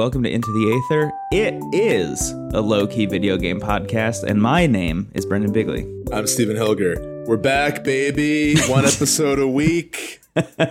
Welcome to Into the Aether. It is a low key video game podcast, and my name is Brendan Bigley. I'm Stephen Hilger. We're back, baby. One episode a week.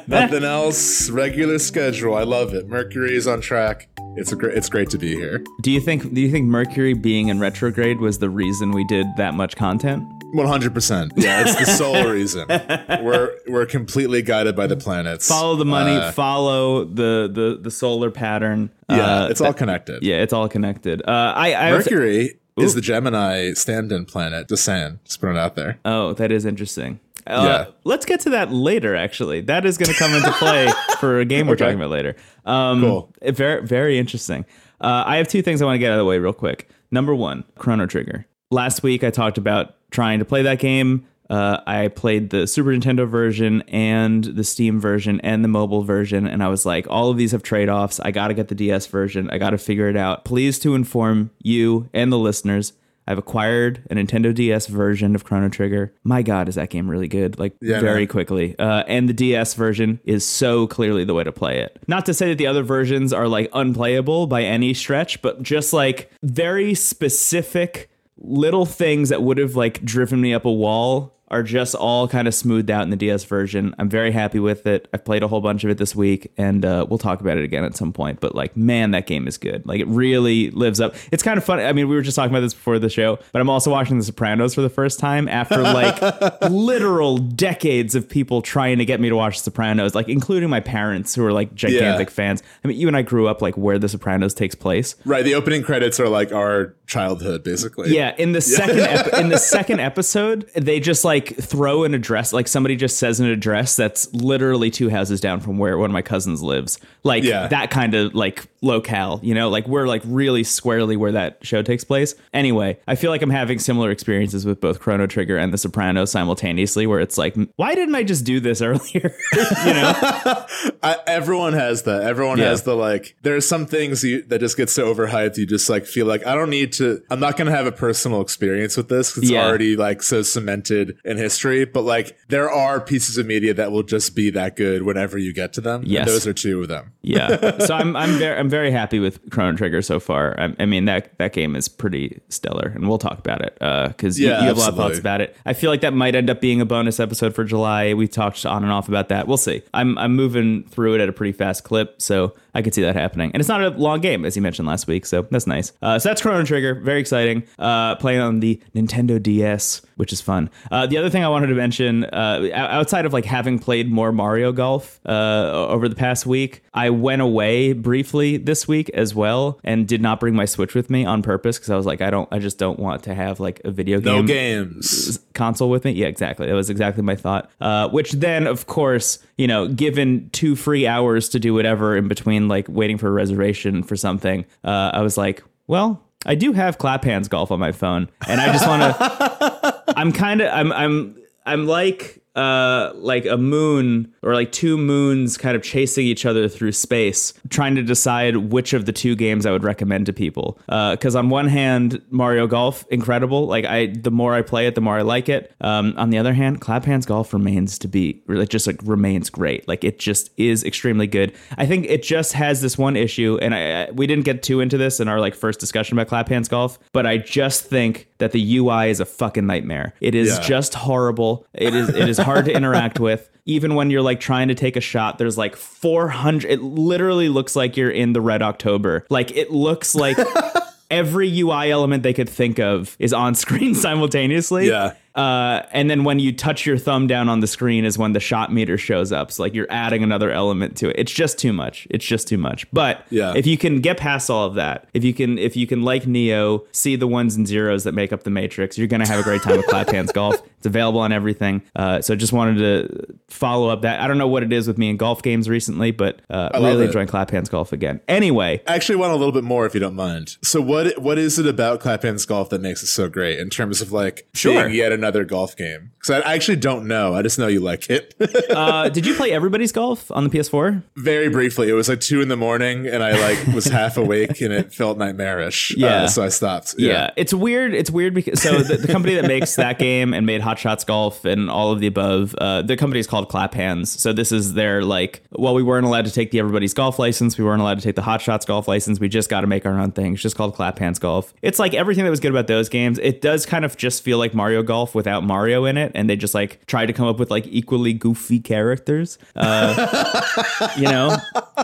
Nothing else. Regular schedule. I love it. Mercury is on track. It's a great. It's great to be here. Do you think? Do you think Mercury being in retrograde was the reason we did that much content? One hundred percent. Yeah, it's the sole reason. We're we're completely guided by the planets. Follow the money. Uh, follow the the the solar pattern. Yeah, uh, it's all connected. Yeah, it's all connected. Uh, I, I Mercury is the Gemini stand-in planet. Just saying. Just putting it out there. Oh, that is interesting. Uh, yeah. Let's get to that later. Actually, that is going to come into play for a game we're okay. talking about later. Um, cool. Very, very interesting. Uh, I have two things I want to get out of the way real quick. Number one, Chrono Trigger. Last week I talked about trying to play that game. Uh, I played the Super Nintendo version and the Steam version and the mobile version, and I was like, all of these have trade offs. I got to get the DS version. I got to figure it out. Pleased to inform you and the listeners, I've acquired a Nintendo DS version of Chrono Trigger. My God, is that game really good? Like yeah, very man. quickly. Uh, and the DS version is so clearly the way to play it. Not to say that the other versions are like unplayable by any stretch, but just like very specific little things that would have like driven me up a wall are just all kind of smoothed out in the DS version. I'm very happy with it. I've played a whole bunch of it this week, and uh, we'll talk about it again at some point. But like, man, that game is good. Like, it really lives up. It's kind of funny. I mean, we were just talking about this before the show, but I'm also watching The Sopranos for the first time after like literal decades of people trying to get me to watch The Sopranos, like including my parents who are like gigantic yeah. fans. I mean, you and I grew up like where The Sopranos takes place. Right. The opening credits are like our childhood, basically. Yeah. In the second ep- in the second episode, they just like like throw an address, like somebody just says an address that's literally two houses down from where one of my cousins lives. Like yeah. that kind of like locale, you know, like we're like really squarely where that show takes place. Anyway, I feel like I'm having similar experiences with both Chrono Trigger and The Sopranos simultaneously, where it's like, why didn't I just do this earlier? you know, I, everyone has that. Everyone yeah. has the like. There's some things you, that just get so overhyped. You just like feel like I don't need to. I'm not gonna have a personal experience with this. It's yeah. already like so cemented in history. But like, there are pieces of media that will just be that good whenever you get to them. Yes, those are two of them. yeah. So I'm I'm very I'm very happy with Chrono Trigger so far. I, I, mean that that game is pretty stellar, and we'll talk about it because uh, yeah, you, you, have a lot of thoughts about it. I feel like that might end up being a bonus episode for July. We talked on and off about that. We'll see. I'm I'm moving through it at a pretty fast clip, so I could see that happening. And it's not a long game, as you mentioned last week, so that's nice. Uh, so that's Chrono Trigger, very exciting. Uh, playing on the Nintendo DS, which is fun. Uh, the other thing I wanted to mention, uh, outside of like having played more Mario Golf uh, over the past week, I went away briefly this week as well, and did not bring my Switch with me on purpose because I was like, I don't, I just don't want to have like a video game, no games console with me. Yeah, exactly. That was exactly my thought. Uh, which then, of course, you know, given two free hours to do whatever in between between like waiting for a reservation for something, uh, I was like, well, I do have clap hands golf on my phone, and I just want to. I'm kind of I'm I'm I'm like uh, like a moon or like two moons kind of chasing each other through space, trying to decide which of the two games I would recommend to people. Because uh, on one hand, Mario Golf, incredible. Like I, the more I play it, the more I like it. Um, on the other hand, Clap Hands Golf remains to be, it just like remains great. Like it just is extremely good. I think it just has this one issue, and I, we didn't get too into this in our like first discussion about Clap Hands Golf, but I just think that the UI is a fucking nightmare. It is yeah. just horrible. It is it is hard to interact with. Even when you're like trying to take a shot, there's like 400. It literally looks like you're in the Red October. Like it looks like every UI element they could think of is on screen simultaneously. Yeah. Uh, and then when you touch your thumb down on the screen is when the shot meter shows up. So like you're adding another element to it. It's just too much. It's just too much. But yeah. if you can get past all of that, if you can if you can like Neo, see the ones and zeros that make up the matrix, you're gonna have a great time with Clap Hands Golf. It's available on everything. Uh, so just wanted to follow up that. I don't know what it is with me in golf games recently, but uh, really enjoying Clap Hands Golf again. Anyway, I actually want a little bit more if you don't mind. So what what is it about Clap Hands Golf that makes it so great in terms of like sure. yet another golf game because I actually don't know. I just know you like it. uh, did you play Everybody's Golf on the PS4? Very briefly. It was like two in the morning, and I like was half awake, and it felt nightmarish. Uh, yeah, uh, so I stopped. Yeah. yeah. it's weird. It's weird because so the, the, company that makes that game and made Hot Shots Golf and all of the above, uh, the company is called Clap Hands. So this is their like, well, we weren't allowed to take the Everybody's Golf license. We weren't allowed to take the Hot Shots Golf license. We just got to make our own thing. It's just called Clap Hands Golf. It's like everything that was good about those games. It does kind of just feel like Mario Golf without Mario in it, and they just like tried to come up with like equally goofy characters. Uh, you know,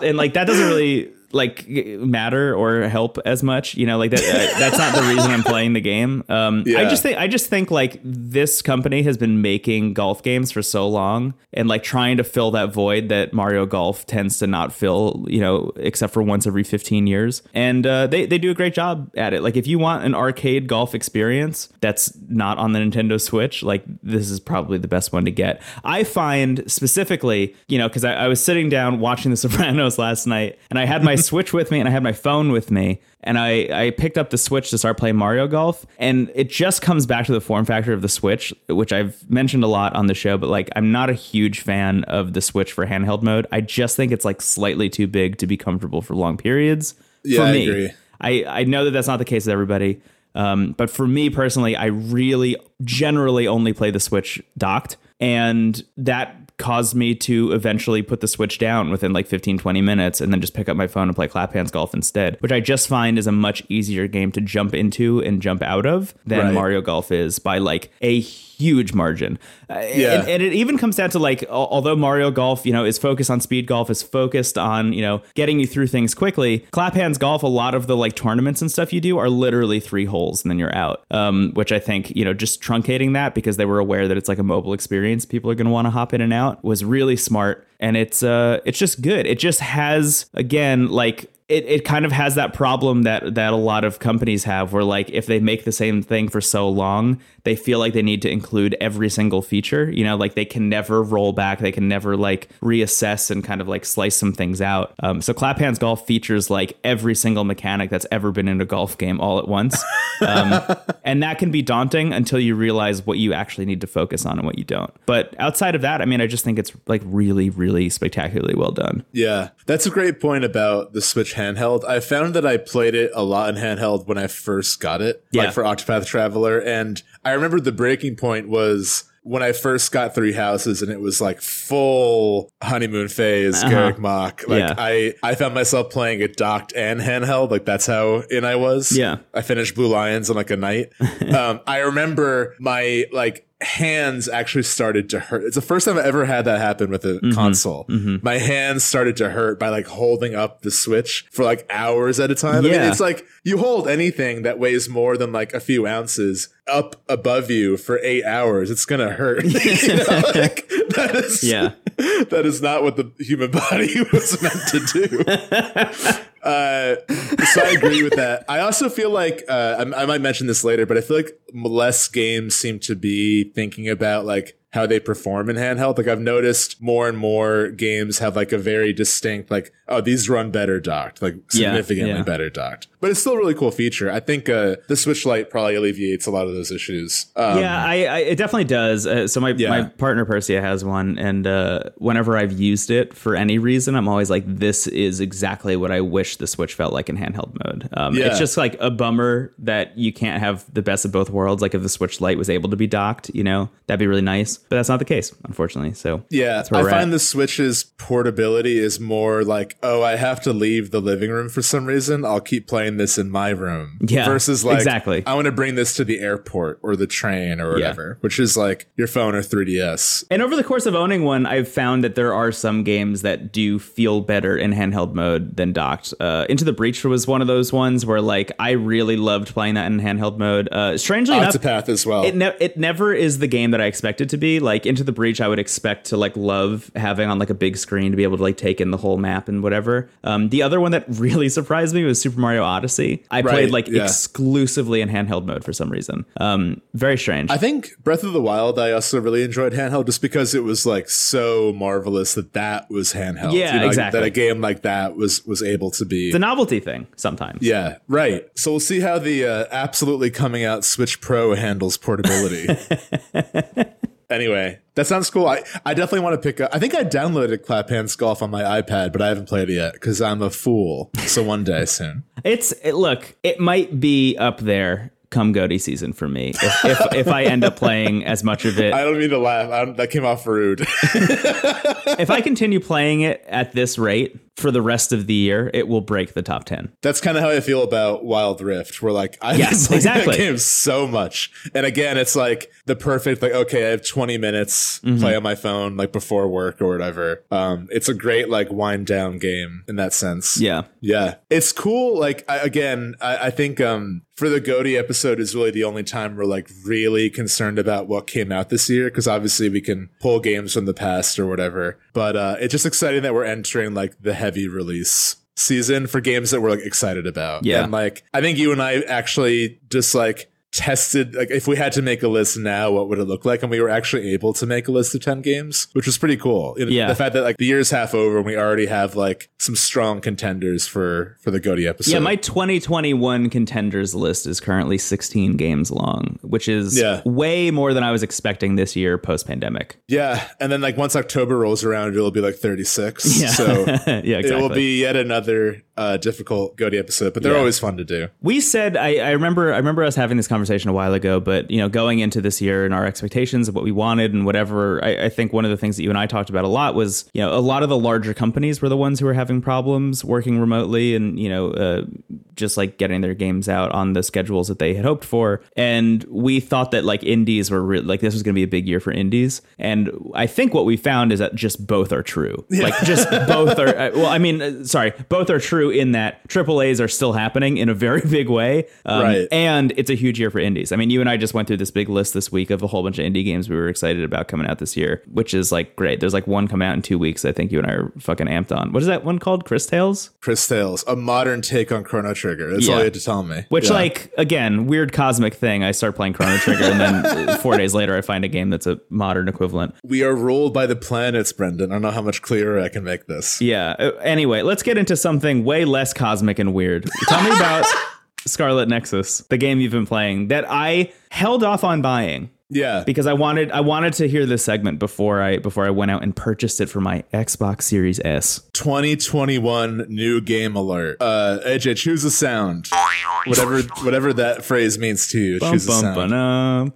and like that doesn't really like matter or help as much. You know, like that. Uh, that's not the reason I'm playing the game. Um, yeah. I just think I just think like this company has been making golf games for so long and like trying to fill that void that Mario Golf tends to not fill. You know, except for once every 15 years, and uh, they they do a great job at it. Like if you want an arcade golf experience that's not on the Nintendo Switch, like this is probably the best one to get. I find specifically, you know, because I, I was sitting down watching The Sopranos last night, and I had my Switch with me and I had my phone with me. And I, I picked up the Switch to start playing Mario Golf. And it just comes back to the form factor of the Switch, which I've mentioned a lot on the show. But like, I'm not a huge fan of the Switch for handheld mode. I just think it's like slightly too big to be comfortable for long periods. Yeah, for me. I agree. I, I know that that's not the case with everybody. Um, but for me personally, I really generally only play the Switch docked. And that caused me to eventually put the switch down within like 15 20 minutes and then just pick up my phone and play clap hands golf instead which i just find is a much easier game to jump into and jump out of than right. mario golf is by like a huge margin. Uh, yeah. And, and, it even comes down to like, although Mario Golf, you know, is focused on speed golf, is focused on, you know, getting you through things quickly. Clap Hands Golf, a lot of the like tournaments and stuff you do are literally three holes and then you're out. Um, which I think, you know, just truncating that because they were aware that it's like a mobile experience, people are going to want to hop in and out was really smart. And it's, uh, it's just good. It just has, again, like it, it kind of has that problem that that a lot of companies have where like if they make the same thing for so long they feel like they need to include every single feature you know like they can never roll back. They can never like reassess and kind of like slice some things out. Um, so clap hands golf features like every single mechanic that's ever been in a golf game all at once. Um, and that can be daunting until you realize what you actually need to focus on and what you don't. But outside of that i mean i just think it's like really really spectacularly well done. Yeah. That's a great point about the switch handheld. I found that I played it a lot in handheld when I first got it, yeah. like for Octopath Traveler. And I remember the breaking point was when I first got Three Houses and it was like full honeymoon phase, uh-huh. Garreg Mach. Like yeah. I, I found myself playing it docked and handheld. Like that's how in I was. Yeah. I finished Blue Lions in like a night. um, I remember my like hands actually started to hurt. It's the first time I ever had that happen with a mm-hmm. console. Mm-hmm. My hands started to hurt by like holding up the Switch for like hours at a time. Yeah. I mean, it's like you hold anything that weighs more than like a few ounces up above you for eight hours, it's gonna hurt. you know, like, that is yeah. That is not what the human body was meant to do. Uh, so I agree with that. I also feel like uh, I, I might mention this later, but I feel like less games seem to be thinking about like how they perform in handheld. Like I've noticed more and more games have like a very distinct like oh these run better docked, like significantly yeah, yeah. better docked. But it's still a really cool feature. I think uh, the Switch Lite probably alleviates a lot of those issues. Um, yeah, I, I, it definitely does. Uh, so my yeah. my partner Persia has one, and uh, whenever I've used it for any reason, I'm always like, this is exactly what I wish the Switch felt like in handheld mode. Um, It's just like a bummer that you can't have the best of both worlds. Like if the Switch Lite was able to be docked, you know, that'd be really nice but that's not the case, unfortunately. So yeah, I find at. the Switch's portability is more like, oh, I have to leave the living room for some reason. I'll keep playing this in my room. Yeah, versus like, exactly. I want to bring this to the airport or the train or whatever, yeah. which is like your phone or 3DS. And over the course of owning one, I've found that there are some games that do feel better in handheld mode than docked. Uh, Into the Breach was one of those ones where like I really loved playing that in handheld mode. Uh, strangely Octopath enough, as well. It, ne- it never is the game that I expect it to be Like Into the Breach, I would expect to like love having on like a big screen to be able to like take in the whole map and whatever. Um, the other one that really surprised me was Super Mario Odyssey. I right, played like yeah. exclusively in handheld mode for some reason. Um, very strange. I think Breath of the Wild, I also really enjoyed handheld just because it was like so marvelous that that was handheld. Yeah, you know, exactly. That a game like that was was able to be the novelty thing sometimes. Yeah, right. So we'll see how the uh, absolutely coming out Switch Pro handles portability. anyway, that sounds cool. I, I definitely want to pick up. I think I downloaded Clap Hands Golf on my iPad, but I haven't played it yet because I'm a fool. So one day soon. It's it, look. It might be up there come GOTY season for me if, if, if, I end up playing as much of it. I don't mean to laugh. that came off rude. if I continue playing it at this rate, for the rest of the year, it will break the top 10. That's kind of how I feel about Wild Rift. We're like, I yes, exactly. that game so much. And again, it's like the perfect, like, okay, I have 20 minutes, mm-hmm. play on my phone, like before work or whatever. Um, it's a great, like, wind down game in that sense. Yeah. Yeah. It's cool. Like, I, again, I, I think, um, for the GOTY episode is really the only time we're like really concerned about what came out this year. Cause obviously we can pull games from the past or whatever. But, uh, it's just exciting that we're entering like the heavy release season for games that we're like excited about. Yeah. And like I think you and I actually just like tested like if we had to make a list now what would it look like and we were actually able to make a list of 10 games which was pretty cool yeah the fact that like the year's half over and we already have like some strong contenders for for the GOTY episode yeah my 2021 contenders list is currently 16 games long which is yeah. way more than i was expecting this year post pandemic yeah and then like once october rolls around it'll be like 36 yeah. so yeah exactly. it will be yet another uh, difficult GOTY episode but they're yeah. always fun to do we said I, I remember i remember us having this conversation conversation a while ago, but you know, going into this year and our expectations of what we wanted and whatever, I, I, think one of the things that you and I talked about a lot was, you know, a lot of the larger companies were the ones who were having problems working remotely and you know, uh, just like getting their games out on the schedules that they had hoped for. And we thought that like indies were re- like this was going to be a big year for indies. And I think what we found is that just both are true. Yeah. Like just both are. Uh, well, I mean, uh, sorry, both are true in that triple A's are still happening in a very big way, um, right? And it's a huge year for indies. I mean, you and I just went through this big list this week of a whole bunch of indie games we were excited about coming out this year, which is like great. There's like one coming out in two weeks. I think you and I are fucking amped on. What is that one called? Cris Tales. Cris Tales, a modern take on Chrono Trigger. That's yeah. all you had to tell me. Which, yeah. like, again, weird cosmic thing. I start playing Chrono Trigger, and then four days later, I find a game that's a modern equivalent. We are ruled by the planets, Brendan. I don't know how much clearer I can make this. Yeah. Uh, anyway, let's get into something way less cosmic and weird. Tell me about Scarlet Nexus, the game you've been playing that I held off on buying. Yeah. Because I wanted I wanted to hear this segment before I before I went out and purchased it for my Xbox Series S. 2021 new game alert. Uh AJ, choose a sound. Whatever whatever that phrase means to you. Bum, choose bum, a sound.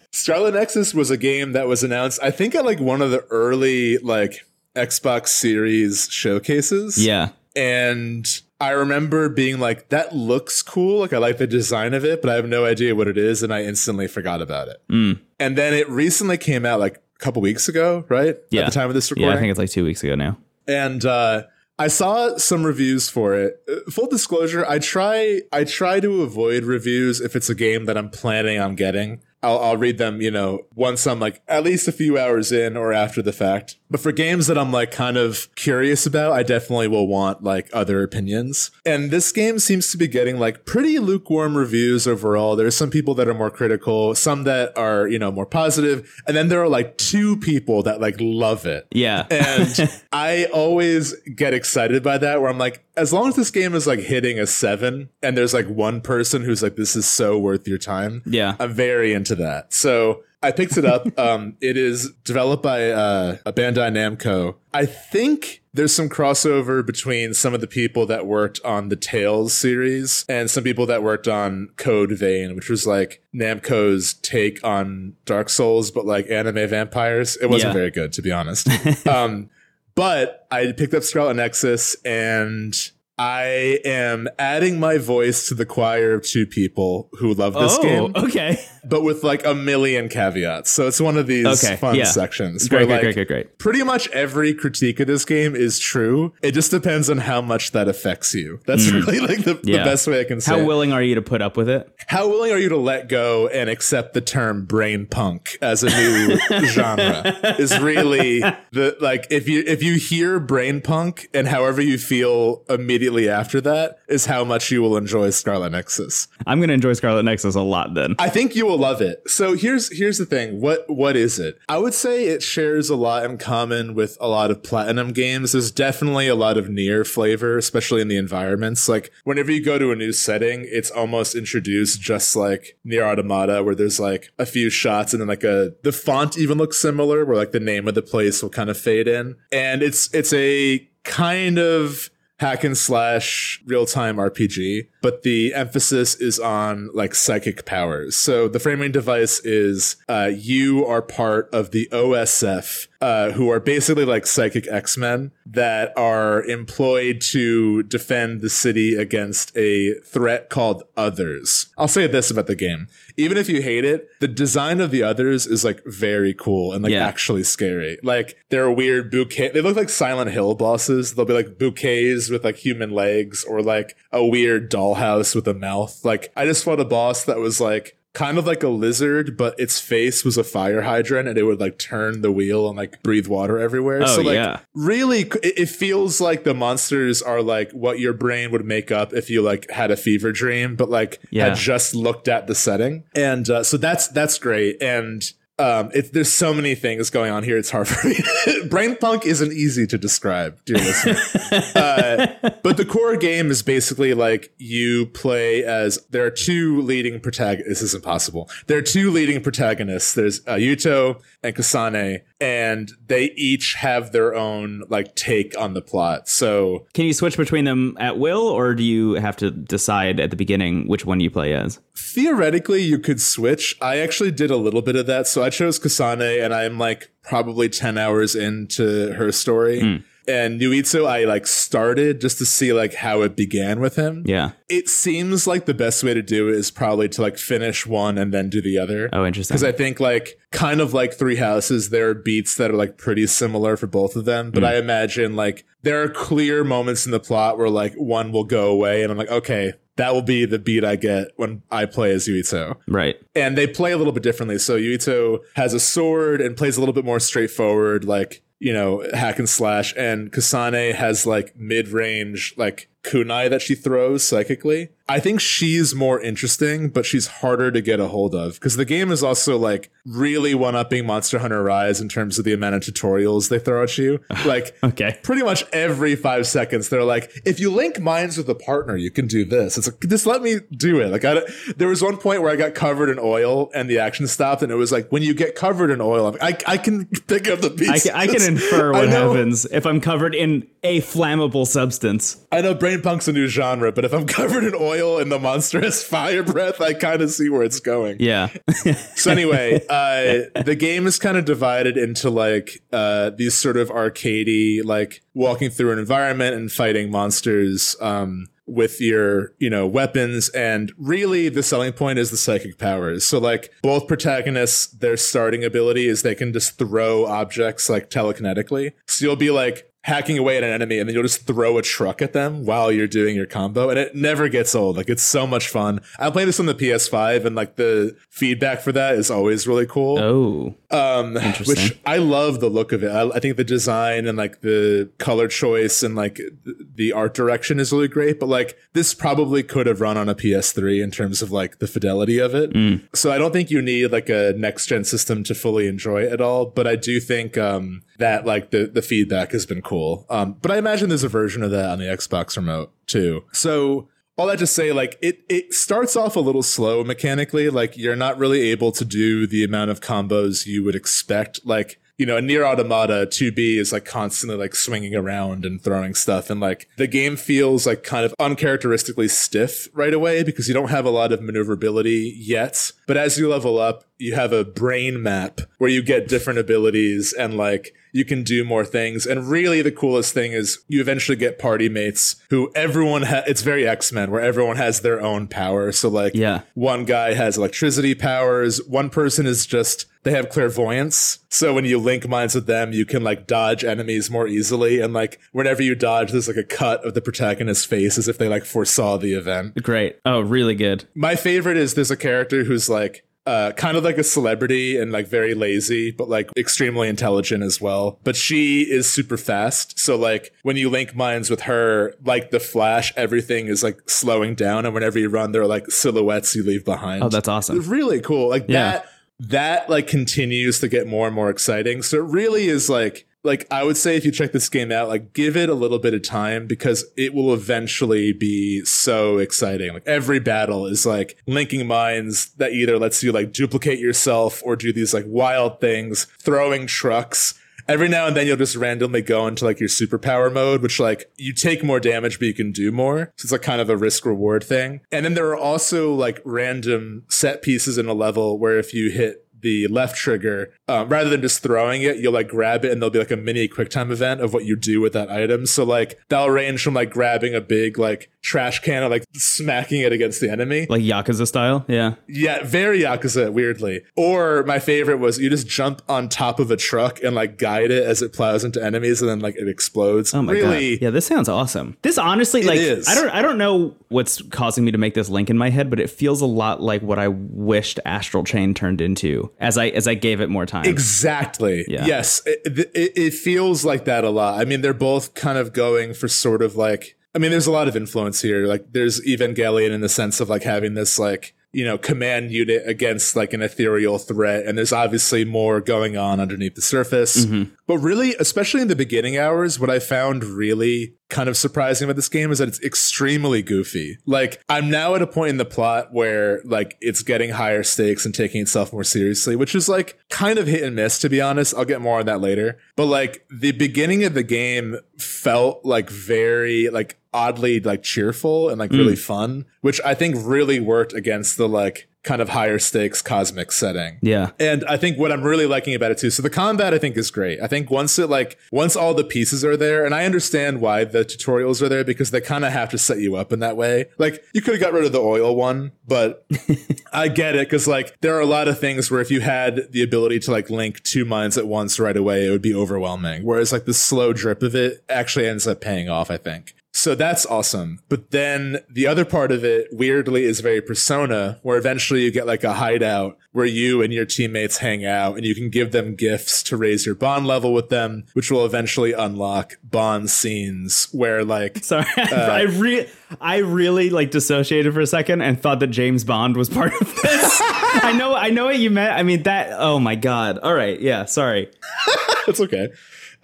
Scarlet Nexus was a game that was announced, I think at like one of the early like Xbox Series showcases. Yeah. And I remember being like, that looks cool. Like, I like the design of it, but I have no idea what it is. And I instantly forgot about it. Mm. And then it recently came out like a couple weeks ago, right? Yeah. At the time of this recording. Yeah, I think it's like two weeks ago now. And, uh, I saw some reviews for it. Uh, full disclosure, I try I try to avoid reviews if it's a game that I'm planning on getting. I'll, I'll read them, you know, once I'm like at least a few hours in or after the fact. But for games that I'm like kind of curious about, I definitely will want like other opinions. And this game seems to be getting like pretty lukewarm reviews overall. There's some people that are more critical, some that are, you know, more positive, and then there are like two people that like love it. Yeah. And I always get excited by that where I'm like, as long as this game is like hitting a seven and there's like one person who's like, this is so worth your time. Yeah. I'm very into that. So I picked it up. um, it is developed by uh, a Bandai Namco. I think there's some crossover between some of the people that worked on the Tales series and some people that worked on Code Vein, which was like Namco's take on Dark Souls, but like anime vampires. It wasn't yeah. very good, to be honest. um, but I picked up Scarlet Nexus and I am adding my voice to the choir of two people who love this oh, game. Okay. But with like a million caveats. So it's one of these okay, fun yeah. sections. Great, where, great, like, great, great, great. Pretty much every critique of this game is true. It just depends on how much that affects you. That's mm. really like the, yeah. the, best way I can say. How willing are you to put up with it? How willing are you to let go and accept the term brain punk as a new genre? Is really the like if you if you hear brain punk and however you feel immediately after that is how much you will enjoy Scarlet Nexus. I'm going to enjoy Scarlet Nexus a lot then. I think you will love it. So here's here's the thing. What what is it? I would say it shares a lot in common with a lot of platinum games. There's definitely a lot of NieR flavor, especially in the environments. Like whenever you go to a new setting, it's almost introduced just like NieR Automata where there's like a few shots and then like a the font even looks similar where like the name of the place will kind of fade in. And it's it's a kind of hack and slash real time RPG, but the emphasis is on like psychic powers. So the framing device is uh, you are part of the OSF, uh, who are basically like psychic X Men that are employed to defend the city against a threat called Others. I'll say this about the game even if you hate it, the design of the others is like very cool and like yeah. actually scary. Like they're weird bouquet. They look like Silent Hill bosses. They'll be like bouquets with like human legs or like a weird dollhouse with a mouth. Like I just fought a boss that was like kind of like a lizard, but its face was a fire hydrant and it would like turn the wheel and like breathe water everywhere. Oh, so like yeah. really it feels like the monsters are like what your brain would make up if you like had a fever dream, but like yeah. had just looked at the setting. And uh, so that's that's great. And um, it, there's so many things going on here. It's hard for me. Brain punk isn't easy to describe, dear listener. uh, but the core game is basically like you play as there are two leading protagonists. This is impossible. There are two leading protagonists. There's uh, Yuito and Kasane, and they each have their own like take on the plot. So, can you switch between them at will, or do you have to decide at the beginning which one you play as? Theoretically, you could switch. I actually did a little bit of that. So I chose Kasane, and I'm like probably ten hours into her story. Mm and Yuito I like started just to see like how it began with him. Yeah. It seems like the best way to do it is probably to like finish one and then do the other. Oh, interesting. Because I think like kind of like Three Houses, there are beats that are like pretty similar for both of them. But mm. I imagine like there are clear moments in the plot where like one will go away and I'm like, okay, that will be the beat I get when I play as Yuito. Right. And they play a little bit differently. So Yuito has a sword and plays a little bit more straightforward, like you know, hack and slash, and Kasane has like mid range, like kunai that she throws psychically. I think she's more interesting, but she's harder to get a hold of because the game is also like really one upping Monster Hunter Rise in terms of the amount of tutorials they throw at you. Like, okay, pretty much every five seconds, they're like, if you link minds with a partner, you can do this. It's like, just let me do it. Like, I, there was one point where I got covered in oil and the action stopped, and it was like, when you get covered in oil, like, I, I can pick up the pieces. I can, I can infer what happens if I'm covered in a flammable substance. I know brain punk's a new genre, but if I'm covered in oil and the monstrous fire breath, I kind of see where it's going. Yeah. so anyway, uh, the game is kind of divided into like uh, these sort of arcadey, like walking through an environment and fighting monsters. Um, with your, you know, weapons. And really the selling point is the psychic powers. So like both protagonists, their starting ability is they can just throw objects like telekinetically. So you'll be like hacking away at an enemy and then you'll just throw a truck at them while you're doing your combo and it never gets old. Like it's so much fun. I play this on the ps5 and like the feedback for that is always really cool. Oh. Um which i love the look of it. I, I, think the design and like the color choice and like the art direction is really great but like this probably could have run on a ps3 in terms of like the fidelity of it. Mm. so i don't think you need like a next gen system to fully enjoy it at all but i do think um that like the the feedback has been cool. Um, but I imagine there's a version of that on the Xbox remote too. So all that to say, like it it starts off a little slow mechanically. Like you're not really able to do the amount of combos you would expect. Like you know, a NieR Automata 2B is like constantly like swinging around and throwing stuff. And like the game feels like kind of uncharacteristically stiff right away because you don't have a lot of maneuverability yet. But as you level up, you have a brain map where you get different abilities and like you can do more things. And really, the coolest thing is you eventually get party mates who everyone ha- it's very X Men where everyone has their own power. So like, yeah, one guy has electricity powers. One person is just they have clairvoyance. So when you link minds with them, you can like dodge enemies more easily. And like whenever you dodge, there's like a cut of the protagonist's face as if they like foresaw the event. Great. Oh, really good. My favorite is there's a character who's like uh, kind of like a celebrity and like very lazy, but like extremely intelligent as well. But she is super fast. So like when you link minds with her, like the Flash, everything is like slowing down. And whenever you run, there are like silhouettes you leave behind. Oh, that's awesome. It's really cool. Like yeah. that, that like continues to get more and more exciting. So it really is like like I would say if you check this game out, like give it a little bit of time because it will eventually be so exciting. Like every battle is like linking minds that either lets you like duplicate yourself or do these like wild things, throwing trucks. Every now and then you'll just randomly go into like your superpower mode, which like you take more damage, but you can do more. So it's like kind of a risk reward thing. And then there are also like random set pieces in a level where if you hit the left trigger, um, rather than just throwing it, you'll like grab it and there'll be like a mini quick time event of what you do with that item. So like that'll range from like grabbing a big like trash can and like smacking it against the enemy. Like Yakuza style? Yeah. Yeah, very Yakuza, weirdly. Or my favorite was you just jump on top of a truck and like guide it as it plows into enemies and then like it explodes. Oh my really, god. Yeah, this sounds awesome. This honestly like is. I don't I don't know what's causing me to make this link in my head, but it feels a lot like what I wished Astral Chain turned into as I as I gave it more time. Exactly. Yeah. Yes. It, it, it feels like that a lot. I mean, they're both kind of going for sort of like I mean, there's a lot of influence here. Like, there's Evangelion in the sense of like having this like you know, command unit against like an ethereal threat. And there's obviously more going on underneath the surface. Mm-hmm. But really, especially in the beginning hours, what I found really kind of surprising about this game is that it's extremely goofy. Like, I'm now at a point in the plot where like it's getting higher stakes and taking itself more seriously, which is like kind of hit and miss, to be honest. I'll get more on that later. But like the beginning of the game felt like very like oddly like cheerful and like mm. really fun, which I think really worked against the like kind of higher stakes cosmic setting. Yeah. And I think what I'm really liking about it too. So the combat I think is great. I think once it like once all the pieces are there, and I understand why the tutorials are there because they kind of have to set you up in that way. Like you could have got rid of the oil one, but I get it because like there are a lot of things where if you had the ability to like link two minds at once right away, it would be overwhelming. Whereas like the slow drip of it actually ends up paying off, I think. So that's awesome. But then the other part of it, weirdly, is very persona, where eventually you get like a hideout where you and your teammates hang out and you can give them gifts to raise your bond level with them, which will eventually unlock bond scenes where like Sorry, uh, I re- I really like dissociated for a second and thought that James Bond was part of this. I know I know what you meant. I mean that oh my god. All right, yeah, sorry. it's okay.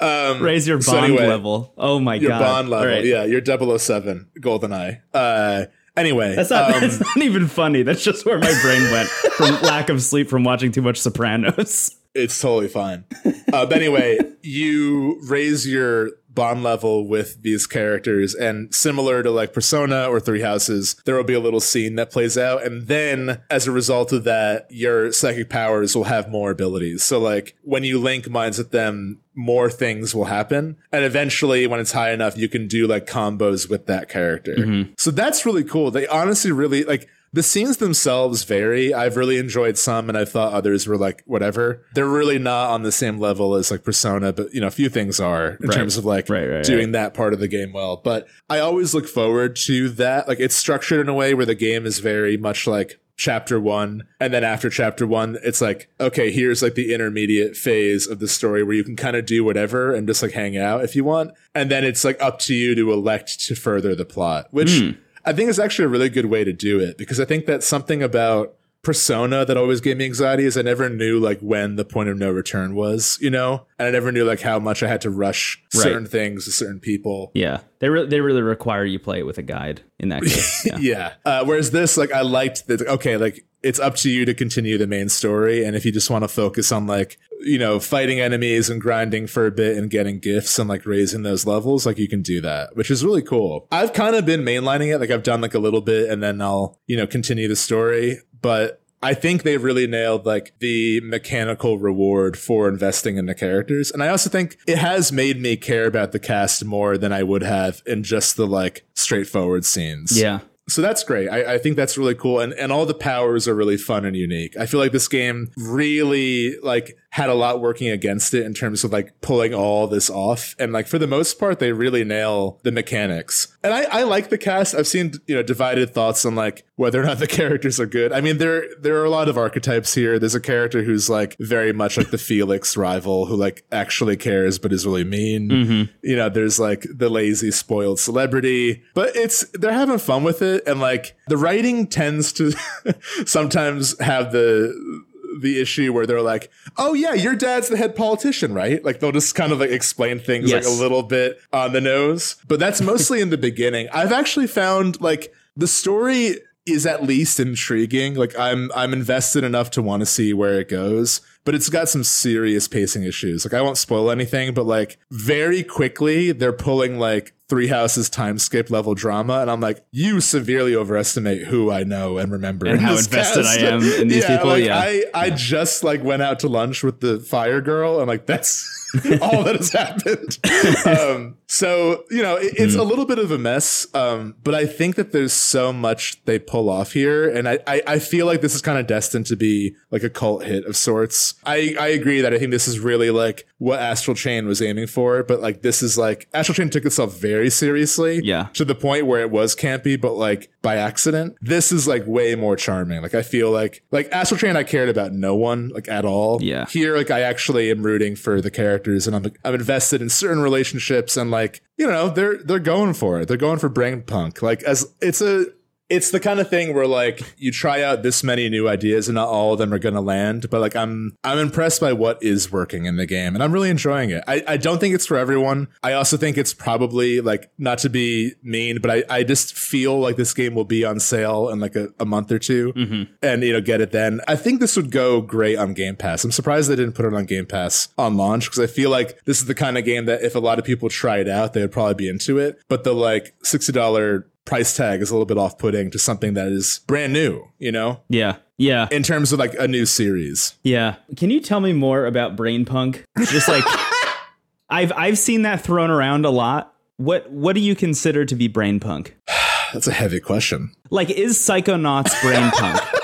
Um, Raise your bond so anyway, level. Oh my your god. Your bond level. Right. Yeah, your 007 GoldenEye. Uh, anyway, that's not, um, that's not even funny. That's just where my brain went from lack of sleep from watching too much Sopranos. It's totally fine. Uh, but anyway, you raise your bond level with these characters and similar to like persona or three houses there will be a little scene that plays out and then as a result of that your psychic powers will have more abilities so like when you link minds with them more things will happen and eventually when it's high enough you can do like combos with that character mm-hmm. so that's really cool they honestly really like the scenes themselves vary. I've really enjoyed some and I thought others were like whatever. They're really not on the same level as like Persona, but you know, a few things are in right. terms of like right, right, doing that part of the game well. But I always look forward to that. Like it's structured in a way where the game is very much like chapter one and then after chapter one it's like okay here's like the intermediate phase of the story where you can kind of do whatever and just like hang out if you want and then it's like up to you to elect to further the plot which mm. I think is actually a really good way to do it because I think that something about persona that always gave me anxiety is I never knew like when the point of no return was, you know, and I never knew like how much I had to rush right. certain things to certain people. Yeah, they really they really require you play it with a guide in that case. Yeah. yeah. Uh, whereas this, like, I liked that. Okay, like it's up to you to continue the main story, and if you just want to focus on like you know fighting enemies and grinding for a bit and getting gifts and like raising those levels, like you can do that, which is really cool. I've kind of been mainlining it, like I've done like a little bit, and then I'll you know continue the story but I think they really nailed like the mechanical reward for investing in the characters. And I also think it has made me care about the cast more than I would have in just the like straightforward scenes. Yeah so that's great. I, I, think that's really cool, and and all the powers are really fun and unique. I feel like this game really like had a lot working against it in terms of like pulling all this off. And like for the most part, they really nail the mechanics. And I, I like the cast. I've seen, you know, divided thoughts on like whether or not the characters are good. I mean, there, there are a lot of archetypes here. There's a character who's like very much like the Felix rival who like actually cares, but is really mean. Mm-hmm. You know, there's like the lazy, spoiled celebrity, but it's, they're having fun with it. And like the writing tends to sometimes have the, the issue where they're like, "Oh yeah, your dad's the head politician, right?" Like they'll just kind of like explain things yes. like a little bit on the nose, but that's mostly in the beginning. I've actually found like the story is at least intriguing. Like I'm I'm invested enough to want to see where it goes but it's got some serious pacing issues. Like I won't spoil anything, but like very quickly they're pulling like Three Houses time skip level drama, and I'm like, you severely overestimate who I know and remember, and how invested cast. I am in these yeah, people. Like, yeah, I I yeah. just like went out to lunch with the fire girl. I'm like, that's all that has happened. um, so you know, it, it's mm. a little bit of a mess, um, but I think that there's so much they pull off here, and I I, I feel like this is kind of destined to be like a cult hit of sorts. I, I agree that I think this is really like what Astral Chain was aiming for, but like this is like Astral Chain took itself very seriously. Yeah. To the point where it was campy, but like by accident. This is like way more charming. Like I feel like like Astral Chain I cared about no one like at all. Yeah. Here like I actually am rooting for the characters and I'm I'm invested in certain relationships and like you know they're they're going for it. They're going for brain punk. Like as it's a it's the kind of thing where like you try out this many new ideas and not all of them are going to land but like i'm i'm impressed by what is working in the game and i'm really enjoying it. I, I don't think it's for everyone. I also think it's probably like not to be mean but i, I just feel like this game will be on sale in like a, a month or 2 mm-hmm. and you know get it then. I think this would go great on game pass. I'm surprised they didn't put it on game pass on launch because i feel like this is the kind of game that if a lot of people try it out they would probably be into it but the like $60 price tag is a little bit off putting to something that is brand new, you know? Yeah. Yeah. In terms of like a new series. Yeah. Can you tell me more about Brain Punk? Just like I've I've seen that thrown around a lot. What what do you consider to be Brain Punk? That's a heavy question. Like is Psychonauts Brain Punk?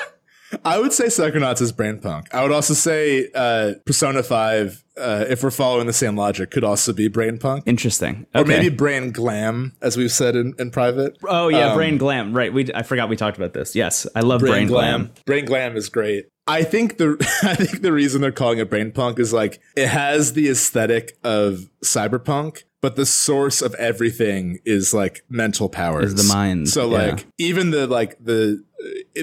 I would say Psychonauts is brain punk. I would also say uh, Persona 5, uh, if we're following the same logic, could also be brain punk. Interesting. Okay. Or maybe brain glam, as we've said in, in private. Oh, yeah, um, brain glam. Right. We I forgot we talked about this. Yes, I love brain, brain glam. glam. Brain glam is great. I think the I think the reason they're calling it brain punk is like it has the aesthetic of cyberpunk, but the source of everything is like mental powers. Is the mind. So like yeah. even the like the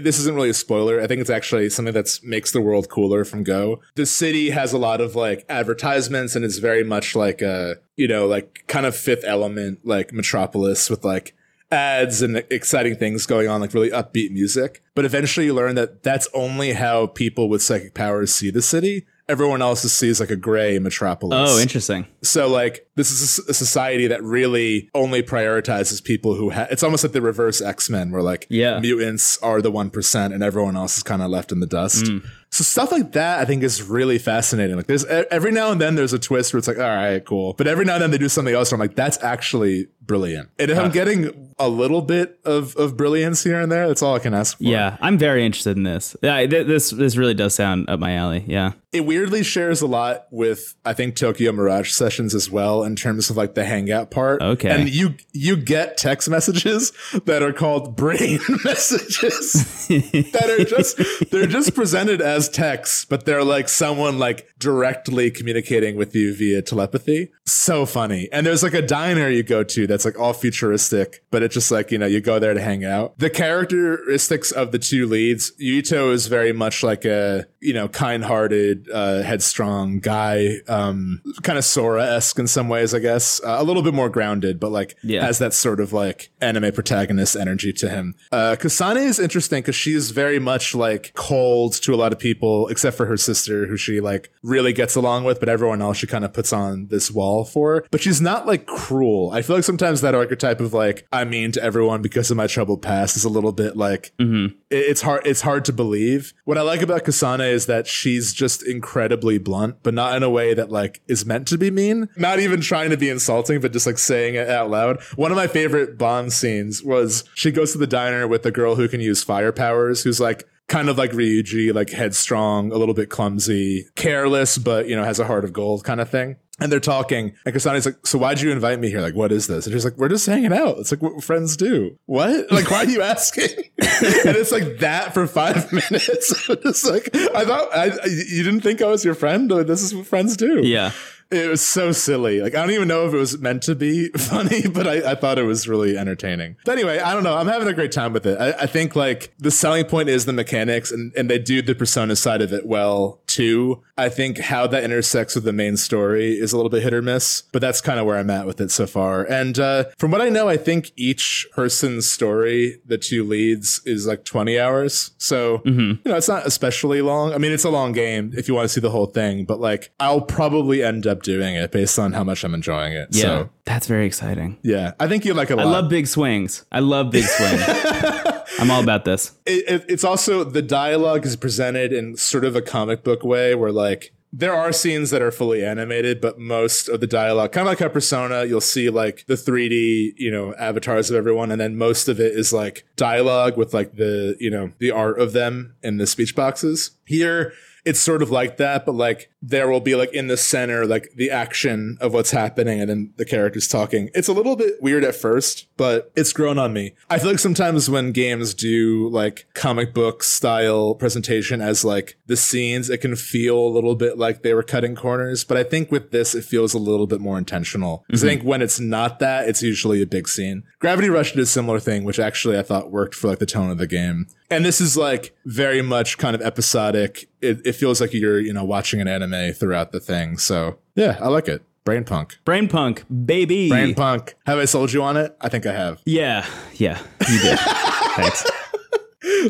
this isn't really a spoiler. I think it's actually something that makes the world cooler from Go. The city has a lot of like advertisements and it's very much like a, you know, like kind of fifth element, like Metropolis with like ads and exciting things going on, like really upbeat music. But eventually you learn that that's only how people with psychic powers see the city everyone else sees like a gray metropolis. Oh, interesting. So like this is a society that really only prioritizes people who have. It's almost like the reverse X Men, where like yeah. mutants are the one percent and everyone else is kind of left in the dust. Mm. So stuff like that, I think, is really fascinating. Like, there's every now and then there's a twist where it's like, all right, cool. But every now and then they do something else where I'm like, that's actually brilliant. And if I'm uh, getting a little bit of, of brilliance here and there, that's all I can ask for. Yeah, I'm very interested in this. Yeah, this this really does sound up my alley. Yeah. It weirdly shares a lot with I think Tokyo Mirage Sessions as well in terms of like the hangout part. Okay. And you you get text messages that are called brain messages that are just they're just presented as as text, but they're like someone like directly communicating with you via telepathy. So funny. And there's like a diner you go to that's like all futuristic, but it's just like, you know, you go there to hang out. The characteristics of the two leads, Yuito is very much like a, you know, kind-hearted, uh, headstrong guy, um, kind of Sora-esque in some ways, I guess. Uh, a little bit more grounded, but like yeah. has that sort of like anime protagonist energy to him. Uh, Kasane is interesting because she's very much like cold to a lot of people, except for her sister, who she like really gets along with, but everyone else she kind of puts on this wall fall for, but she's not like cruel. I feel like sometimes that archetype of like I'm mean to everyone because of my troubled past is a little bit like mm-hmm. it's hard. It's hard to believe. What I like about Kasane is that she's just incredibly blunt, but not in a way that like is meant to be mean. Not even trying to be insulting, but just like saying it out loud. One of my favorite Bond scenes was she goes to the diner with the girl who can use fire powers, who's like kind of like Ryuji, like headstrong, a little bit clumsy, careless, but you know, has a heart of gold kind of thing. And they're talking, and Kasane's like, "So why'd you invite me here? Like, what is this?" And she's like, "We're just hanging out. It's like what friends do." What? Like, why are you asking? and it's like that for five minutes. it's like I thought I, you didn't think I was your friend. Like, this is what friends do. Yeah. It was so silly. Like I don't even know if it was meant to be funny, but I, I thought it was really entertaining. But anyway, I don't know. I'm having a great time with it. I, I think like the selling point is the mechanics, and and they do the persona side of it well too. I think how that intersects with the main story is a little bit hit or miss, but that's kind of where I'm at with it so far. And uh, from what I know, I think each person's story, the two leads, is like 20 hours. So mm-hmm. you know, it's not especially long. I mean, it's a long game if you want to see the whole thing, but like I'll probably end up doing it based on how much I'm enjoying it. Yeah, so, that's very exciting. Yeah, I think you like it. A lot. I love big swings. I love big swings. I'm all about this. It, it, it's also the dialogue is presented in sort of a comic book way, where like there are scenes that are fully animated, but most of the dialogue, kind of like a persona, you'll see like the 3D, you know, avatars of everyone. And then most of it is like dialogue with like the, you know, the art of them in the speech boxes. Here, it's sort of like that, but like there will be like in the center, like the action of what's happening and then the characters talking. It's a little bit weird at first, but it's grown on me. I feel like sometimes when games do like comic book style presentation as like the scenes, it can feel a little bit like they were cutting corners. But I think with this, it feels a little bit more intentional. Because mm-hmm. I think when it's not that, it's usually a big scene. Gravity Rush did a similar thing, which actually I thought worked for like the tone of the game. And this is like very much kind of episodic. It, it feels like you're, you know, watching an anime throughout the thing. So yeah, I like it. Brain Punk. Brain Punk, baby. Brain Punk. Have I sold you on it? I think I have. Yeah, yeah, you did. Thanks.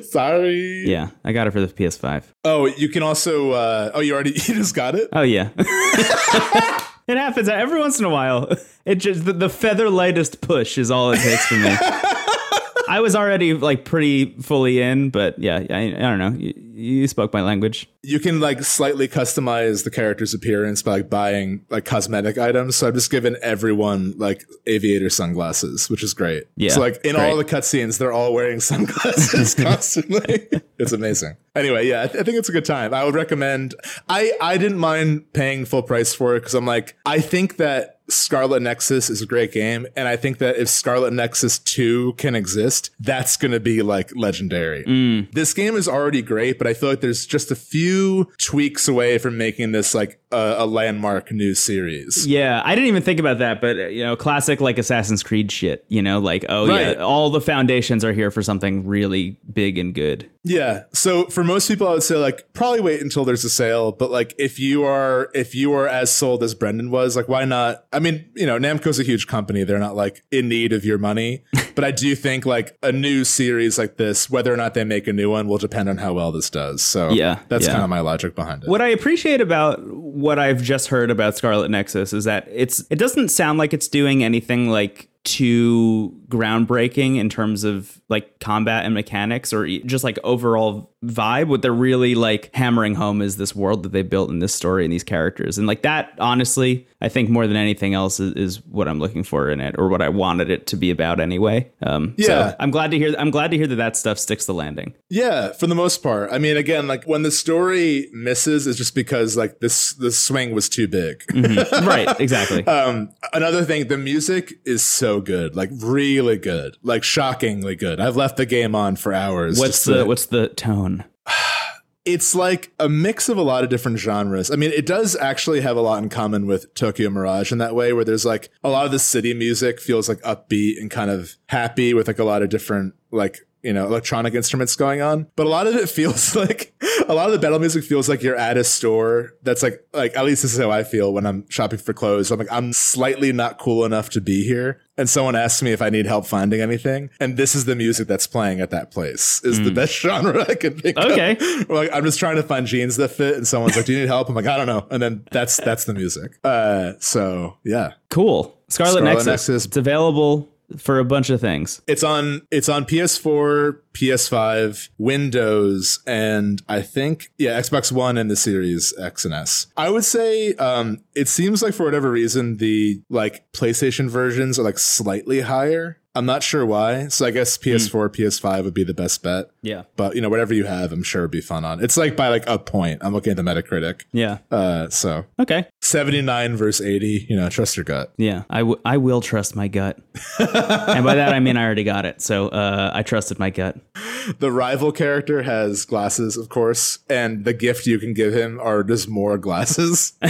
Sorry. Yeah, I got it for the PS5. Oh, you can also. Uh, oh, you already you just got it. Oh yeah. it happens every once in a while. It just the, the feather lightest push is all it takes for me. I was already like pretty fully in, but yeah, I, I don't know. You, spoke my language. You can like slightly customize the character's appearance by like buying like cosmetic items. So I've just given everyone like aviator sunglasses, which is great. Yeah. So like in great. all the cutscenes, they're all wearing sunglasses constantly. it's amazing. Anyway, yeah, I, th- I, think it's a good time. I would recommend. I I didn't mind paying full price for it because I'm like I think that Scarlet Nexus is a great game, and I think that if Scarlet Nexus 2 can exist, that's going to be like legendary. Mm. This game is already great, but I feel like there's just a few tweaks away from making this like a, a landmark new series. Yeah, I didn't even think about that, but you know, classic like Assassin's Creed shit, you know, like oh right. yeah, all the foundations are here for something really big and good. Yeah. So for most people I would say like probably wait until there's a sale, but like if you are if you are as sold as Brendan was, like why not I mean, you know, Namco's a huge company. They're not like in need of your money. but I do think like a new series like this, whether or not they make a new one, will depend on how well this does. So yeah, that's yeah. kind of my logic behind it. What I appreciate about what I've just heard about Scarlet Nexus is that it's it doesn't sound like it's doing anything like too groundbreaking in terms of like combat and mechanics or just like overall vibe what they're really like hammering home is this world that they built in this story and these characters. And like that honestly i think more than anything else is, is what i'm looking for in it or what i wanted it to be about anyway. Um yeah. So i'm glad to hear i'm glad to hear that that stuff sticks the landing. Yeah for the most part. I mean again like when the story misses is just because like this the swing was too big. Mm-hmm. right exactly. Um another thing the music is so good. Like really really good, like shockingly good. I've left the game on for hours. What's the to, what's the tone? It's like a mix of a lot of different genres. I mean, it does actually have a lot in common with Tokyo Mirage in that way, where there's like a lot of the city music feels like upbeat and kind of happy with like a lot of different like you know electronic instruments going on but a lot of it feels like a lot of the battle music feels like you're at a store that's like like at least this is how I feel when I'm shopping for clothes. I'm like I'm slightly not cool enough to be here, and someone asks me if I need help finding anything, and this is the music that's playing at that place is mm. the best genre I can think okay. of. Okay, like I'm just trying to find jeans that fit, and someone's like, "Do you need help?" I'm like, "I don't know," and then that's that's the music. Uh, so yeah, cool. Scarlet, Scarlet Nexus. Nexus. It's available for a bunch of things. It's on it's on PS4, PS5, Windows, and I think yeah, Xbox One and the Series X and S. I would say um it seems like for whatever reason the like PlayStation versions are like slightly higher I'm not sure why. So I guess PS4, mm. PS5 would be the best bet. Yeah. But you know, whatever you have, I'm sure would be fun on. It's like by like a point. I'm looking at the Metacritic. Yeah. Uh, so okay. 79 versus 80. You know, trust your gut. Yeah, I, w- I will trust my gut. and by that I mean I already got it. So uh, I trusted my gut. The rival character has glasses, of course, and the gift you can give him are just more glasses. so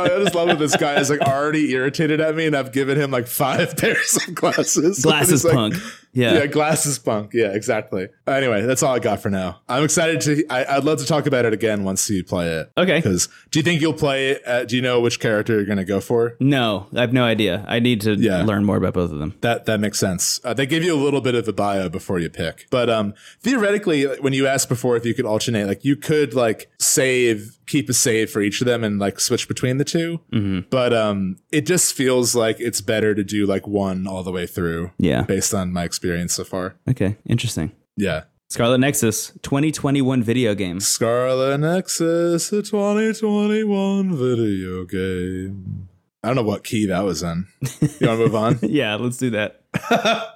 I just love that this guy is like already irritated at me, and I've given him him like five pairs of glasses. Glasses like, punk. Yeah. Yeah, glasses punk. Yeah, exactly. Anyway, that's all I got for now. I'm excited to, I, would love to talk about it again once you play it. Okay. Because do you think you'll play it? Uh, do you know which character you're going to go for? No, I have no idea. I need to yeah. learn more about both of them. That, that makes sense. Uh, they give you a little bit of a bio before you pick. But um, theoretically, when you asked before if you could alternate, like you could like save keep a save for each of them and like switch between the 2 mm-hmm. But um, it just feels like it's better to do like one all the way through. Yeah. Based on my experience so far. Okay. Interesting. Yeah. Scarlet Nexus 2021 video game. Scarlet Nexus, a 2021 video game. I don't know what key that was in. You want to move on? yeah, let's do that.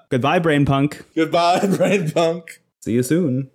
Goodbye, Brain Punk. Goodbye, Brain Punk. See you soon.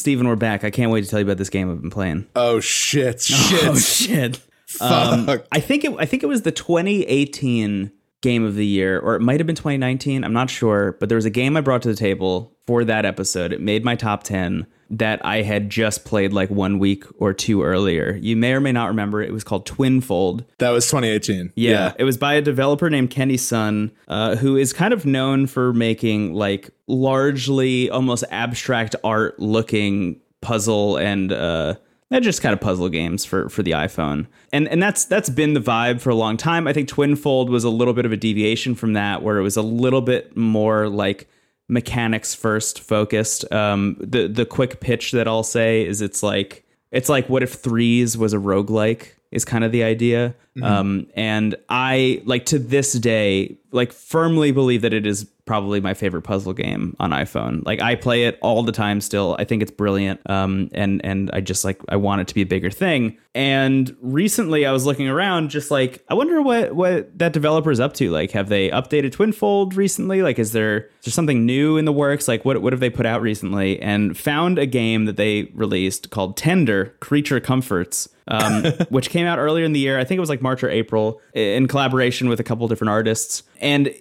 Steven, we're back. I can't wait to tell you about this game I've been playing. Oh shit! Shit! Oh shit! Um, I think it. I think it was the 2018 game of the year, or it might have been 2019. I'm not sure, but there was a game I brought to the table for that episode. It made my top 10 that I had just played like one week or two earlier. You may or may not remember it was called Twinfold. That was 2018. Yeah, yeah. it was by a developer named Kenny Sun, uh, who is kind of known for making like largely almost abstract art looking puzzle and uh, they're just kind of puzzle games for for the iPhone. And and that's that's been the vibe for a long time. I think Twinfold was a little bit of a deviation from that where it was a little bit more like mechanics first focused. Um, the the quick pitch that I'll say is it's like it's like what if threes was a roguelike is kind of the idea. Mm-hmm. Um, and I like to this day like firmly believe that it is probably my favorite puzzle game on iPhone. Like I play it all the time still. I think it's brilliant. Um, and and I just like I want it to be a bigger thing. And recently I was looking around just like I wonder what what that developer is up to. Like have they updated Twinfold recently? Like is there is there something new in the works? Like what what have they put out recently? And found a game that they released called Tender Creature Comforts. um, which came out earlier in the year. I think it was like March or April, in collaboration with a couple different artists, and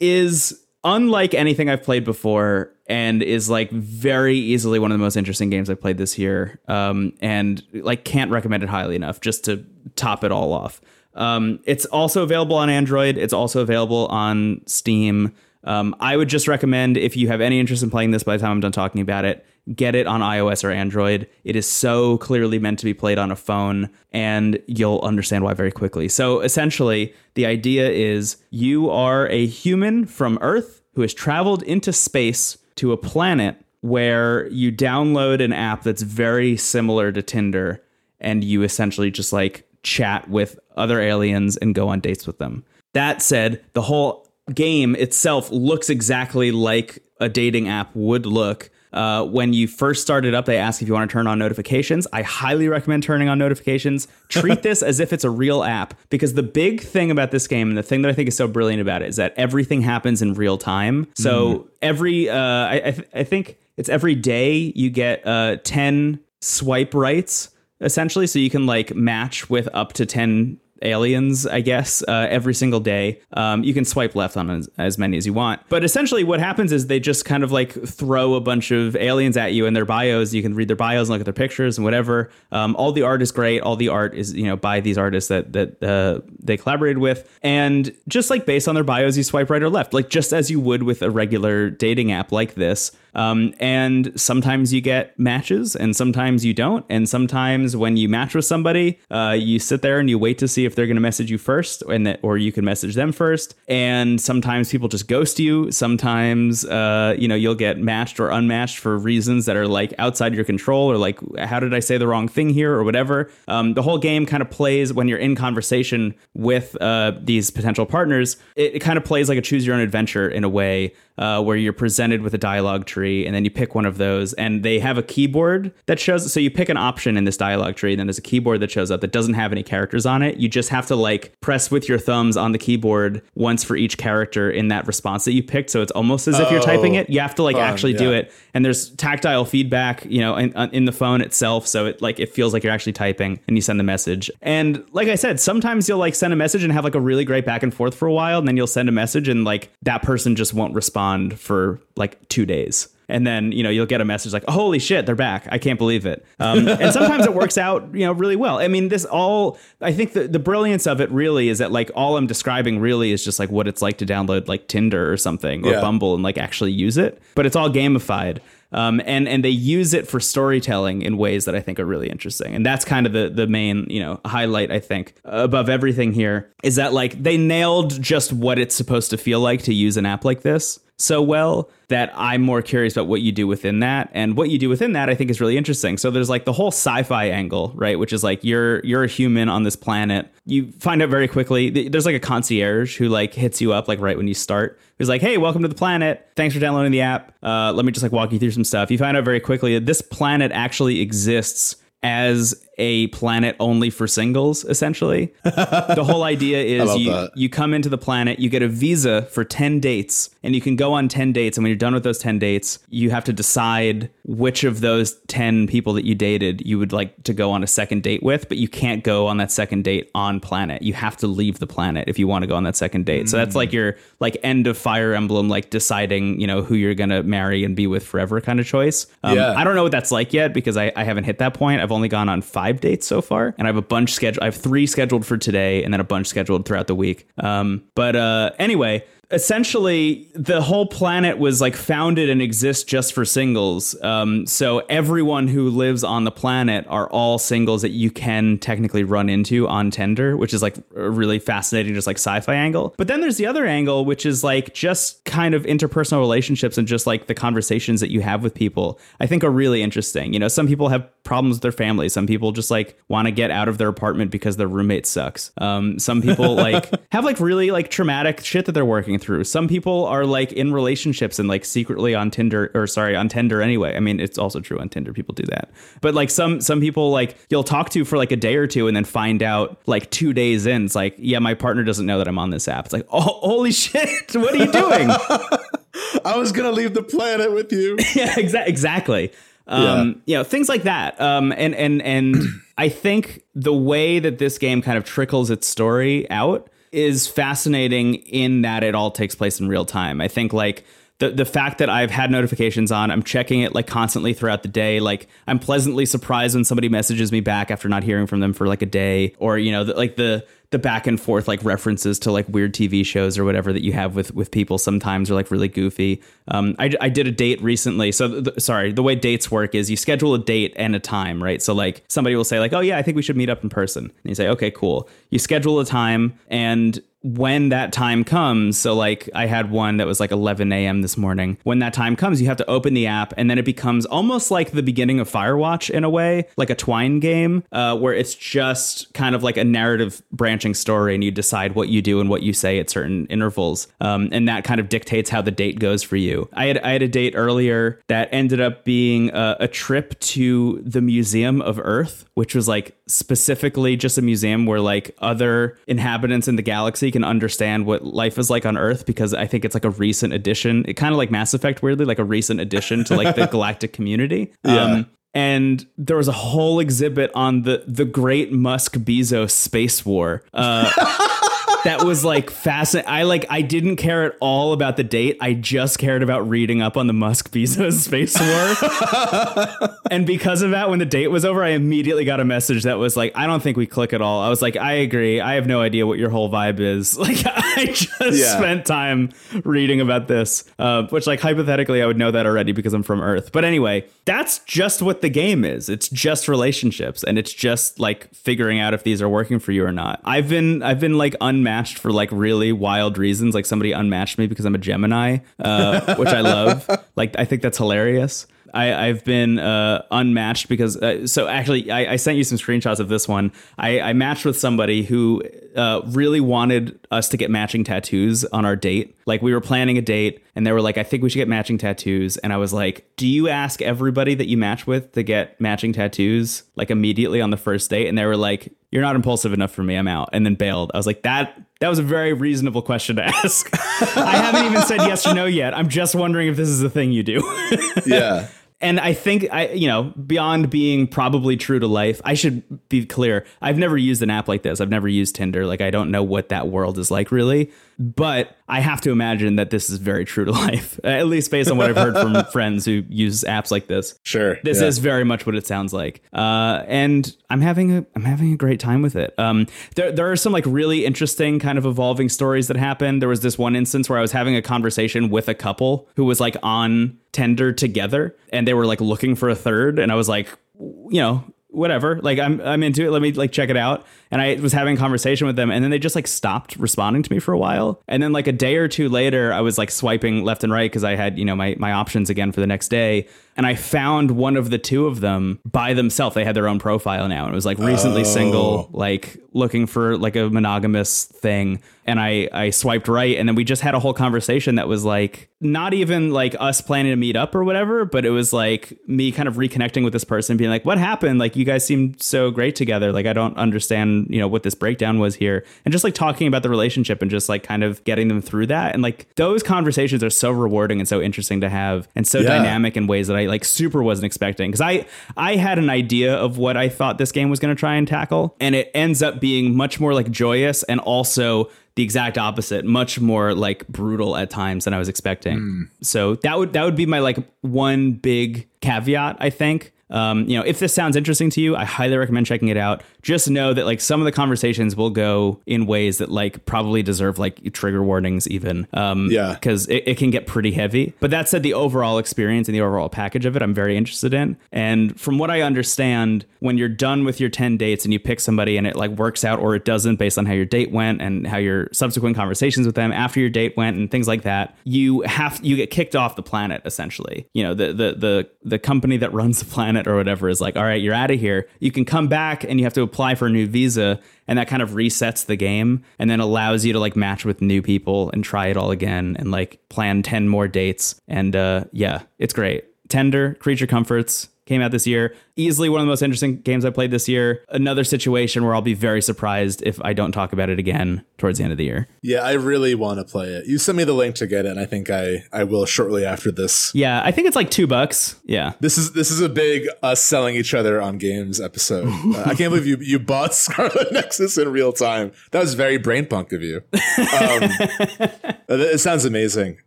is unlike anything I've played before and is like very easily one of the most interesting games I've played this year. Um, and like can't recommend it highly enough just to top it all off. Um, it's also available on Android. It's also available on Steam. Um, I would just recommend if you have any interest in playing this by the time I'm done talking about it, get it on iOS or Android. It is so clearly meant to be played on a phone, and you'll understand why very quickly. So essentially, the idea is you are a human from Earth who has traveled into space to a planet where you download an app that's very similar to Tinder, and you essentially just like chat with other aliens and go on dates with them. That said, the whole game itself looks exactly like a dating app would look uh, when you first start it up, they ask if you want to turn on notifications. I highly recommend turning on notifications. Treat this as if it's a real app because the big thing about this game and the thing that I think is so brilliant about it is that everything happens in real time. So mm. every, uh, I, I, th- I, think it's every day you get uh, 10 swipe rights essentially. So you can like match with up to 10 aliens, I guess, uh, every single day. Um, you can swipe left on as, as, many as you want. But essentially, what happens is they just kind of like throw a bunch of aliens at you and their bios. You can read their bios and look at their pictures and whatever. Um, all the art is great. All the art is, you know, by these artists that, that uh, they collaborated with. And just like based on their bios, you swipe right or left, like just as you would with a regular dating app like this. Um, and sometimes you get matches and sometimes you don't. And sometimes when you match with somebody, uh, you sit there and you wait to see if they're going to message you first and that, or you can message them first. And sometimes people just ghost you. Sometimes, uh, you know, you'll get matched or unmatched for reasons that are like outside your control or like, how did I say the wrong thing here or whatever. Um, the whole game kind of plays when you're in conversation with uh, these potential partners. It, it kind of plays like a choose your own adventure in a way uh, where you're presented with a dialogue tree and then you pick one of those and they have a keyboard that shows so you pick an option in this dialogue tree and then there's a keyboard that shows up that doesn't have any characters on it. You just have to like press with your thumbs on the keyboard once for each character in that response that you picked so it's almost as if you're typing it. You have to like fun, actually yeah. do it and there's tactile feedback you know in, in the phone itself so it like it feels like you're actually typing and you send the message. And like i said sometimes you'll like send a message and have like a really great back and forth for a while and then you'll send a message and like that person just won't respond for like two days. And then you know you'll get a message like holy shit they're back. I can't believe it. Um, and sometimes it works out you know really well. I mean this all i think the, the brilliance of it really is that like all i'm describing really is just like what it's like to download like tinder or something or yeah. bumble and like actually use it. But it's all gamified. Um, and and they use it for storytelling in ways that I think are really interesting. And that's kind of the the main you know highlight I think above everything here is that like they nailed just what it's supposed to feel like to use an app like this so well that I'm more curious about what you do within that. And what you do within that I think is really interesting. So there's like the whole sci-fi angle, right? Which is like you're you're a human on this planet. You find out very quickly there's like a concierge who like hits you up like right when you start. Who's like, "Hey, welcome to the planet. Thanks for downloading the app. Uh, let me just like walk you through some stuff." You find out very quickly that this planet actually exists as a planet only for singles essentially. The whole idea is you, you come into the planet you get a visa for 10 dates and you can go on 10 dates and when you're done with those 10 dates you have to decide which of those 10 people that you dated you would like to go on a second date with but you can't go on that second date on planet. You have to leave the planet if you want to go on that second date. Mm. so that's like your like end of fire emblem like deciding you know who you're gonna marry and be with forever kind of choice. Um, yeah. i don't know what that's like yet because I, I haven't hit that point. I've only gone on five dates so far, and I have a bunch scheduled. I have three scheduled for today, and then a bunch scheduled throughout the week. Um, but uh, anyway, essentially the whole planet was like founded and exists just for singles. Um, so everyone who lives on the planet are all singles that you can technically run into on tinder which is like a really fascinating just like sci-fi angle. But then there's the other angle which is like just kind of interpersonal relationships and just like the conversations that you have with people i think are really interesting. You know some people have problems with their family. Some people just like want to get out of their apartment because their roommate sucks. Um, some people like have like really like traumatic shit that they're working through. Some people are like in relationships and like secretly on Tinder or sorry, on Tender anyway. I mean, it's also true on Tinder. People do that. But like some some people like you'll talk to for like a day or two and then find out like 2 days in it's like, yeah, my partner doesn't know that I'm on this app. It's like, "Oh, holy shit. What are you doing?" I was going to leave the planet with you. yeah, exa- exactly. Um, yeah. you know, things like that. Um, and and and I think the way that this game kind of trickles its story out is fascinating in that it all takes place in real time. I think like the the fact that I've had notifications on, I'm checking it like constantly throughout the day. Like I'm pleasantly surprised when somebody messages me back after not hearing from them for like a day, or you know, the, like the the back and forth like references to like weird TV shows or whatever that you have with with people sometimes are like really goofy. Um, I, I did a date recently. So th- sorry, the way dates work is you schedule a date and a time, right? So like somebody will say like, oh yeah, I think we should meet up in person. And you say, okay, cool. You schedule a time and when that time comes, so like I had one that was like 11 a.m. this morning. When that time comes, you have to open the app, and then it becomes almost like the beginning of Firewatch in a way, like a Twine game, uh, where it's just kind of like a narrative branching story, and you decide what you do and what you say at certain intervals, um, and that kind of dictates how the date goes for you. I had I had a date earlier that ended up being a, a trip to the Museum of Earth, which was like specifically just a museum where like other inhabitants in the galaxy can understand what life is like on Earth because I think it's like a recent addition. It kind of like Mass Effect, weirdly, like a recent addition to like the galactic community. Yeah. Um, and there was a whole exhibit on the the Great Musk Bezos Space War. Uh, that was like fascinating. I like I didn't care at all about the date. I just cared about reading up on the Musk Bezos space war. and because of that, when the date was over, I immediately got a message that was like, I don't think we click at all. I was like, I agree. I have no idea what your whole vibe is. Like I just yeah. spent time reading about this. Uh, which like hypothetically I would know that already because I'm from Earth. But anyway, that's just what the game is. It's just relationships and it's just like figuring out if these are working for you or not. I've been I've been like unmatched unmatched for like really wild reasons. Like somebody unmatched me because I'm a Gemini, uh, which I love. Like I think that's hilarious. I, have been uh, unmatched because uh, so actually I, I, sent you some screenshots of this one. I, I matched with somebody who uh, really wanted us to get matching tattoos on our date. Like we were planning a date and they were like, I think we should get matching tattoos. And I was like, Do you ask everybody that you match with to get matching tattoos like immediately on the first date? And they were like, You're not impulsive enough for me. I'm out. And then bailed. I was like, That that was a very reasonable question to ask. I haven't even said yes or no yet. I'm just wondering if this is a thing you do. yeah and I think I, you know, beyond being probably true to life, I should be clear. I've never used an app like this. I've never used Tinder. Like I don't know what that world is like really. But I have to imagine that this is very true to life, at least based on what I've heard from friends who use apps like this. Sure, this yeah. is very much what it sounds like, uh, and I'm having a I'm having a great time with it. Um, there there are some like really interesting kind of evolving stories that happen. There was this one instance where I was having a conversation with a couple who was like on Tinder together, and they were like looking for a third, and I was like, you know, whatever. Like I'm I'm into it. Let me like check it out. And I was having a conversation with them and then they just like stopped responding to me for a while. And then like a day or two later, I was like swiping left and right because I had, you know, my my options again for the next day. And I found one of the two of them by themselves. They had their own profile now. And it was like recently oh. single, like looking for like a monogamous thing and I I swiped right and then we just had a whole conversation that was like not even like us planning to meet up or whatever, but it was like me kind of reconnecting with this person being like what happened? Like you guys seem so great together. Like I don't understand, you know, what this breakdown was here. And just like talking about the relationship and just like kind of getting them through that and like those conversations are so rewarding and so interesting to have and so yeah. dynamic in ways that I like super wasn't expecting cuz I I had an idea of what I thought this game was going to try and tackle and it ends up being much more like joyous and also the exact opposite, much more like brutal at times than I was expecting. Mm. So that would that would be my like one big caveat, I think. Um, you know, if this sounds interesting to you, I highly recommend checking it out. Just know that like some of the conversations will go in ways that like probably deserve like trigger warnings, even. Um, yeah, because it, it can get pretty heavy. But that said, the overall experience and the overall package of it, I'm very interested in. And from what I understand, when you're done with your ten dates and you pick somebody and it like works out or it doesn't based on how your date went and how your subsequent conversations with them after your date went and things like that, you have you get kicked off the planet essentially. You know, the the the the company that runs the planet or whatever is like, all right, you're out of here. You can come back and you have to apply for a new visa. And that kind of resets the game and then allows you to like match with new people and try it all again and like plan 10 more dates. And uh, yeah, it's great. Tender, Creature Comforts, came out this year. Easily one of the most interesting games I played this year. Another situation where I'll be very surprised if I don't talk about it again towards the end of the year. Yeah, I really want to play it. You send me the link to get it, and I think I I will shortly after this. Yeah, I think it's like two bucks. Yeah, this is this is a big us selling each other on games episode. uh, I can't believe you you bought Scarlet Nexus in real time. That was very brain punk of you. Um, it sounds amazing.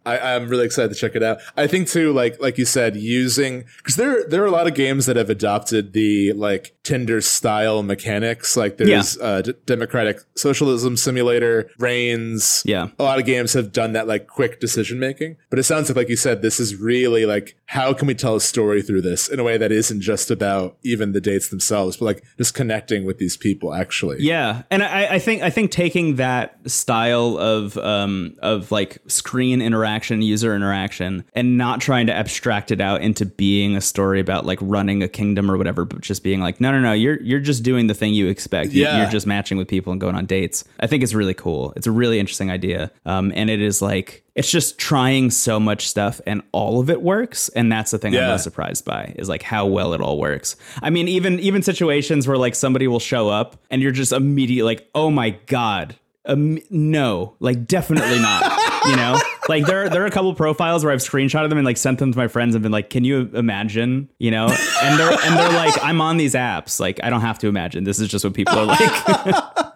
I, I'm really excited to check it out. I think too, like like you said, using because there there are a lot of games that have adopted the like Tinder style mechanics. Like there's yeah. uh, D- Democratic Socialism Simulator, Reigns. Yeah, a lot of games have done that like quick decision making. But it sounds like, like you said, this is really like how can we tell a story through this in a way that isn't just about even the dates themselves, but like just connecting with these people actually. Yeah, and I, I think I think taking that style of um of like screen interaction, user interaction, and not trying to abstract it out into being a story about like running a kingdom or whatever, but just being like, no, no, no, you're you're just doing the thing you expect. Yeah. You're just matching with people and going on dates. I think it's really cool. It's a really interesting idea, um, and it is like it's just trying so much stuff and all of it works and that's the thing yeah. i'm most surprised by is like how well it all works i mean even even situations where like somebody will show up and you're just immediately like oh my god um, no like definitely not you know like there, there are a couple profiles where I've screenshotted them and like sent them to my friends and been like, "Can you imagine?" You know, and they're and they're like, "I'm on these apps. Like, I don't have to imagine. This is just what people are like."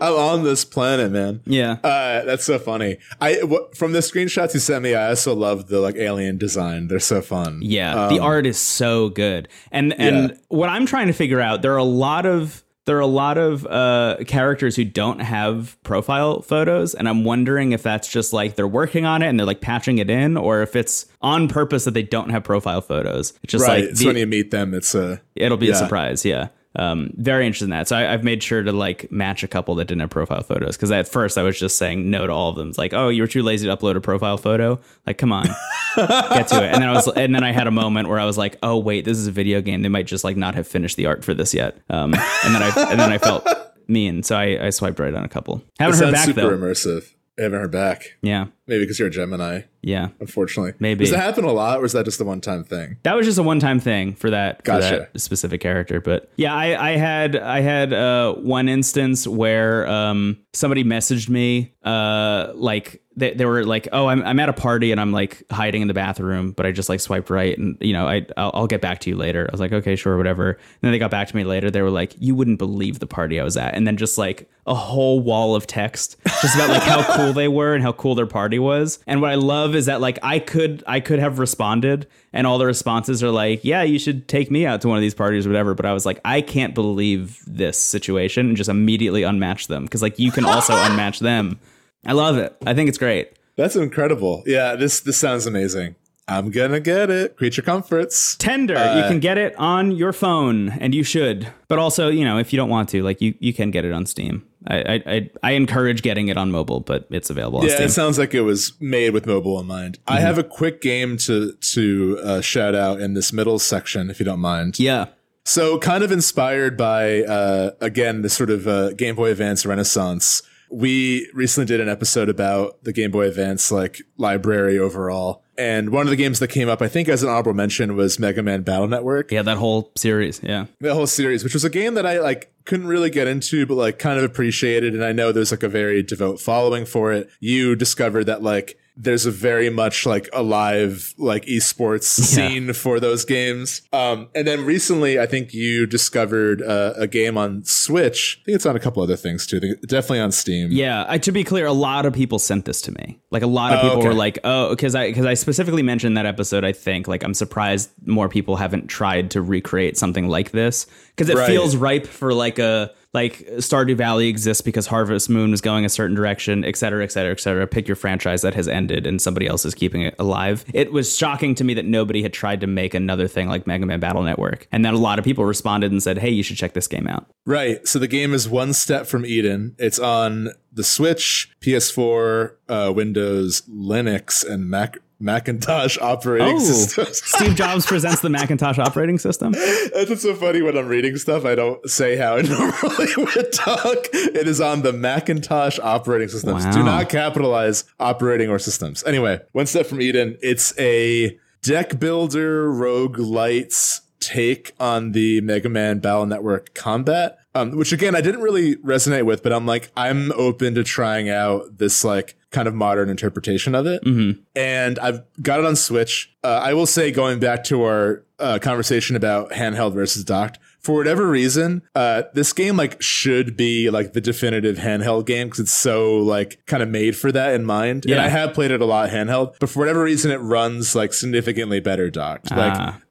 I'm on this planet, man. Yeah, uh, that's so funny. I w- from the screenshots you sent me, I also love the like alien design. They're so fun. Yeah, um, the art is so good. And and yeah. what I'm trying to figure out, there are a lot of there are a lot of uh, characters who don't have profile photos, and I'm wondering if that's just like they're working on it and they're like patching it in, or if it's on purpose that they don't have profile photos. It's just right. like it's the, when you meet them, it's a it'll be yeah. a surprise. Yeah um, very interested in that. So I, have made sure to like match a couple that didn't have profile photos because at first I was just saying no to all of them. It's like, oh, you were too lazy to upload a profile photo. Like, come on, get to it. And then I was, and then I had a moment where I was like, oh wait, this is a video game. They might just like not have finished the art for this yet. Um, and then I and then I felt mean, so I, I swiped right on a couple. Haven't it heard back super though. immersive. I haven't heard back. Yeah. Maybe because you're a Gemini. Yeah. Unfortunately. Maybe. Does that happen a lot or is that just a one time thing? That was just a one time thing for that, gotcha. for that specific character. But yeah, I, I had I had uh, one instance where um, somebody messaged me uh, like they, they were like, oh, I'm, I'm at a party and I'm like hiding in the bathroom, but I just like swiped right and you know I I'll, I'll, get back to you later. I was like, okay, sure, whatever. And then they got back to me later. They were like, you wouldn't believe the party I was at, and then just like a whole wall of text just about like how cool they were and how cool their party was. And what I love is that like I could I could have responded and all the responses are like, yeah, you should take me out to one of these parties or whatever. But I was like, I can't believe this situation and just immediately unmatch them because like you can also unmatch them I love it. I think it's great. That's incredible. Yeah, this this sounds amazing. I'm gonna get it. Creature comforts. Tender. Uh, you can get it on your phone, and you should. But also, you know, if you don't want to, like you, you can get it on Steam. I, I, I encourage getting it on mobile, but it's available. yeah, Steam. it sounds like it was made with mobile in mind. Mm-hmm. I have a quick game to to uh, shout out in this middle section, if you don't mind. Yeah. So, kind of inspired by uh, again the sort of uh, Game Boy Advance renaissance we recently did an episode about the Game Boy Advance like library overall. And one of the games that came up, I think, as an honorable mention, was Mega Man Battle Network. Yeah, that whole series. Yeah, that whole series, which was a game that I like couldn't really get into, but like kind of appreciated. And I know there's like a very devout following for it. You discovered that like there's a very much like alive like esports yeah. scene for those games. Um, and then recently, I think you discovered uh, a game on Switch. I think it's on a couple other things too. definitely on Steam. Yeah, I, to be clear, a lot of people sent this to me. Like a lot of oh, people okay. were like, "Oh," because I because I specifically mentioned that episode. I think like I'm surprised more people haven't tried to recreate something like this because it right. feels ripe for like a like Stardew Valley exists because Harvest Moon is going a certain direction, et cetera, et cetera, et cetera. Pick your franchise that has ended and somebody else is keeping it alive. It was shocking to me that nobody had tried to make another thing like Mega Man Battle Network. And then a lot of people responded and said, hey, you should check this game out. Right. So the game is one step from Eden. It's on the Switch, PS4, uh, Windows, Linux, and Mac Macintosh operating oh, systems. Steve Jobs presents the Macintosh operating system. That's what's so funny when I'm reading stuff. I don't say how I normally would talk. It is on the Macintosh operating systems. Wow. Do not capitalize operating or systems. Anyway, one step from Eden. It's a deck builder roguelite's take on the Mega Man Battle Network combat. Um, which again, I didn't really resonate with, but I'm like, I'm open to trying out this like kind of modern interpretation of it. Mm-hmm. And I've got it on Switch. Uh, I will say, going back to our uh, conversation about handheld versus docked, for whatever reason, uh, this game like should be like the definitive handheld game because it's so like kind of made for that in mind. Yeah. And I have played it a lot handheld, but for whatever reason, it runs like significantly better docked. Ah.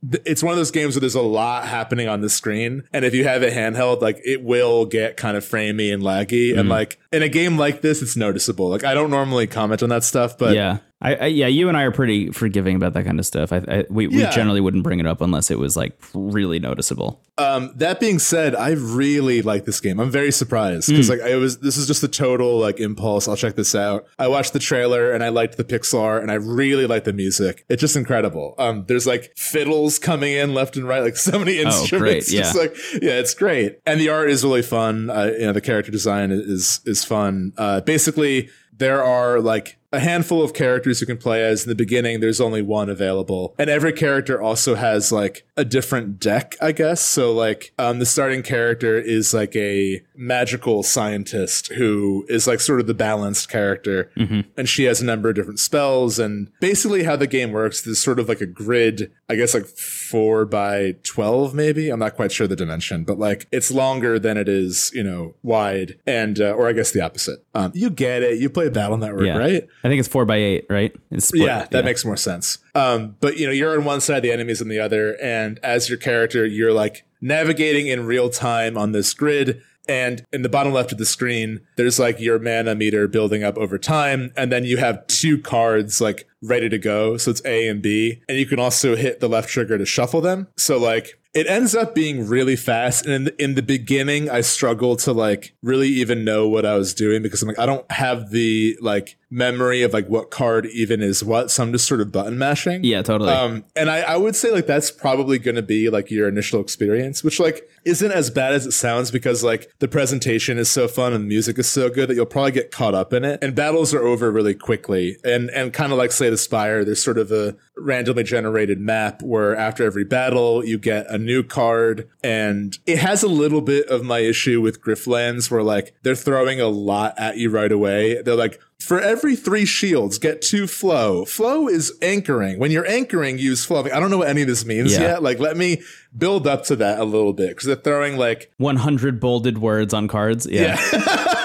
Like th- it's one of those games where there's a lot happening on the screen, and if you have it handheld, like it will get kind of framey and laggy. Mm. And like in a game like this, it's noticeable. Like I don't normally comment on that stuff, but yeah. I, I, yeah, you and I are pretty forgiving about that kind of stuff. I, I we, yeah. we generally wouldn't bring it up unless it was like really noticeable. Um, that being said, I really like this game. I'm very surprised because mm. like I was. This is just a total like impulse. I'll check this out. I watched the trailer and I liked the pixel art and I really like the music. It's just incredible. Um, there's like fiddles coming in left and right, like so many instruments. Oh, great. Yeah. Just like yeah, it's great. And the art is really fun. Uh, you know, the character design is is fun. Uh, basically, there are like a handful of characters you can play as. In the beginning, there's only one available, and every character also has like a different deck, I guess. So like, um, the starting character is like a magical scientist who is like sort of the balanced character, mm-hmm. and she has a number of different spells. And basically, how the game works is sort of like a grid. I guess like four by twelve, maybe. I'm not quite sure the dimension, but like it's longer than it is, you know, wide, and uh, or I guess the opposite. Um, you get it. You play Battle Network, yeah. right? I think it's four by eight, right? yeah, that yeah. makes more sense. Um, but you know, you're on one side, the enemy's on the other, and as your character, you're like navigating in real time on this grid. And in the bottom left of the screen, there's like your mana meter building up over time. And then you have two cards like ready to go. So it's A and B. And you can also hit the left trigger to shuffle them. So like it ends up being really fast. And in the, in the beginning, I struggled to like really even know what I was doing because I'm like, I don't have the like memory of like what card even is what. So I'm just sort of button mashing. Yeah, totally. Um, and I, I would say like that's probably going to be like your initial experience, which like isn't as bad as it sounds because like the presentation is so fun and the music is so good that you'll probably get caught up in it. And battles are over really quickly. And, and kind of like Slay the Spire, there's sort of a randomly generated map where after every battle you get a new card and it has a little bit of my issue with Griftlands where like they're throwing a lot at you right away. They're like, for every three shields, get two flow. Flow is anchoring. When you're anchoring, use flow. I don't know what any of this means yeah. yet. Like, let me build up to that a little bit because they're throwing like 100 bolded words on cards. Yeah. yeah.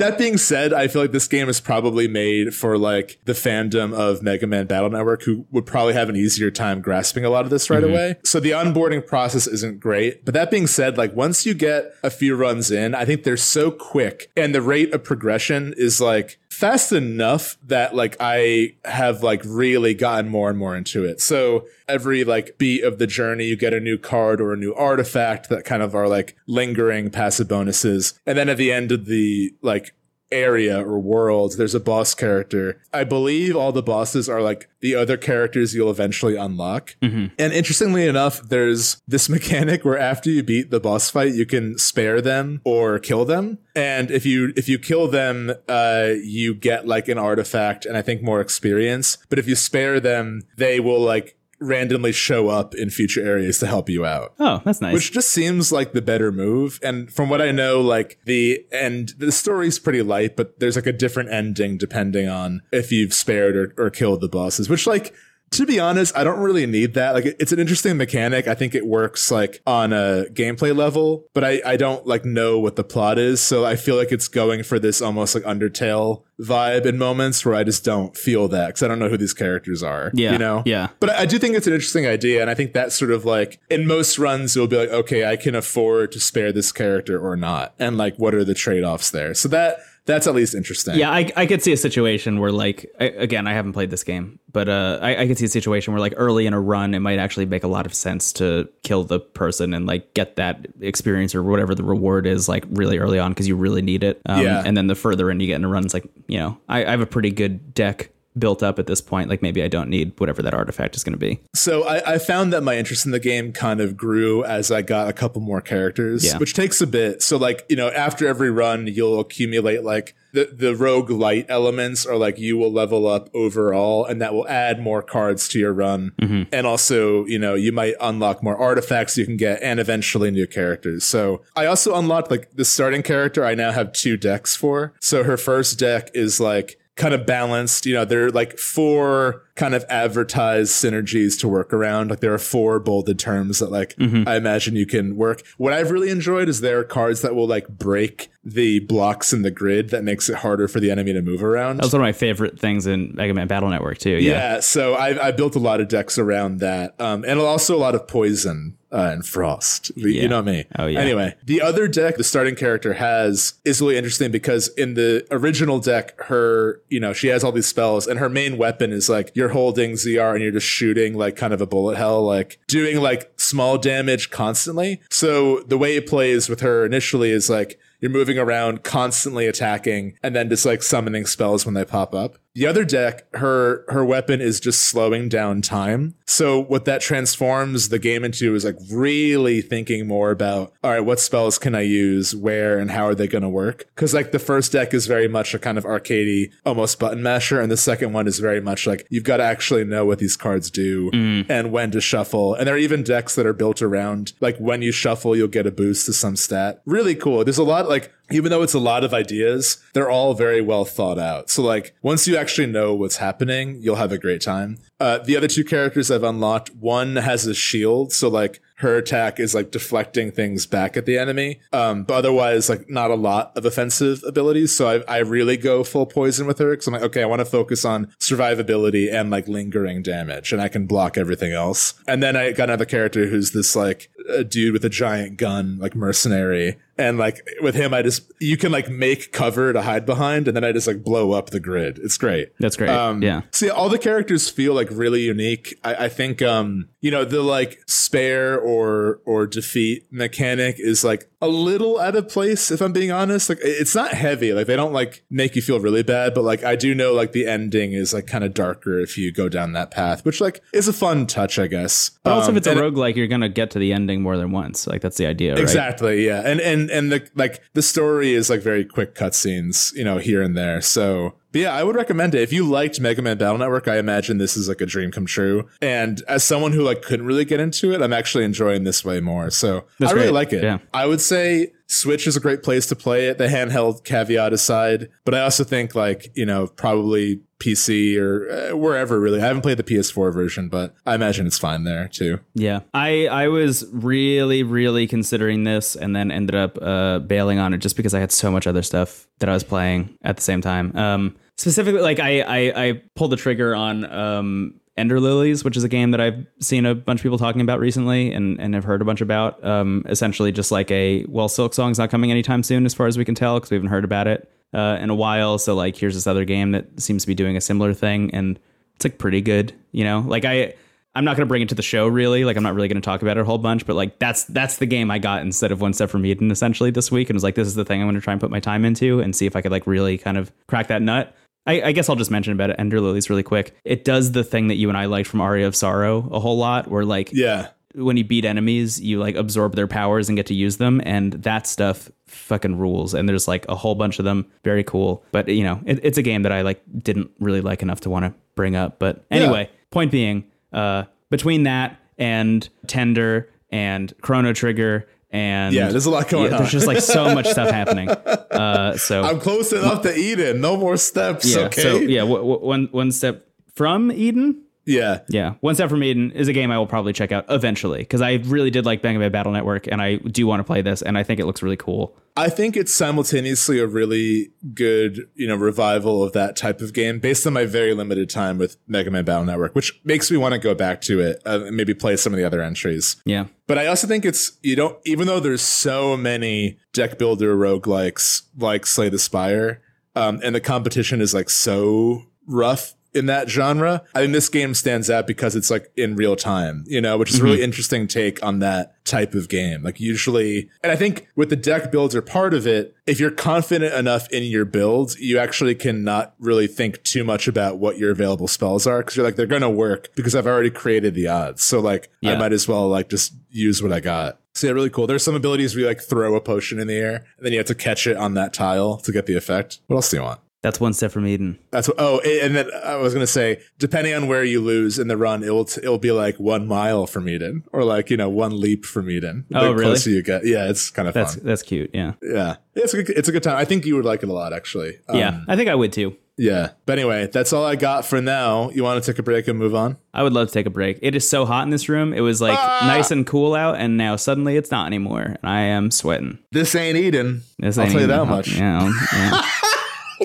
that being said, I feel like this game is probably made for like the fandom of Mega Man Battle Network who would probably have an easier time grasping a lot of this right mm-hmm. away. So the onboarding process isn't great. But that being said, like once you get a few runs in, I think they're so quick and the rate of progression is like fast enough that like I have like really gotten more and more into it. So every like beat of the journey, you get a new card or a new artifact that kind of are like lingering passive bonuses. And then at the end of the like area or world, there's a boss character. I believe all the bosses are like the other characters you'll eventually unlock. Mm-hmm. And interestingly enough, there's this mechanic where after you beat the boss fight, you can spare them or kill them. And if you if you kill them, uh, you get like an artifact and I think more experience. But if you spare them, they will like randomly show up in future areas to help you out. Oh, that's nice. Which just seems like the better move. And from what I know, like the end, the story's pretty light, but there's like a different ending depending on if you've spared or, or killed the bosses, which like to be honest, I don't really need that. Like, it's an interesting mechanic. I think it works like on a gameplay level, but I, I don't like know what the plot is. So I feel like it's going for this almost like Undertale vibe in moments where I just don't feel that because I don't know who these characters are. Yeah. You know? Yeah. But I, I do think it's an interesting idea. And I think that's sort of like in most runs, it'll be like, okay, I can afford to spare this character or not. And like, what are the trade offs there? So that, that's at least interesting. Yeah, I, I could see a situation where, like, I, again, I haven't played this game, but uh, I, I could see a situation where, like, early in a run, it might actually make a lot of sense to kill the person and like get that experience or whatever the reward is, like, really early on because you really need it. Um, yeah. And then the further in you get in a run, it's like, you know, I, I have a pretty good deck built up at this point. Like maybe I don't need whatever that artifact is going to be. So I, I, found that my interest in the game kind of grew as I got a couple more characters, yeah. which takes a bit. So like, you know, after every run, you'll accumulate like the, the roguelite elements are like you will level up overall and that will add more cards to your run. Mm-hmm. And also, you know, you might unlock more artifacts you can get and eventually new characters. So I also unlocked like the starting character I now have two decks for. So her first deck is like kind of balanced. You know, there are like four kind of advertised synergies to work around. Like there are four bolded terms that like mm-hmm. I imagine you can work. What I've really enjoyed is there are cards that will like break the blocks in the grid that makes it harder for the enemy to move around. That was one of my favorite things in Mega Man Battle Network too. Yeah. Yeah. So I, I built a lot of decks around that. Um, and also a lot of poison uh, and Frost. Yeah. You know me. Oh yeah. Anyway, the other deck the starting character has is really interesting because in the original deck, her you know she has all these spells and her main weapon is like you're holding ZR and you're just shooting like kind of a bullet hell, like doing like small damage constantly. So the way it plays with her initially is like you're moving around constantly attacking and then just like summoning spells when they pop up. The other deck, her her weapon is just slowing down time. So what that transforms the game into is like really thinking more about all right, what spells can I use, where, and how are they going to work? Because like the first deck is very much a kind of arcadey, almost button masher, and the second one is very much like you've got to actually know what these cards do mm. and when to shuffle. And there are even decks that are built around like when you shuffle, you'll get a boost to some stat. Really cool. There's a lot like even though it's a lot of ideas, they're all very well thought out. So like once you actually know what's happening, you'll have a great time. Uh, the other two characters I've unlocked, one has a shield, so like her attack is like deflecting things back at the enemy. Um, but otherwise, like not a lot of offensive abilities. So I, I really go full poison with her because I'm like, okay, I want to focus on survivability and like lingering damage, and I can block everything else. And then I got another character who's this like a dude with a giant gun, like mercenary. And like with him, I just you can like make cover to hide behind, and then I just like blow up the grid. It's great. That's great. Um, yeah. See, all the characters feel like really unique. I, I think um you know the like spare or or defeat mechanic is like a little out of place if i'm being honest. Like it's not heavy. Like they don't like make you feel really bad but like i do know like the ending is like kind of darker if you go down that path which like is a fun touch i guess. But also um, if it's a rogue like you're gonna get to the ending more than once. Like that's the idea right? exactly yeah. And and and the like the story is like very quick cutscenes you know here and there. So but yeah, I would recommend it. If you liked Mega Man Battle Network, I imagine this is like a dream come true. And as someone who like couldn't really get into it, I'm actually enjoying this way more. So That's I really great. like it. Yeah. I would say Switch is a great place to play it, the handheld caveat aside. But I also think like, you know, probably PC or uh, wherever really. I haven't played the PS4 version, but I imagine it's fine there too. Yeah. I I was really really considering this and then ended up uh, bailing on it just because I had so much other stuff that I was playing at the same time. Um specifically like I I, I pulled the trigger on um Ender Lilies, which is a game that I've seen a bunch of people talking about recently and, and have heard a bunch about. Um, essentially, just like a well, Silksong's not coming anytime soon, as far as we can tell, because we haven't heard about it uh, in a while. So like, here's this other game that seems to be doing a similar thing, and it's like pretty good. You know, like I. I'm not going to bring it to the show really. Like I'm not really going to talk about it a whole bunch, but like that's that's the game I got instead of One Step from Eden essentially this week and was like this is the thing I'm going to try and put my time into and see if I could like really kind of crack that nut. I, I, guess I'll just mention about it, Ender Lilies really quick. It does the thing that you and I liked from Aria of Sorrow a whole lot, where like yeah, when you beat enemies, you like absorb their powers and get to use them, and that stuff fucking rules. And there's like a whole bunch of them, very cool. But you know, it, it's a game that I like didn't really like enough to want to bring up. But anyway, yeah. point being, uh, between that and Tender and Chrono Trigger and yeah, there's a lot going yeah, on. There's just like so much stuff happening. Uh, so I'm close enough to Eden. No more steps. Yeah. Okay. So yeah, w- w- one one step from Eden. Yeah. Yeah. One Step from Eden is a game I will probably check out eventually because I really did like Bang Bang Battle Network and I do want to play this and I think it looks really cool. I think it's simultaneously a really good, you know, revival of that type of game based on my very limited time with Mega Man Battle Network, which makes me want to go back to it uh, and maybe play some of the other entries. Yeah. But I also think it's, you don't, even though there's so many deck builder roguelikes like Slay the Spire, um, and the competition is like so rough in that genre. I think this game stands out because it's like in real time, you know, which is mm-hmm. a really mm-hmm. interesting take on that type of game. Like usually, and I think with the deck builder part of it, if you're confident enough in your build, you actually cannot really think too much about what your available spells are because you're like, they're going to work because I've already created the odds. So like, yeah. I might as well like just use what I got. So yeah, really cool. There's some abilities where you like throw a potion in the air and then you have to catch it on that tile to get the effect. What else do you want? That's one step from Eden. That's what, oh, and then I was gonna say, depending on where you lose in the run, it'll it'll be like one mile from Eden, or like you know one leap from Eden. The oh, really? Closer you get, yeah, it's kind of that's fun. that's cute. Yeah, yeah, it's a good, it's a good time. I think you would like it a lot, actually. Um, yeah, I think I would too. Yeah, but anyway, that's all I got for now. You want to take a break and move on? I would love to take a break. It is so hot in this room. It was like ah! nice and cool out, and now suddenly it's not anymore, and I am sweating. This ain't Eden. This I'll tell you that much. Yeah. yeah.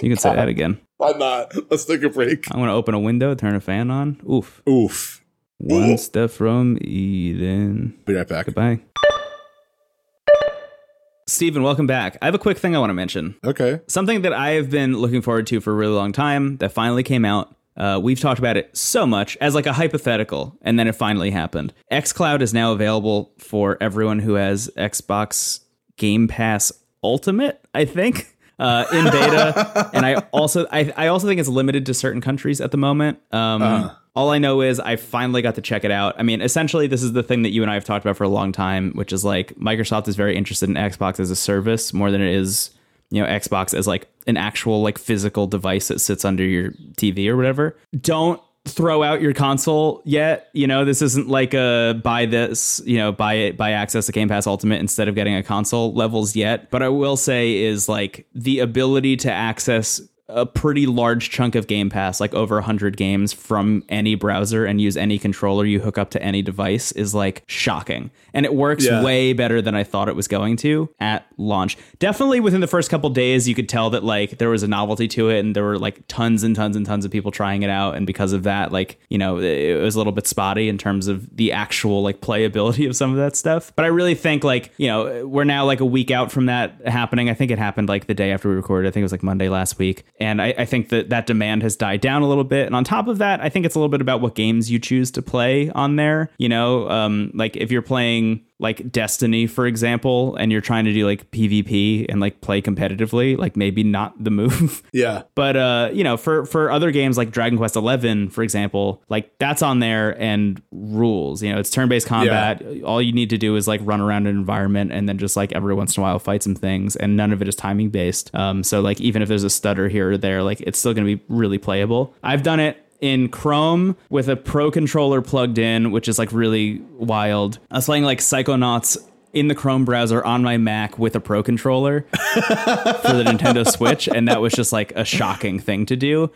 You can say that again. Why not? Let's take a break. I'm gonna open a window, turn a fan on. Oof. Oof. One Oof. step from Eden. Be right back. Goodbye. Stephen, welcome back. I have a quick thing I want to mention. Okay. Something that I have been looking forward to for a really long time that finally came out. Uh, we've talked about it so much as like a hypothetical, and then it finally happened. xCloud is now available for everyone who has Xbox Game Pass Ultimate, I think. Uh, in beta, and I also I, I also think it's limited to certain countries at the moment. Um, uh. All I know is I finally got to check it out. I mean, essentially, this is the thing that you and I have talked about for a long time, which is like Microsoft is very interested in Xbox as a service more than it is, you know, Xbox as like an actual like physical device that sits under your TV or whatever. Don't throw out your console yet. You know, this isn't like a buy this, you know, buy it, buy access to Game Pass Ultimate instead of getting a console levels yet. But I will say is like the ability to access a pretty large chunk of Game Pass, like over 100 games from any browser and use any controller you hook up to any device is like shocking. And it works yeah. way better than I thought it was going to at launch. Definitely within the first couple days, you could tell that like there was a novelty to it and there were like tons and tons and tons of people trying it out. And because of that, like, you know, it was a little bit spotty in terms of the actual like playability of some of that stuff. But I really think like, you know, we're now like a week out from that happening. I think it happened like the day after we recorded. I think it was like Monday last week. And I, I, think that that demand has died down a little bit. And on top of that, I think it's a little bit about what games you choose to play on there. You know, um, like if you're playing like Destiny, for example, and you're trying to do like PvP and like play competitively, like maybe not the move. Yeah. but uh, you know, for for other games like Dragon Quest Eleven, for example, like that's on there and rules. You know, it's turn-based combat. Yeah. All you need to do is like run around an environment and then just like every once in a while fight some things, and none of it is timing based. Um, so like even if there's a stutter here or there, like it's still gonna be really playable. I've done it in Chrome with a Pro controller plugged in, which is like really wild. I was playing like Psychonauts in the Chrome browser on my Mac with a Pro controller for the Nintendo Switch, and that was just like a shocking thing to do.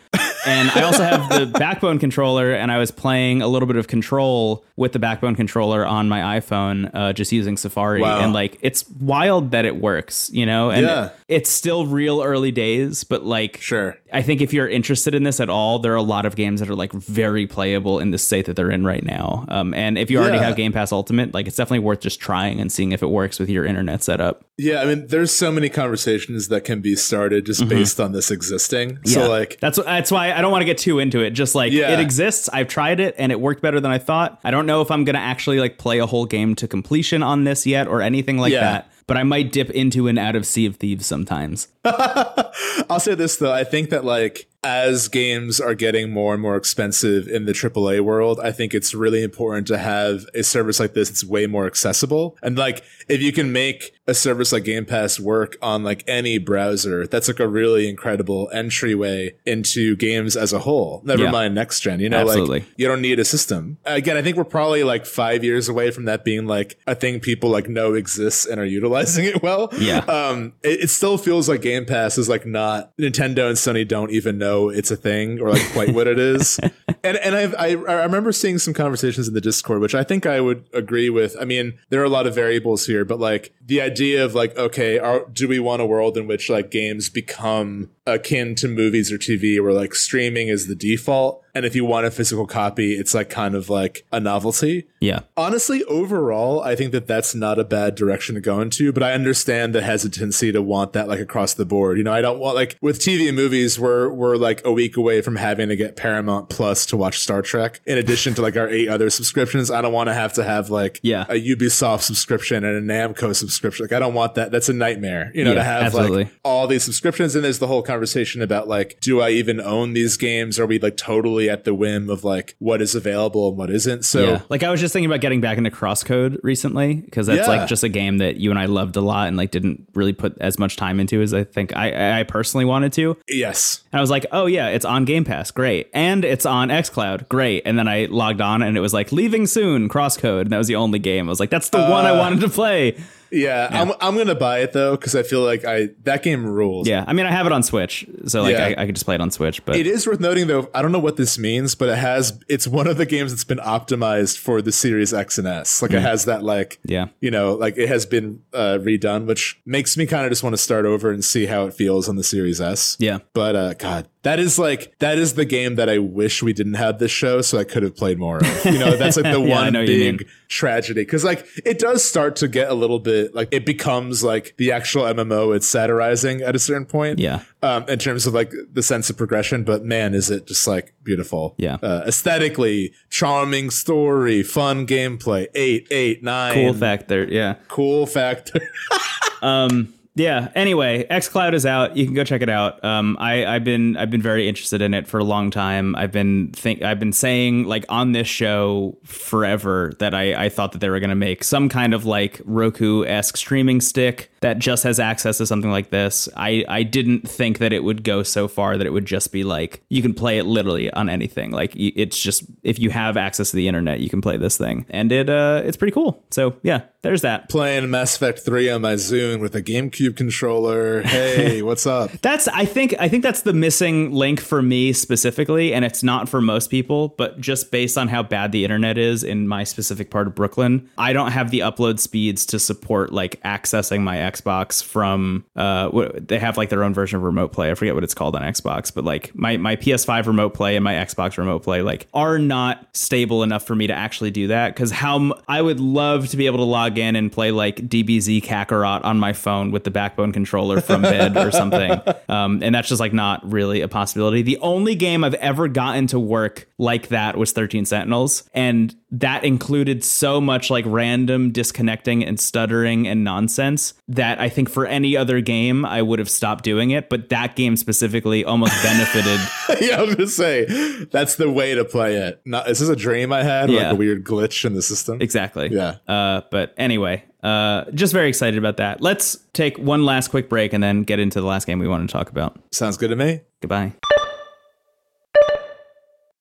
And I also have the Backbone controller, and I was playing a little bit of Control with the Backbone controller on my iPhone, uh, just using Safari. Wow. And like, it's wild that it works, you know? And yeah. it's still real early days, but like, sure. I think if you're interested in this at all, there are a lot of games that are like very playable in the state that they're in right now. Um, and if you already yeah. have Game Pass Ultimate, like, it's definitely worth just trying and seeing if it works with your internet setup. Yeah, I mean, there's so many conversations that can be started just mm-hmm. based on this existing. Yeah. So like, that's that's why I don't want to get too into it. Just like yeah. it exists. I've tried it and it worked better than I thought. I don't know if I'm gonna actually like play a whole game to completion on this yet or anything like yeah. that. But I might dip into and out of Sea of Thieves sometimes. I'll say this though, I think that like as games are getting more and more expensive in the AAA world, I think it's really important to have a service like this that's way more accessible. And like, if you can make a service like Game Pass work on like any browser, that's like a really incredible entryway into games as a whole. Never yeah. mind next gen. You know, Absolutely. like you don't need a system. Again, I think we're probably like five years away from that being like a thing people like know exists and are utilizing it well. Yeah. Um, it, it still feels like Game Pass is like not Nintendo and Sony don't even know know it's a thing or like quite what it is. and and I've, I I remember seeing some conversations in the Discord, which I think I would agree with. I mean, there are a lot of variables here, but like the idea of like, okay, are, do we want a world in which like games become akin to movies or TV, where like streaming is the default? And if you want a physical copy, it's like kind of like a novelty. Yeah. Honestly, overall, I think that that's not a bad direction to go into, but I understand the hesitancy to want that like across the board. You know, I don't want like with TV and movies, we're, we're like a week away from having to get Paramount Plus to watch Star Trek in addition to like our eight other subscriptions. I don't want to have to have like yeah. a Ubisoft subscription and a Namco subscription. Like, I don't want that. That's a nightmare, you know, yeah, to have absolutely. like all these subscriptions. And there's the whole conversation about like, do I even own these games? Are we like totally at the whim of like what is available and what isn't. So yeah. like I was just thinking about getting back into Crosscode recently because that's yeah. like just a game that you and I loved a lot and like didn't really put as much time into as I think I I personally wanted to. Yes. And I was like, "Oh yeah, it's on Game Pass. Great." And it's on xCloud. Great. And then I logged on and it was like leaving soon Crosscode and that was the only game. I was like, "That's the uh, one I uh, wanted to play." Yeah, yeah, I'm I'm gonna buy it though because I feel like I that game rules. Yeah, I mean I have it on Switch, so like yeah. I, I could just play it on Switch. But it is worth noting though. I don't know what this means, but it has it's one of the games that's been optimized for the Series X and S. Like mm. it has that like yeah, you know, like it has been uh, redone, which makes me kind of just want to start over and see how it feels on the Series S. Yeah, but uh, God, that is like that is the game that I wish we didn't have this show so I could have played more of. You know, that's like the yeah, one big tragedy because like it does start to get a little bit like it becomes like the actual MMO it's satirizing at a certain point. Yeah. Um, in terms of like the sense of progression, but man, is it just like beautiful. Yeah. Uh, aesthetically, charming story, fun gameplay, eight, eight, nine. Cool factor. Yeah. Cool factor. um, Yeah. Anyway, XCloud is out. You can go check it out. Um, I, I've been I've been very interested in it for a long time. I've been think I've been saying like on this show forever that I, I thought that they were gonna make some kind of like Roku esque streaming stick that just has access to something like this. I, I didn't think that it would go so far that it would just be like you can play it literally on anything. Like it's just if you have access to the internet, you can play this thing, and it uh it's pretty cool. So yeah, there's that. Playing Mass Effect 3 on my Zune with a GameCube controller. Hey, what's up? that's I think I think that's the missing link for me specifically, and it's not for most people, but just based on how bad the internet is in my specific part of Brooklyn, I don't have the upload speeds to support like accessing my Xbox from uh they have like their own version of remote play. I forget what it's called on Xbox, but like my my PS5 remote play and my Xbox remote play like are not stable enough for me to actually do that cuz how I would love to be able to log in and play like DBZ Kakarot on my phone with the backbone controller from bed or something. Um, and that's just like not really a possibility. The only game I've ever gotten to work like that was 13 Sentinels. And that included so much like random disconnecting and stuttering and nonsense that I think for any other game I would have stopped doing it. But that game specifically almost benefited. yeah, I was gonna say that's the way to play it. Not, is this a dream I had? Yeah. Like a weird glitch in the system? Exactly. Yeah. Uh, but anyway, uh, just very excited about that. Let's take one last quick break and then get into the last game we want to talk about. Sounds good to me. Goodbye.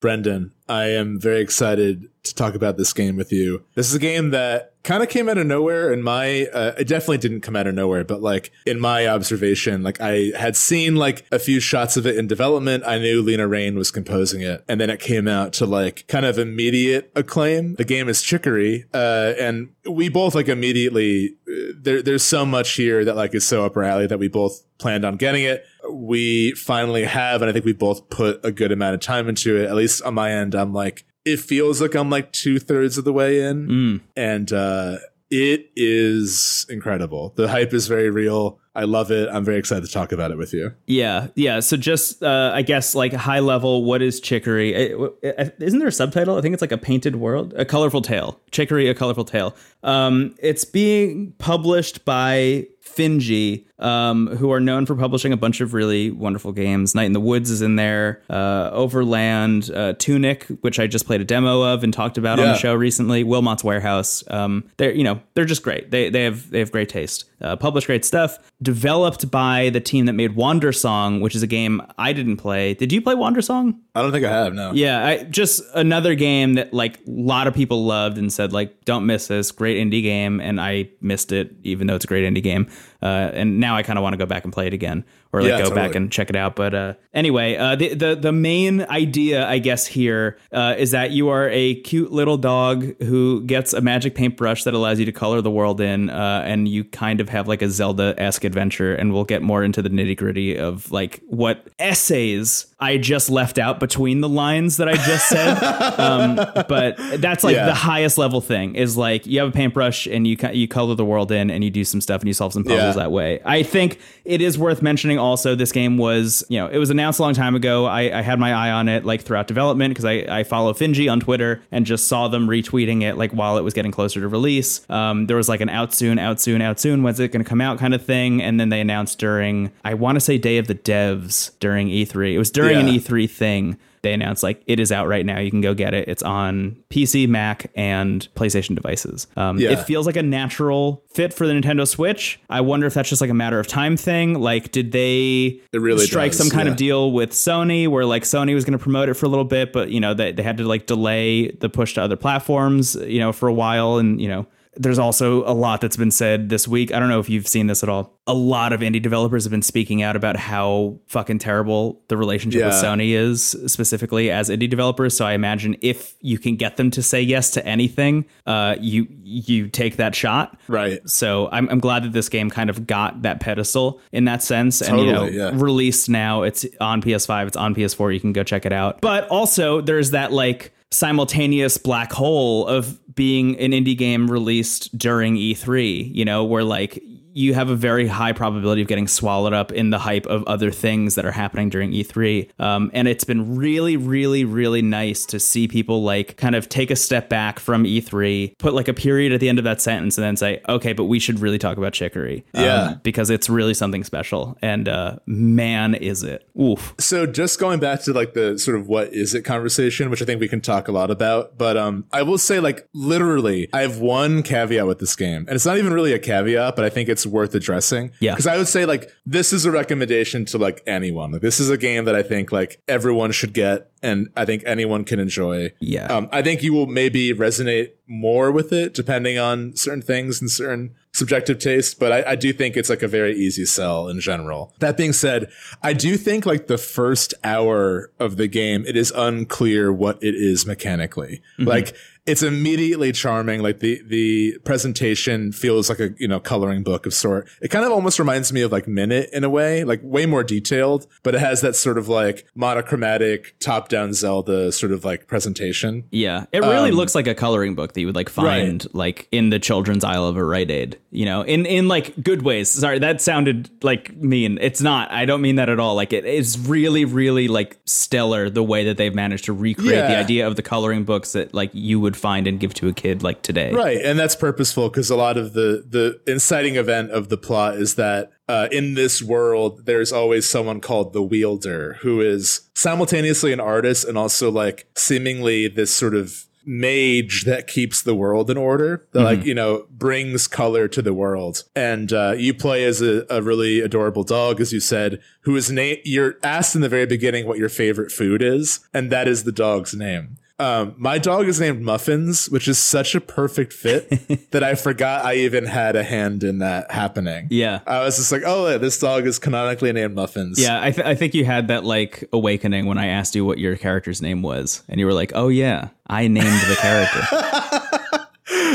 Brendan, I am very excited to talk about this game with you. This is a game that kind of came out of nowhere in my uh, it definitely didn't come out of nowhere but like in my observation like i had seen like a few shots of it in development. I knew Lena Raine was composing it. And then it came out to like kind of immediate acclaim. The game is chicory uh, and we both like immediately there, there's so much here that like is so up our alley that we both planned on getting it we finally have and i think we both put a good amount of time into it at least on my end i'm like it feels like I'm like two thirds of the way in, mm. and uh, it is incredible. The hype is very real. I love it. I'm very excited to talk about it with you. Yeah, yeah. So just, uh, I guess, like high level, what is Chicory? isn't there a subtitle? I think it's like a painted world, a colorful tale. Chicory, a colorful tale. Um, it's being published by Finji, um, who are known for publishing a bunch of really wonderful games. Night in the Woods is in there, uh, Overland, uh, Tunic, which I just played a demo of and talked about yeah. on the show recently. Wilmot's Warehouse. Um, they're you know they're just great. They they have they have great taste. Uh, publish great stuff. Developed by the team that made Wandersong, which is a game I didn't play. Did you play Wandersong? I don't think I have. No. Yeah, I, just another game that like a lot of people loved and said like, don't miss this great indie game, and I missed it, even though it's a great indie game. Uh, and now I kind of want to go back and play it again or like yeah, go totally. back and check it out. But uh, anyway, uh, the, the the main idea, I guess, here uh, is that you are a cute little dog who gets a magic paintbrush that allows you to color the world in, uh, and you kind of have like a Zelda esque adventure. And we'll get more into the nitty gritty of like what essays I just left out between the lines that I just said. um, but that's like yeah. the highest level thing is like you have a paintbrush and you you color the world in and you do some stuff and you solve some puzzles yeah. that way. I think it is worth mentioning also this game was you know it was announced a long time ago. I, I had my eye on it like throughout development because I, I follow Finji on Twitter and just saw them retweeting it like while it was getting closer to release. Um, there was like an out soon, out soon, out soon. When's it going to come out kind of thing? And then they announced during I want to say Day of the Devs during E3. It was during during yeah. an E3 thing, they announced like it is out right now. You can go get it. It's on PC, Mac, and PlayStation devices. Um, yeah. It feels like a natural fit for the Nintendo Switch. I wonder if that's just like a matter of time thing. Like, did they really strike does, some kind yeah. of deal with Sony where like Sony was going to promote it for a little bit, but you know they, they had to like delay the push to other platforms, you know, for a while, and you know there's also a lot that's been said this week. I don't know if you've seen this at all. A lot of indie developers have been speaking out about how fucking terrible the relationship yeah. with Sony is, specifically as indie developers. So I imagine if you can get them to say yes to anything, uh, you you take that shot. Right. So I'm, I'm glad that this game kind of got that pedestal in that sense. Totally, and you know, yeah. released now, it's on PS5, it's on PS4. You can go check it out. But also, there's that like simultaneous black hole of being an indie game released during E3, you know, where like you have a very high probability of getting swallowed up in the hype of other things that are happening during E3. Um, and it's been really, really, really nice to see people like kind of take a step back from E3, put like a period at the end of that sentence, and then say, okay, but we should really talk about Chicory. Um, yeah. Because it's really something special. And uh, man, is it. Oof. So just going back to like the sort of what is it conversation, which I think we can talk a lot about. But um, I will say, like, literally, I have one caveat with this game. And it's not even really a caveat, but I think it's worth addressing. Yeah. Because I would say, like, this is a recommendation to like anyone. Like, this is a game that I think like everyone should get and I think anyone can enjoy. Yeah. Um, I think you will maybe resonate more with it depending on certain things and certain subjective taste, but I, I, do think it's like a very easy sell in general. That being said, I do think like the first hour of the game, it is unclear what it is mechanically. Mm-hmm. Like it's immediately charming. Like the the presentation feels like a you know coloring book of sort. It kind of almost reminds me of like Minit in a way, like way more detailed, but it has that sort of like monochromatic top down Zelda sort of like presentation. Yeah, it really um, looks like a coloring book that you would like find right. like in the children's aisle of a Rite Aid. You know, in in like good ways. Sorry, that sounded like mean. It's not. I don't mean that at all. Like it is really really like stellar the way that they've managed to recreate yeah. the idea of the coloring books that like you would find and give to a kid like today. Right, and that's purposeful because a lot of the the inciting event of the plot is that uh, in this world there's always someone called the wielder who is simultaneously an artist and also like seemingly this sort of mage that keeps the world in order that mm-hmm. like you know brings color to the world and uh, you play as a, a, really adorable dog as you said who is name you're asked in the very beginning what your favorite food is and that is the dog's name um, my dog is named Muffins, which is such a perfect fit that I forgot I even had a hand in that happening. Yeah. I was just like, oh, this dog is canonically named Muffins. Yeah, I, th- I think you had that like awakening when I asked you what your character's name was. And you were like, oh, yeah, I named the character.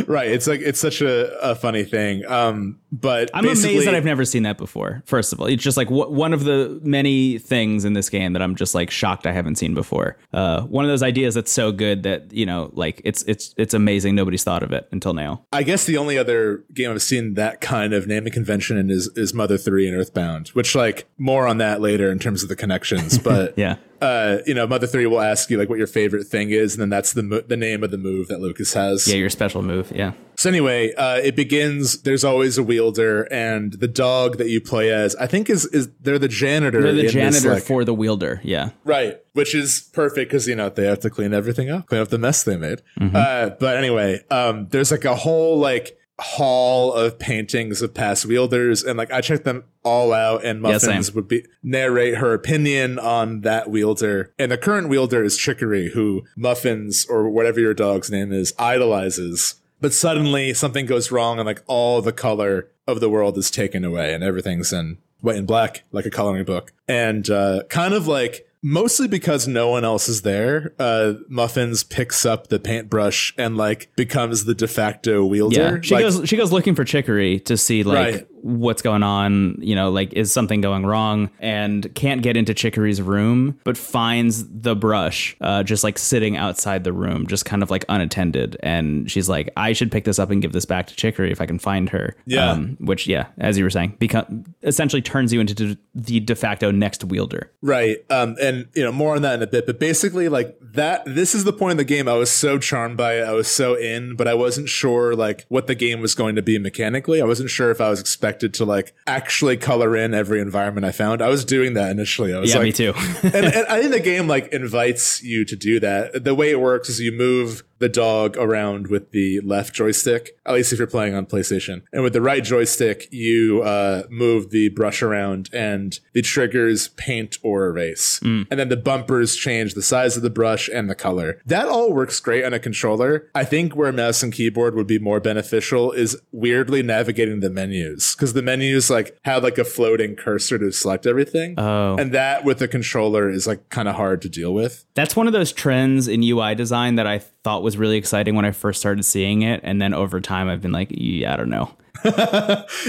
right. It's like it's such a, a funny thing. Um, but I'm amazed that I've never seen that before. First of all, it's just like w- one of the many things in this game that I'm just like shocked I haven't seen before. Uh, one of those ideas that's so good that you know, like it's it's it's amazing nobody's thought of it until now. I guess the only other game I've seen that kind of naming convention in is is Mother Three and Earthbound, which like more on that later in terms of the connections. But yeah, uh, you know, Mother Three will ask you like what your favorite thing is, and then that's the mo- the name of the move that Lucas has. Yeah, your special move. Yeah. So anyway, uh, it begins. There's always a wielder, and the dog that you play as, I think, is is they're the janitor. They're the janitor this, like, for the wielder. Yeah. Right, which is perfect because you know they have to clean everything up, clean up the mess they made. Mm-hmm. Uh, but anyway, um, there's like a whole like hall of paintings of past wielders and like I checked them all out and Muffins yeah, would be narrate her opinion on that wielder. And the current wielder is Chicory, who Muffins or whatever your dog's name is idolizes. But suddenly something goes wrong and like all the color of the world is taken away and everything's in white and black like a coloring book. And uh, kind of like mostly because no one else is there. Uh, Muffins picks up the paintbrush and like becomes the de facto wielder. Yeah, she like, goes. She goes looking for Chicory to see like right what's going on, you know, like is something going wrong and can't get into Chicory's room, but finds the brush uh, just like sitting outside the room, just kind of like unattended. And she's like, I should pick this up and give this back to Chicory if I can find her. Yeah. Um, which, yeah, as you were saying, become essentially turns you into the de facto next wielder. Right. Um, and, you know, more on that in a bit, but basically, like that, this is the point of the game. I was so charmed by it. I was so in, but I wasn't sure like what the game was going to be mechanically. I wasn't sure if I was expecting expected to like actually color in every environment I found. I was doing that initially. I was yeah, like, me too. and, and I think the game like invites you to do that. The way it works is you move the dog around with the left joystick, at least if you're playing on PlayStation. And with the right joystick, you uh, move the brush around and the triggers paint or erase. Mm. And then the bumpers change the size of the brush and the color. That all works great on a controller. I think where mouse and keyboard would be more beneficial is weirdly navigating the menus because the menus like have like a floating cursor to select everything. Oh. And that with a controller is like kind of hard to deal with. That's one of those trends in UI design that I thought was really exciting when I first started seeing it, and then over time I've been like, yeah, I don't know.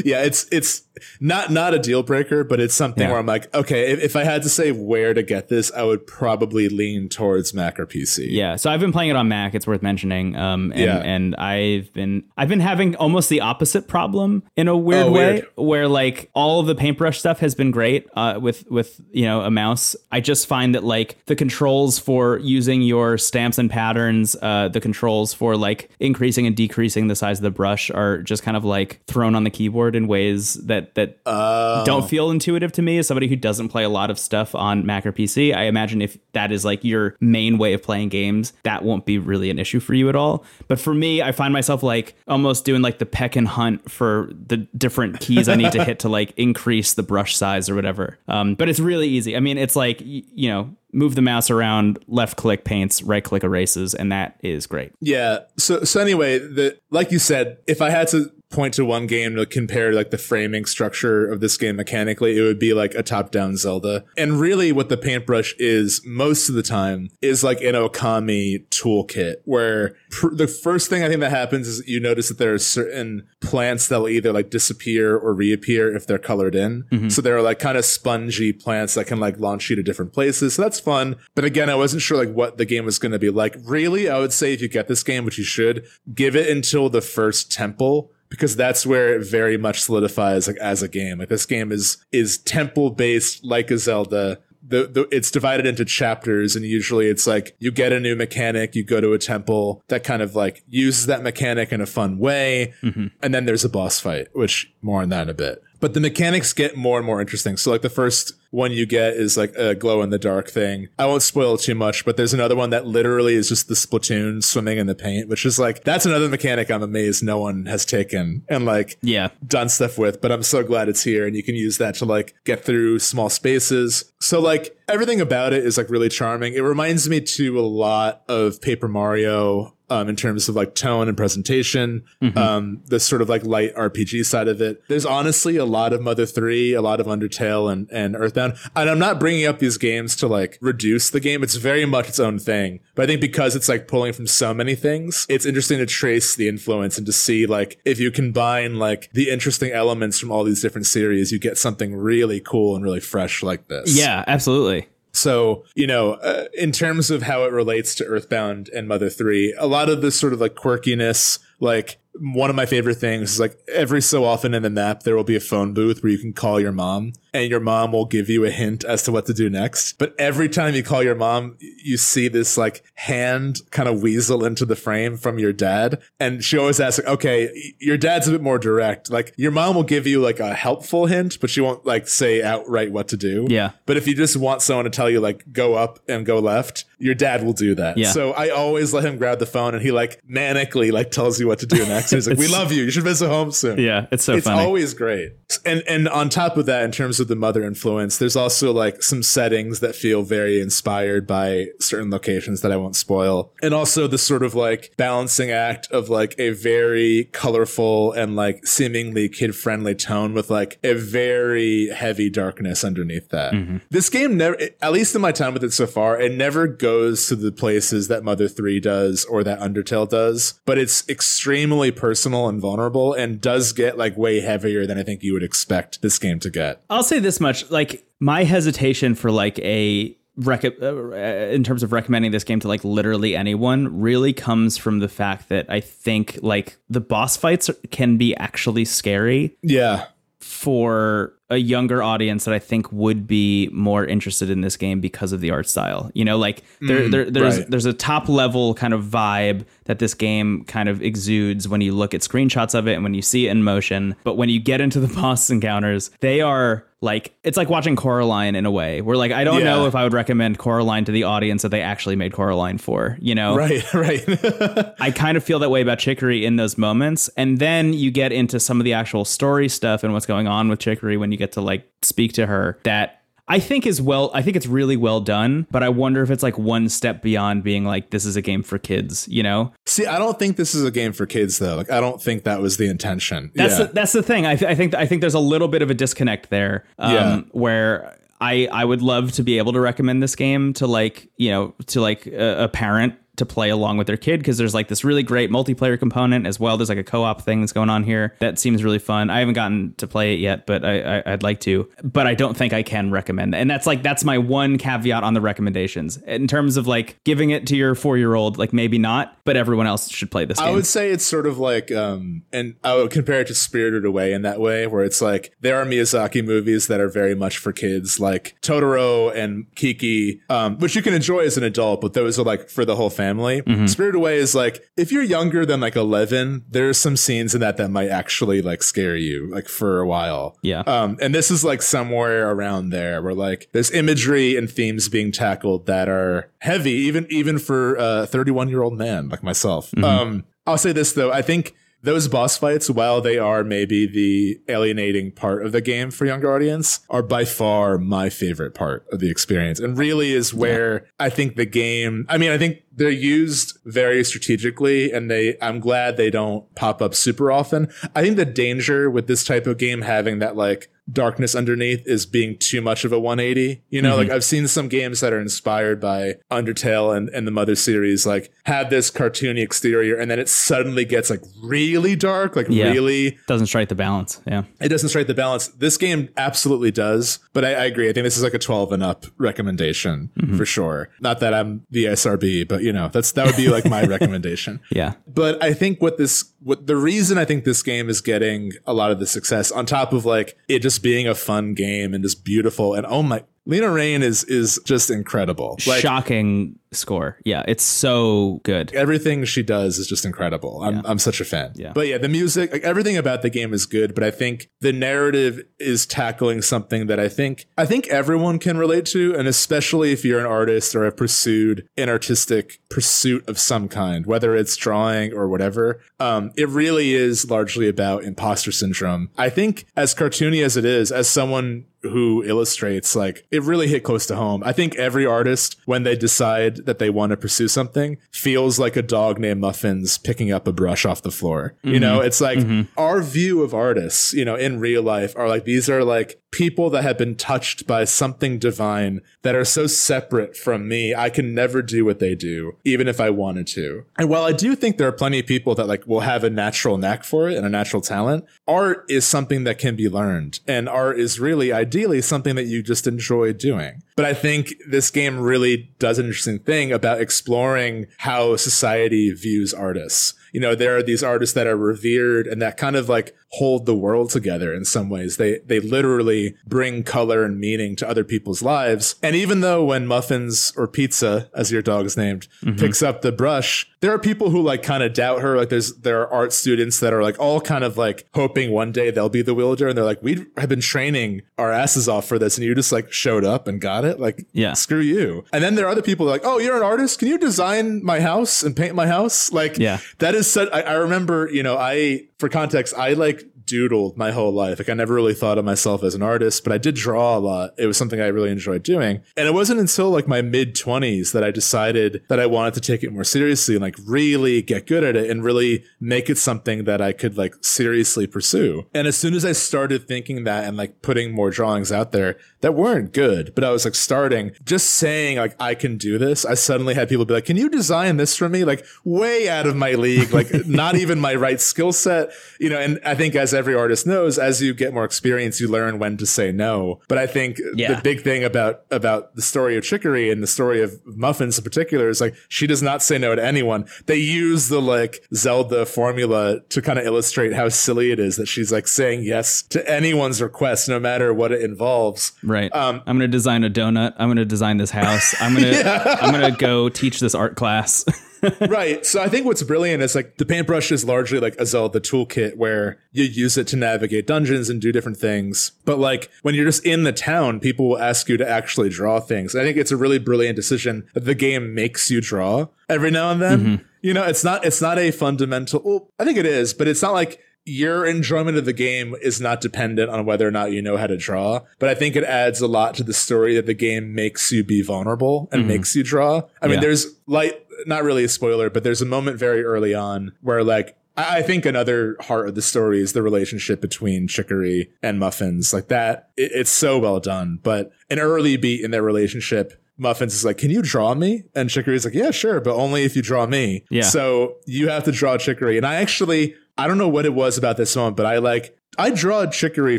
yeah, it's it's not not a deal breaker, but it's something yeah. where I'm like, okay, if, if, I had to say where to get this, I would probably lean towards Mac or PC. Yeah, so I've been playing it on Mac. It's worth mentioning. Um, and, yeah. and I've been I've been having almost the opposite problem in a weird, oh, way, where like all of the paintbrush stuff has been great uh, with with you know a mouse. I just find that like the controls for using your stamps and patterns, uh, the controls for like increasing and decreasing the size of the brush are just kind of like thrown on the keyboard in ways that that oh. don't feel intuitive to me as somebody who doesn't play a lot of stuff on Mac or PC. I imagine if that is like your main way of playing games, that won't be really an issue for you at all. But for me, I find myself like almost doing like the peck and hunt for the different keys I need to hit to like increase the brush size or whatever. Um, but it's really easy. I mean, it's like, you know, move the mouse around, left click paints, right click erases, and that is great. Yeah. So so anyway, the like you said, if I had to point to one game to compare like the framing structure of this game mechanically, it would be like a top-down Zelda. And really what the paintbrush is most of the time is like an Okami toolkit where pr- the first thing I think that happens is you notice that there are certain plants that will either like disappear or reappear if they're colored in. Mm-hmm. So there are like kind of spongy plants that can like launch you to different places. So that's fun. But again, I wasn't sure like what the game was going to be like. Really, I would say if you get this game, which you should, give it until the first temple because that's where it very much solidifies like as a game. Like this game is is temple based like a Zelda. The, the, it's divided into chapters and usually it's like you get a new mechanic you go to a temple that kind of like uses that mechanic in a fun way mm-hmm. and then there's a boss fight which more on that in a bit but the mechanics get more and more interesting so like the first one you get is like a glow in the dark thing. I won't spoil it too much, but there's another one that literally is just the Splatoon swimming in the paint, which is like that's another mechanic I'm amazed no one has taken and like yeah done stuff with. But I'm so glad it's here, and you can use that to like get through small spaces. So like everything about it is like really charming. It reminds me to a lot of Paper Mario um, in terms of like tone and presentation, mm-hmm. um, the sort of like light RPG side of it. There's honestly a lot of Mother 3, a lot of Undertale and, and Earthbound. And I'm not bringing up these games to like reduce the game. It's very much its own thing. But I think because it's like pulling from so many things, it's interesting to trace the influence and to see like if you combine like the interesting elements from all these different series, you get something really cool and really fresh like this. Yeah, absolutely. So, you know, uh, in terms of how it relates to Earthbound and Mother 3, a lot of this sort of like quirkiness, like one of my favorite things is like every so often in the map there will be a phone booth where you can call your mom and your mom will give you a hint as to what to do next but every time you call your mom you see this like hand kind of weasel into the frame from your dad and she always asks okay your dad's a bit more direct like your mom will give you like a helpful hint but she won't like say outright what to do yeah but if you just want someone to tell you like go up and go left your dad will do that yeah. so i always let him grab the phone and he like manically like tells you what to do next He's like, "We love you. You should visit home soon." Yeah, it's so it's funny. always great. And and on top of that, in terms of the mother influence, there's also like some settings that feel very inspired by certain locations that I won't spoil, and also the sort of like balancing act of like a very colorful and like seemingly kid friendly tone with like a very heavy darkness underneath that. Mm-hmm. This game never, at least in my time with it so far, it never goes to the places that Mother Three does or that Undertale does, but it's extremely personal and vulnerable and does get like way heavier than I think you would expect this game to get. I'll say this much like my hesitation for like a rec- uh, in terms of recommending this game to like literally anyone really comes from the fact that I think like the boss fights can be actually scary. Yeah. For a younger audience that I think would be more interested in this game because of the art style. You know, like there, mm, there there's right. there's a top level kind of vibe that this game kind of exudes when you look at screenshots of it and when you see it in motion. But when you get into the boss encounters, they are like it's like watching Coraline in a way. Where like I don't yeah. know if I would recommend Coraline to the audience that they actually made Coraline for. You know, right, right. I kind of feel that way about Chicory in those moments, and then you get into some of the actual story stuff and what's going on with Chicory when you get to like speak to her. That I think is well I think it's really well done, but I wonder if it's like one step beyond being like this is a game for kids, you know? See, I don't think this is a game for kids though. Like I don't think that was the intention. That's yeah. the, that's the thing. I, th- I think I think there's a little bit of a disconnect there. Um, yeah. where I I would love to be able to recommend this game to like, you know, to like a, a parent to play along with their kid because there's like this really great multiplayer component as well. There's like a co-op thing that's going on here that seems really fun. I haven't gotten to play it yet, but I, I would like to. But I don't think I can recommend. And that's like that's my one caveat on the recommendations in terms of like giving it to your four year old. Like maybe not, but everyone else should play this. Game. I would say it's sort of like, um, and I would compare it to Spirited Away in that way, where it's like there are Miyazaki movies that are very much for kids, like Totoro and Kiki, um, which you can enjoy as an adult, but those are like for the whole family. Mm-hmm. Spirited Away is like if you're younger than like 11, there's some scenes in that that might actually like scare you like for a while. Yeah. Um, and this is like somewhere around there where like there's imagery and themes being tackled that are heavy, even even for a 31 year old man like myself. Mm-hmm. Um, I'll say this though, I think those boss fights, while they are maybe the alienating part of the game for younger audience, are by far my favorite part of the experience, and really is where yeah. I think the game. I mean, I think they're used very strategically, and they. I'm glad they don't pop up super often. I think the danger with this type of game having that like darkness underneath is being too much of a 180. You know, mm-hmm. like I've seen some games that are inspired by Undertale and, and the Mother series, like have this cartoony exterior and then it suddenly gets like really dark, like yeah. really doesn't strike the balance. Yeah. It doesn't strike the balance. This game absolutely does, but I, I agree. I think this is like a 12 and up recommendation mm-hmm. for sure. Not that I'm the ESRB, but you know, that's, that would be like my recommendation. Yeah. But I think what this, what the reason I think this game is getting a lot of the success on top of like it just being a fun game and just beautiful and oh my Lena Raine is is just incredible. Like, Shocking score. Yeah, it's so good. Everything she does is just incredible. I'm yeah. I'm such a fan. Yeah. But yeah, the music, like everything about the game is good, but I think the narrative is tackling something that I think I think everyone can relate to, and especially if you're an artist or have pursued an artistic pursuit of some kind, whether it's drawing or whatever. Um, it really is largely about imposter syndrome. I think as cartoony as it is, as someone who illustrates like it really hit close to home. I think every artist when they decide that they want to pursue something feels like a dog named Muffins picking up a brush off the floor. Mm-hmm. You know, it's like mm-hmm. our view of artists, you know, in real life are like these are like people that have been touched by something divine that are so separate from me. I can never do what they do, even if I wanted to. And while I do think there are plenty of people that like will have a natural knack for it and a natural talent, art is something that can be learned. And art is really ideally something that you just enjoy doing. But I think this game really does an interesting thing about exploring how society views artists you know, there are these artists that are revered and that kind of like hold the world together in some ways. They they literally bring color and meaning to other people's lives. And even though when Muffins or Pizza, as your dog is named, mm-hmm. picks up the brush, there are people who like kind of doubt her. Like there's there are art students that are like all kind of like hoping one day they'll be the wielder, and they're like, we have been training our asses off for this, and you just like showed up and got it. Like, yeah, screw you. And then there are other people like, oh, you're an artist. Can you design my house and paint my house? Like, yeah, that is such. I, I remember, you know, I for context, I like doodled my whole life. Like I never really thought of myself as an artist, but I did draw a lot. It was something I really enjoyed doing. And it wasn't until like my mid 20s that I decided that I wanted to take it more seriously and like really get good at it and really make it something that I could like seriously pursue. And as soon as I started thinking that and like putting more drawings out there that weren't good, but I was like starting just saying like I can do this, I suddenly had people be like, "Can you design this for me?" Like way out of my league, like not even my right skill set, you know, and I think as every artist knows, as you get more experience, you learn when to say no. But I think yeah. the big thing about about the story of Chicory and the story of Muffins in particular is like she does not say no to anyone. They use the like Zelda formula to kind of illustrate how silly it is that she's like saying yes to anyone's request, no matter what it involves. Right. Um, I'm gonna design a donut. I'm gonna design this house. I'm gonna yeah. I'm gonna go teach this art class. right. So I think what's brilliant is like the paintbrush is largely like a Zelda toolkit where you use it to navigate dungeons and do different things. But like when you're just in the town, people will ask you to actually draw things. I think it's a really brilliant decision that the game makes you draw every now and then. Mm-hmm. You know, it's not it's not a fundamental. Well, I think it is, but it's not like your enjoyment of the game is not dependent on whether or not you know how to draw, but I think it adds a lot to the story that the game makes you be vulnerable and mm-hmm. makes you draw. I mean, there's light, not really a spoiler, but there's a moment very early on where like I think another heart of the story is the relationship between Chicory and Muffins. Like that, it's so well done. But an early beat in their relationship Muffins is like, "Can you draw me?" And Chicory's like, "Yeah, sure, but only if you draw me." Yeah. So you have to draw Chicory, and I actually I don't know what it was about this moment, but I like I draw Chicory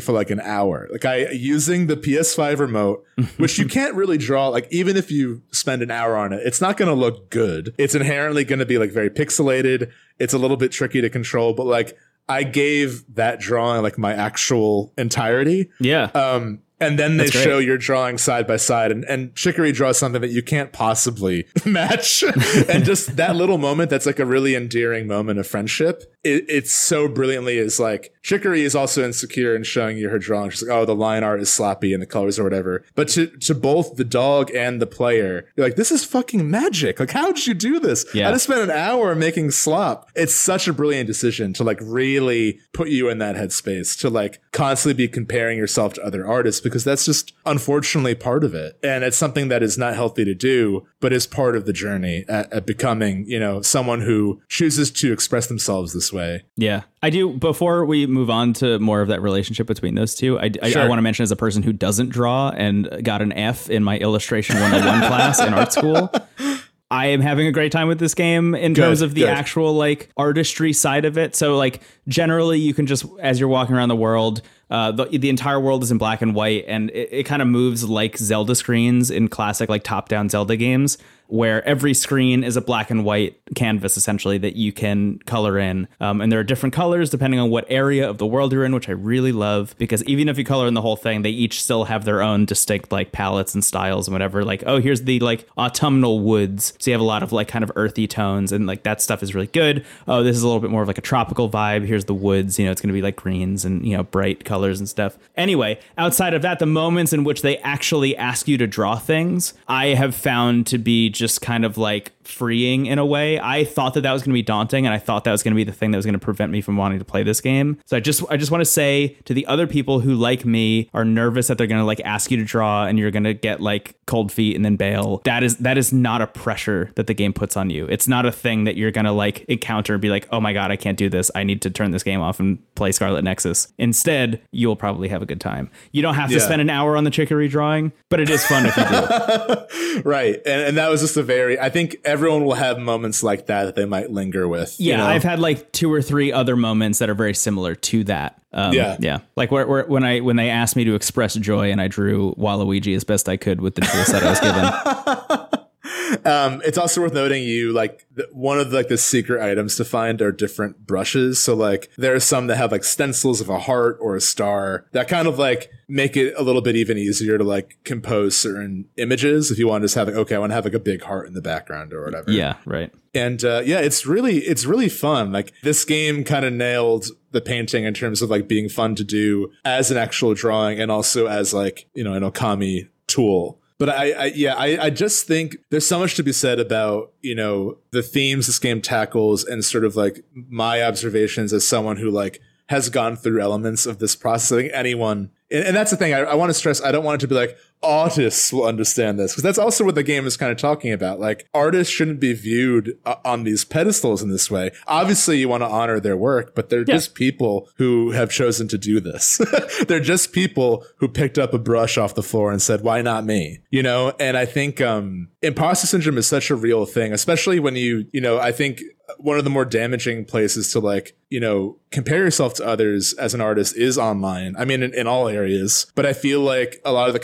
for like an hour. Like I using the PS5 remote, which you can't really draw. Like even if you spend an hour on it, it's not going to look good. It's inherently going to be like very pixelated. It's a little bit tricky to control, but like I gave that drawing like my actual entirety. Yeah. Um, and then they show your drawing side by side and, and chicory draws something that you can't possibly match and just that little moment that's like a really endearing moment of friendship it, it's so brilliantly is like chicory is also insecure in showing you her drawing she's like oh the line art is sloppy and the colors or whatever but to, to both the dog and the player you're like this is fucking magic like how did you do this yeah. i just spent an hour making slop it's such a brilliant decision to like really put you in that headspace to like constantly be comparing yourself to other artists because that's just unfortunately part of it. And it's something that is not healthy to do, but is part of the journey at, at becoming, you know, someone who chooses to express themselves this way. Yeah. I do. Before we move on to more of that relationship between those two, I, I, I want to mention as a person who doesn't draw and got an F in my illustration 101 class in art school. I am having a great time with this game in good, terms of the good. actual like artistry side of it. So like generally you can just as you're walking around the world, uh, the, the entire world is in black and white and it, it kind of moves like Zelda screens in classic like top down Zelda games where every screen is a black and white canvas essentially that you can color in. Um, and there are different colors depending on what area of the world you're in, which I really love because even if you color in the whole thing, they each still have their own distinct like palettes and styles and whatever. Like, oh, here's the like autumnal woods. So you have a lot of like kind of earthy tones and like that stuff is really good. Oh, this is a little bit more of like a tropical vibe. Here's the woods. You know, it's going to be like greens and, you know, bright colors and stuff. Anyway, outside of that, the moments in which they actually ask you to draw things, I have found to be just kind of like freeing in a way. I thought that that was going to be daunting, and I thought that was going to be the thing that was going to prevent me from wanting to play this game. So I just I just want to say to the other people who like me are nervous that they're going to like ask you to draw and you're going to get like cold feet and then bail. That is that is not a pressure that the game puts on you. It's not a thing that you're going to like encounter and be like, "Oh my god, I can't do this. I need to turn this game off and play Scarlet Nexus." Instead, you'll probably have a good time. You don't have to yeah. spend an hour on the chicory drawing, but it is fun if you do. right. And and that was just a very I think everyone will have moments like that that they might linger with. Yeah, you know? I've had like two or three other moments that are very similar to that. Um, yeah, yeah. Like where, where, when I when they asked me to express joy and I drew Waluigi as best I could with the tool set I was given. um, it's also worth noting you like the, one of the, like the secret items to find are different brushes. So like there are some that have like stencils of a heart or a star that kind of like make it a little bit even easier to like compose certain images if you want to just have like okay I want to have like a big heart in the background or whatever. Yeah, right. And uh, yeah, it's really it's really fun. Like this game kind of nailed the painting in terms of like being fun to do as an actual drawing and also as like you know an Okami tool but I, I yeah, I, I just think there's so much to be said about, you know, the themes this game tackles and sort of like my observations as someone who like has gone through elements of this process. I think anyone and, and that's the thing I, I want to stress. I don't want it to be like artists will understand this because that's also what the game is kind of talking about. Like artists shouldn't be viewed uh, on these pedestals in this way. Obviously, you want to honor their work, but they're yeah. just people who have chosen to do this. they're just people who picked up a brush off the floor and said, "Why not me?" You know. And I think um, imposter syndrome is such a real thing, especially when you, you know, I think one of the more damaging places to like you know compare yourself to others as an artist is online i mean in, in, all areas but i feel like a lot of the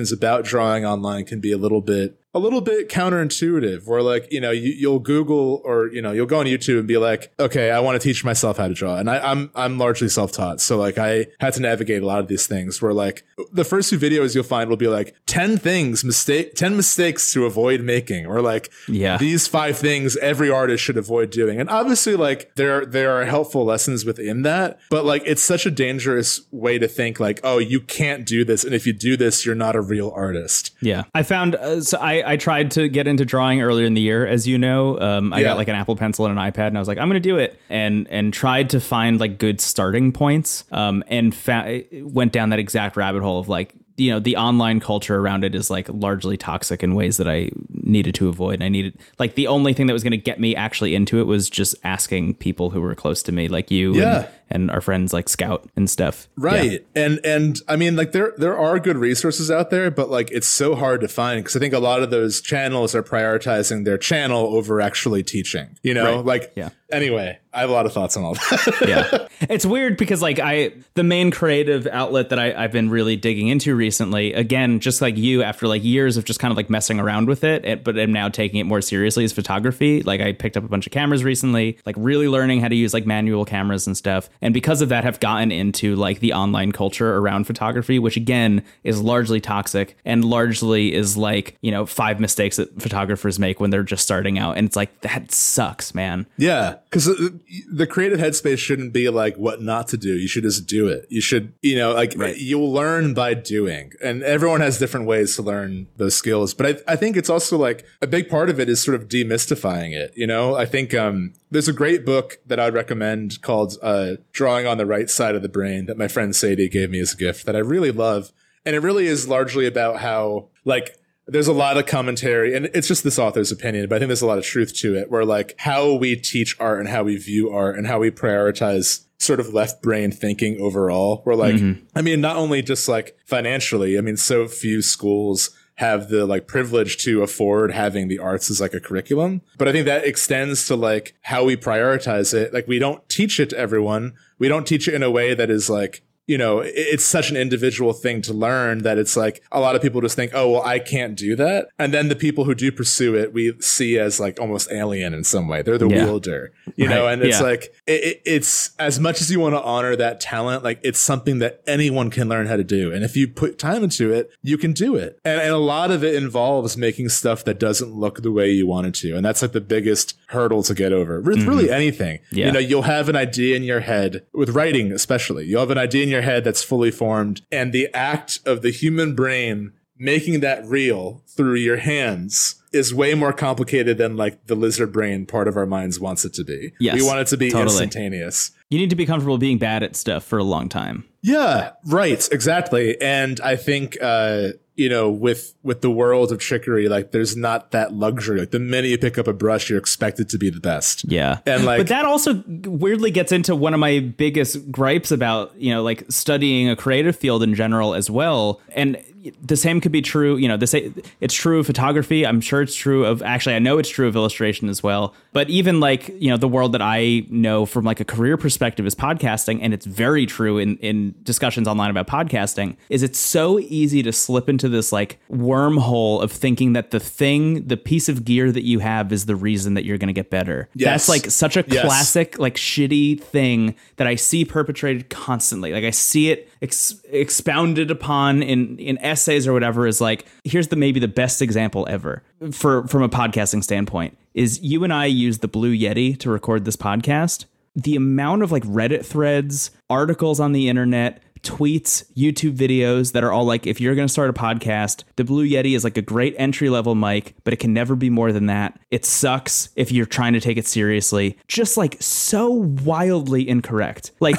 conversations about drawing online can be a little bit a little bit counterintuitive where like you know you, will google or you know you'll go on youtube and be like okay i want to teach myself how to draw. And I, i'm i'm largely self-taught. So like i had to navigate a lot of these things where like the first few videos you'll find will be like 10 things mistake 10 mistakes to avoid making or like yeah. these five things every artist should avoid doing. And obviously like there there are helpful lessons within that but like it's such a dangerous way to think like oh you can't do this. And if you do this you're not a real artist. Yeah. I found uh, so i I, tried to get into drawing earlier in the year, as you know. Um, I yeah. got like an Apple Pencil and an iPad, and I was like, I'm going to do it, and and tried to find like good starting points, um, and fa- went down that exact rabbit hole of like you know the online culture around it is like largely toxic in ways that I needed to avoid. I needed like the only thing that was going to get me actually into it was just asking people who were close to me, like you, yeah. and, and our friends like Scout and stuff. Right, yeah. and and I mean, like there there are good resources out there, but like it's so hard to find because I think a lot of those channels are prioritizing their channel over actually teaching. You know, right. like yeah. Anyway, I have a lot of thoughts on all that. yeah. It's weird because like I the main creative outlet that I, I've been really digging into recently, again, just like you, after like years of just kind of like messing around with it, it but am now taking it more seriously is photography. Like I picked up a bunch of cameras recently, like really learning how to use like manual cameras and stuff. And because of that have gotten into like the online culture around photography, which again is largely toxic and largely is like, you know, five mistakes that photographers make when they're just starting out. And it's like that sucks, man. Yeah because the creative headspace shouldn't be like what not to do. You should just do it. You should, you know, like right. you'll learn by doing, and everyone has different ways to learn those skills. But I, I think it's also like a big part of it is sort of demystifying it. You know, I think um, there's a great book that I'd recommend called uh, "Drawing on the Right Side of the Brain" that my friend Sadie gave me as a gift that I really love, and it really is largely about how like there's a lot of commentary and it's just this author's opinion but i think there's a lot of truth to it where like how we teach art and how we view art and how we prioritize sort of left brain thinking overall we're like mm-hmm. i mean not only just like financially i mean so few schools have the like privilege to afford having the arts as like a curriculum. But i think that extends to like how we prioritize it. Like we don't teach it to everyone. We don't teach it in a way that is like you know, it's such an individual thing to learn that it's like a lot of people just think, oh, well, I can't do that. And then the people who do pursue it, we see as like almost alien in some way. They're the yeah. wielder, you right. know, and it's yeah. like, it, it's as much as you want to honor that talent, like it's something that anyone can learn how to do. And if you put time into it, you can do it. And, and a lot of it involves making stuff that doesn't look the way you want it to. And that's like the biggest hurdle to get over with mm-hmm. really anything. Yeah. You know, you'll have an idea in your head with writing, especially. You'll have an idea in your head that's fully formed, and the act of the human brain making that real through your hands is way more complicated than like the lizard brain part of our minds wants it to be. Yes, we want it to be totally. instantaneous. You need to be comfortable being bad at stuff for a long time. Yeah, right, exactly. And I think uh you know, with with the world of Chicory, like there's not that luxury. Like the minute you pick up a brush, you're expected to be the best. Yeah, and like, but that also weirdly gets into one of my biggest gripes about you know, like studying a creative field in general as well. And the same could be true. You know, the same, it's true of photography. I'm sure it's true of actually, I know it's true of illustration as well. But even like you know, the world that I know from like a career perspective is podcasting, and it's very true in in discussions online about podcasting. Is it's so easy to slip into this like wormhole of thinking that the thing, the piece of gear that you have, is the reason that you're going to get better. Yes. That's like such a yes. classic, like shitty thing that I see perpetrated constantly. Like I see it ex- expounded upon in in essays or whatever is like here's the maybe the best example ever for from a podcasting standpoint is you and I use the Blue Yeti to record this podcast. The amount of like Reddit threads, articles on the internet, tweets, YouTube videos that are all like, if you're going to start a podcast, the Blue Yeti is like a great entry level mic, but it can never be more than that. It sucks if you're trying to take it seriously. Just like so wildly incorrect. Like,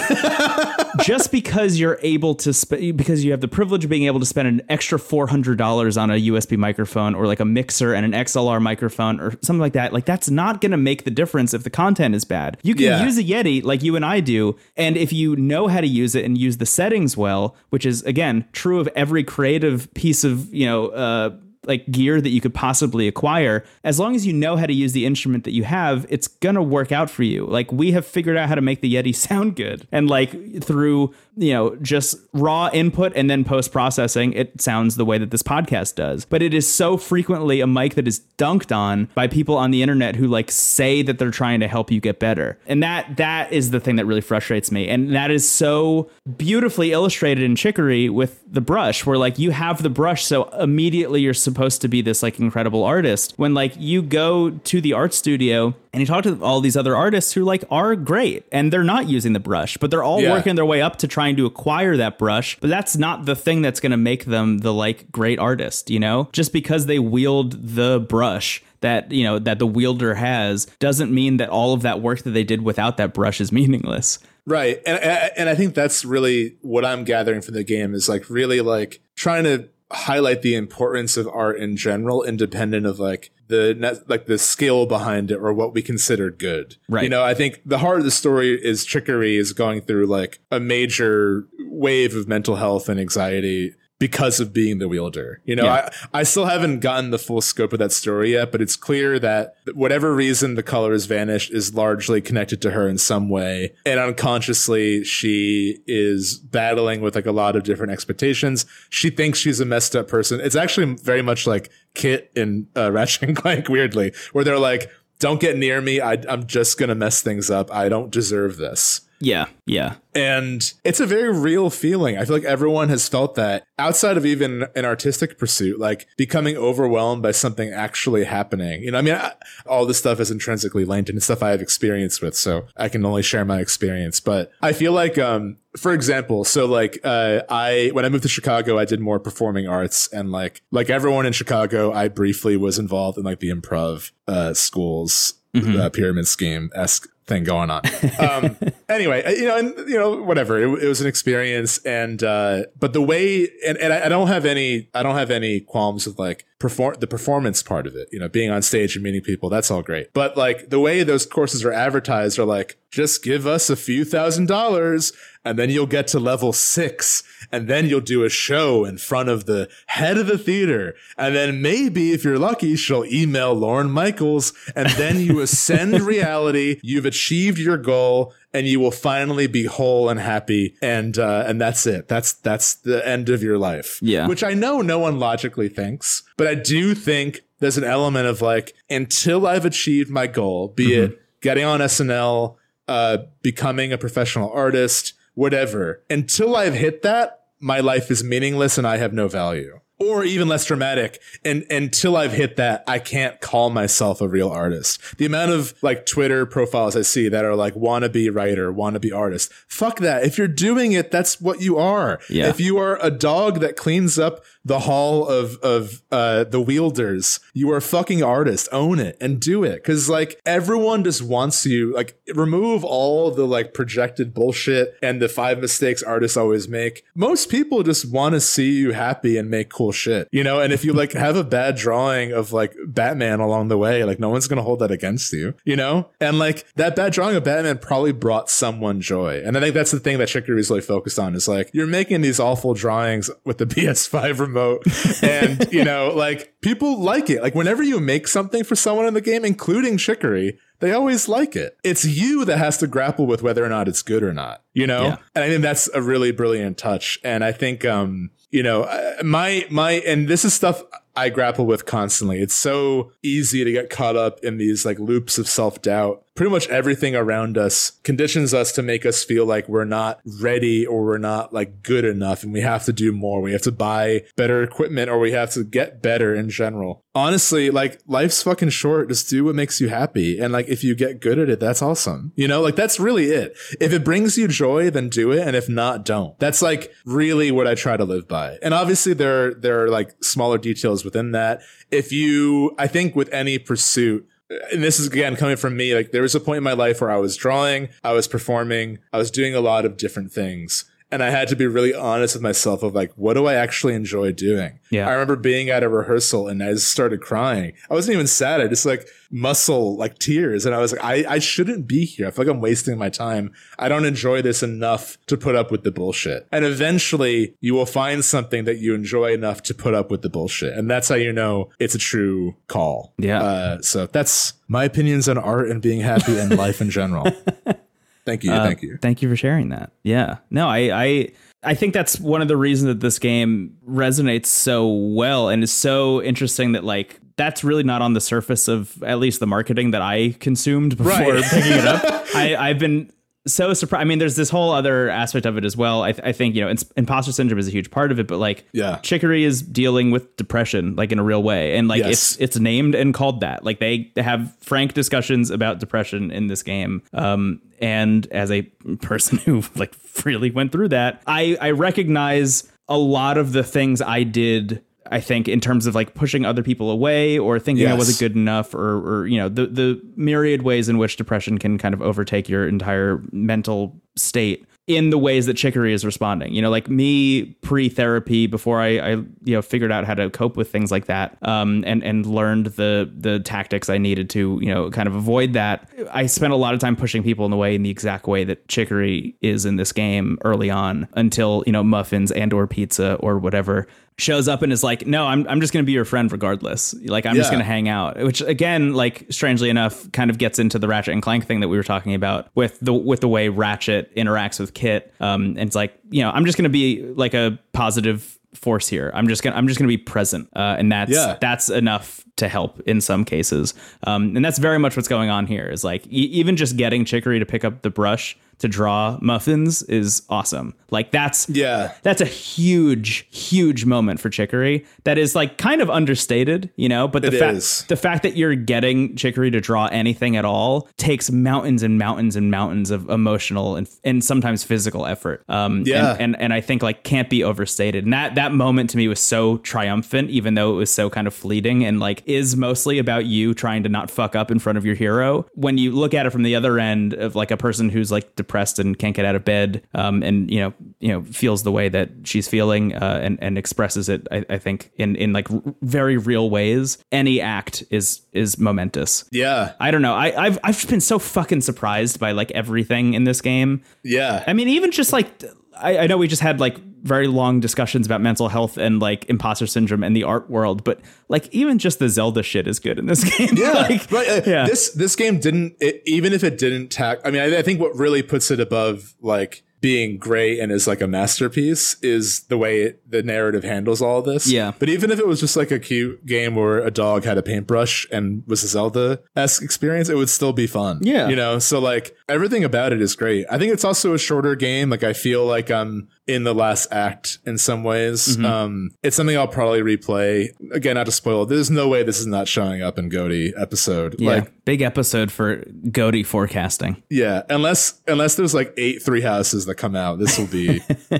just because you're able to spend, because you have the privilege of being able to spend an extra $400 on a USB microphone or like a mixer and an XLR microphone or something like that, like that's not going to make the difference if the content is bad. You can yeah. use a Yeti like you and I do. And if you know how to use it and use the set settings well, which is again true of every creative piece of you know uh, like gear that you could possibly acquire. As long as you know how to use the instrument that you have it's gonna work out for you. Like we have figured out how to make the yeti sound good. And like through you know, just raw input and then post processing, it sounds the way that this podcast does. But it is so frequently a mic that is dunked on by people on the internet who like say that they're trying to help you get better. And that that is the thing that really frustrates me. And that is so beautifully illustrated in Chicory with the brush, where like you have the brush, so immediately you're supposed to be this like incredible artist. When like you go to the art studio and you talk to all these other artists who like are great and they're not using the brush, but they're all yeah. working their way up to trying to acquire that brush. But that's not the thing that's going to make them the like great artist, you know? Just because they wield the brush that, you know, that the wielder has doesn't mean that all of that work that they did without that brush is meaningless. Right. And and I think that's really what I'm gathering from the game is like really like trying to highlight the importance of art in general, independent of like the like the skill behind it or what we consider good. Right. You know, I think the heart of the story is Chicory is going through like a major wave of mental health and anxiety because of being the wielder. You know, yeah. I, I still haven't gotten the full scope of that story yet, but it's clear that whatever reason the color has vanished is largely connected to her in some way. And unconsciously, she is battling with like a lot of different expectations. She thinks she's a messed up person. It's actually very much like Kit in uh, Ratchet and Clank, weirdly, where they're like, don't get near me. I, I'm just going to mess things up. I don't deserve this. Yeah, yeah. And it's a very real feeling. I feel like everyone has felt that outside of even an artistic pursuit, like becoming overwhelmed by something actually happening. You know, I mean, I, all this stuff is intrinsically linked and stuff I have experience with, so I can only share my experience. But I feel like, um, for example, so like uh, I when I moved to Chicago, I did more performing arts, and like like everyone in Chicago, I briefly was involved in like the improv uh, schools mm-hmm. uh, pyramid scheme esque thing going on. Um, anyway, uh, you know, and you know, whatever. It, it was an experience, and uh, but the way, and, and I, I, don't have any, I don't have any qualms with like perform the performance part of it. You know, being on stage and meeting people, that's all great. But like the way those courses are advertised are like, just give us a few thousand dollars and then you'll get to level six and then you'll do a show in front of the head of the theater. And then maybe if you're lucky, she'll email Lorne Michaels and then you ascend reality. You've achieved your goal and you will finally be whole and happy. And, uh, and that's it. That's, that's the end of your life. Yeah. Which I know no one logically thinks, but I do think there's an element of like, until I've achieved my goal, be mm-hmm. it getting on SNL, uh, becoming a professional artist, whatever. Until I've hit that, my life is meaningless and I have no value. Or even less dramatic, and until I've hit that, I can't call myself a real artist. The amount of like Twitter profiles I see that are like wannabe writer, wannabe artist. Fuck that. If you're doing it, that's what you are. Yeah. If you are a dog that cleans up the hall of of uh, the wielders. You are a fucking artist. Own it and do it. Cause like everyone just wants you like remove all the like projected bullshit and the five mistakes artists always make. Most people just want to see you happy and make cool shit. You know, and if you like have a bad drawing of like Batman along the way, like no one's gonna hold that against you, you know? And like that bad drawing of Batman probably brought someone joy. And I think that's the thing that Chicory is really focused on is like you're making these awful drawings with the PS5 remote. And, you know, like people like it. Like whenever you make something for someone in the game, including Chicory, they always like it. It's you that has to grapple with whether or not it's good or not, you know? Yeah. And I think that's a really brilliant touch. And I think, um, you know, uh, my, my, and this is stuff I grapple with constantly. It's so easy to get caught up in these like loops of self doubt. Pretty much everything around us conditions us to make us feel like we're not ready or we're not like good enough and we have to do more. We have to buy better equipment or we have to get better in general. Honestly, like life's fucking short. Just do what makes you happy. And like if you get good at it, that's awesome. You know, like that's really it. If it brings you joy, then do it. And if not, don't. That's like really what I try to live by. And obviously there, there are like smaller details within that. If you, I think with any pursuit, and this is again coming from me, like there was a point in my life where I was drawing, I was performing, I was doing a lot of different things and I had to be really honest with myself of like, what do I actually enjoy doing? Yeah. I remember being at a rehearsal and I just started crying. I wasn't even sad. I just like muscle like tears. And I was like, I, I shouldn't be here. I feel like I'm wasting my time. I don't enjoy this enough to put up with the bullshit. And eventually you will find something that you enjoy enough to put up with the bullshit. And that's how you know it's a true call. Yeah. Uh, so that's my opinions on art and being happy and life in general. Thank you. Uh, thank you. Thank you for sharing that. Yeah. No, I, I I think that's one of the reasons that this game resonates so well and is so interesting that like that's really not on the surface of at least the marketing that I consumed before right. picking it up. I, I've been so surprised. I mean, there's this whole other aspect of it as well. I, th- I think you know, imposter syndrome is a huge part of it, but like, yeah, Chicory is dealing with depression like in a real way, and like yes. it's it's named and called that. Like they have frank discussions about depression in this game. Um, and as a person who like really went through that, I I recognize a lot of the things I did I think in terms of like pushing other people away or thinking yes. I wasn't good enough or, or you know the the myriad ways in which depression can kind of overtake your entire mental state in the ways that Chicory is responding. You know, like me pre-therapy before I, I you know figured out how to cope with things like that, um, and and learned the the tactics I needed to you know kind of avoid that. I spent a lot of time pushing people in the way in the exact way that Chicory is in this game early on until you know muffins and or pizza or whatever shows up and is like, no, I'm, I'm just going to be your friend regardless. Like, I'm yeah. just going to hang out, which again, like strangely enough, kind of gets into the Ratchet and Clank thing that we were talking about with the, with the way Ratchet interacts with Kit. Um, and it's like, you know, I'm just going to be like a positive force here. I'm just gonna I'm just gonna be present, uh, and that's yeah. that's enough to help in some cases. Um, and that's very much what's going on here. Is like e- even just getting Chicory to pick up the brush to draw muffins is awesome. Like that's yeah, that's a huge, huge moment for Chicory. That is like kind of understated, you know. But the fact the fact that you're getting Chicory to draw anything at all takes mountains and mountains and mountains of emotional and and sometimes physical effort. Um, yeah, and, and and I think like can't be overstated. And that that moment to me was so triumphant, even though it was so kind of fleeting and like is mostly about you trying to not fuck up in front of your hero. When you look at it from the other end of like a person who's like depressed and can't get out of bed, um, and you know, you know, feels the way that she's feeling, uh, and and expresses it. I, I think in in like r- very real ways. Any act is is momentous. Yeah, I don't know. I I've I've been so fucking surprised by like everything in this game. Yeah, I mean, even just like I, I know we just had like very long discussions about mental health and like imposter syndrome and the art world, but like even just the Zelda shit is good in this game. Yeah, like, right. Uh, yeah. This this game didn't it, even if it didn't tack. I mean, I, I think what really puts it above like being great and is like a masterpiece is the way it, the narrative handles all of this. Yeah. But even if it was just like a cute game where a dog had a paintbrush and was a Zelda esque experience, it would still be fun. Yeah. You know, so like everything about it is great. I think it's also a shorter game. Like I feel like I'm in the last act in some ways. Mm-hmm. Um, it's something I'll probably replay. Again, not to spoil. There's no way this is not showing up in GOTY episode. Yeah, like big episode for GOTY forecasting. Yeah, unless unless there's like eight three houses that come out, this will be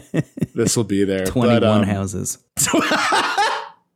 this will be there. Twenty one um, houses.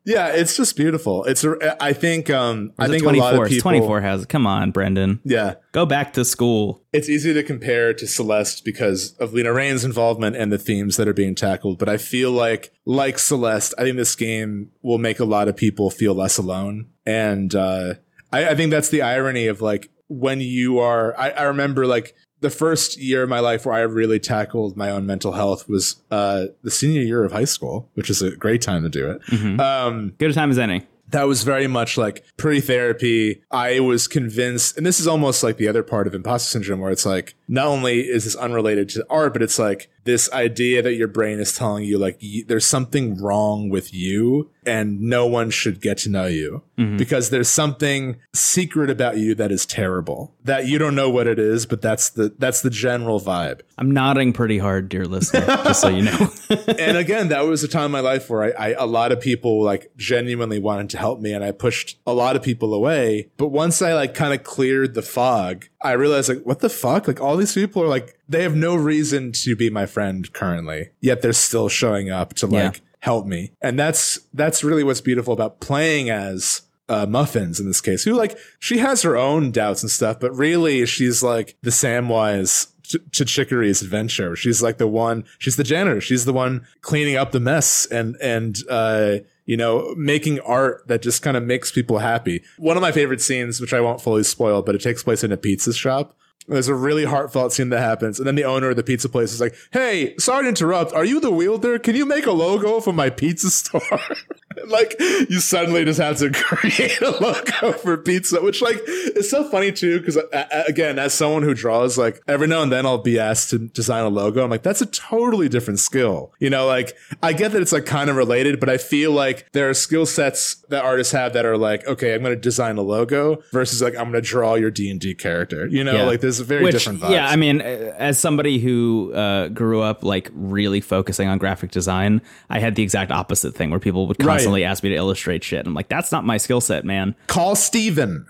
Yeah, it's just beautiful. It's I think um I think a lot of people 24 has come on, Brendan. Yeah. Go back to school. It's easy to compare to Celeste because of Lena Raine's involvement and the themes that are being tackled, but I feel like like Celeste, I think this game will make a lot of people feel less alone. And uh I, I think that's the irony of like when you are I, I remember like the first year of my life where I really tackled my own mental health was uh, the senior year of high school, which is a great time to do it. Mm-hmm. Um, Good a time as any that was very much like pre therapy. I was convinced, and this is almost like the other part of imposter syndrome, where it's like, not only is this unrelated to art, but it's like this idea that your brain is telling you, like, y- there's something wrong with you and no one should get to know you mm-hmm. because there's something secret about you that is terrible that you don't know what it is, but that's the, that's the general vibe. I'm nodding pretty hard, dear listener, just so you know. and again, that was a time in my life where I, I, a lot of people like genuinely wanted to help me and I pushed a lot of people away. But once I like kind of cleared the fog, I realized like, what the fuck? Like all these people are like, they have no reason to be my friend currently, yet they're still showing up to like yeah. help me. And that's, that's really what's beautiful about playing as uh, Muffins in this case, who like she has her own doubts and stuff, but really she's like the Samwise to Chicory's adventure. She's like the one. She's the janitor. She's the one cleaning up the mess and and uh, you know making art that just kind of makes people happy. One of my favorite scenes, which I won't fully spoil, but it takes place in a pizza shop. There's a really heartfelt scene that happens, and then the owner of the pizza place is like, "Hey, sorry to interrupt. Are you the wielder? Can you make a logo for my pizza store?" like you suddenly just have to create a logo for pizza, which like is so funny too. Because uh, again, as someone who draws, like every now and then I'll be asked to design a logo. I'm like, that's a totally different skill. You know, like I get that it's like kind of related, but I feel like there are skill sets that artists have that are like, okay, I'm going to design a logo versus like I'm going to draw your D and D character. You know, yeah. like there's a very which, different. Vibes. Yeah, I mean, as somebody who uh, grew up like really focusing on graphic design, I had the exact opposite thing where people would constantly. Right constantly ask me to illustrate shit. I'm like, that's not my skill set, man. Call Steven.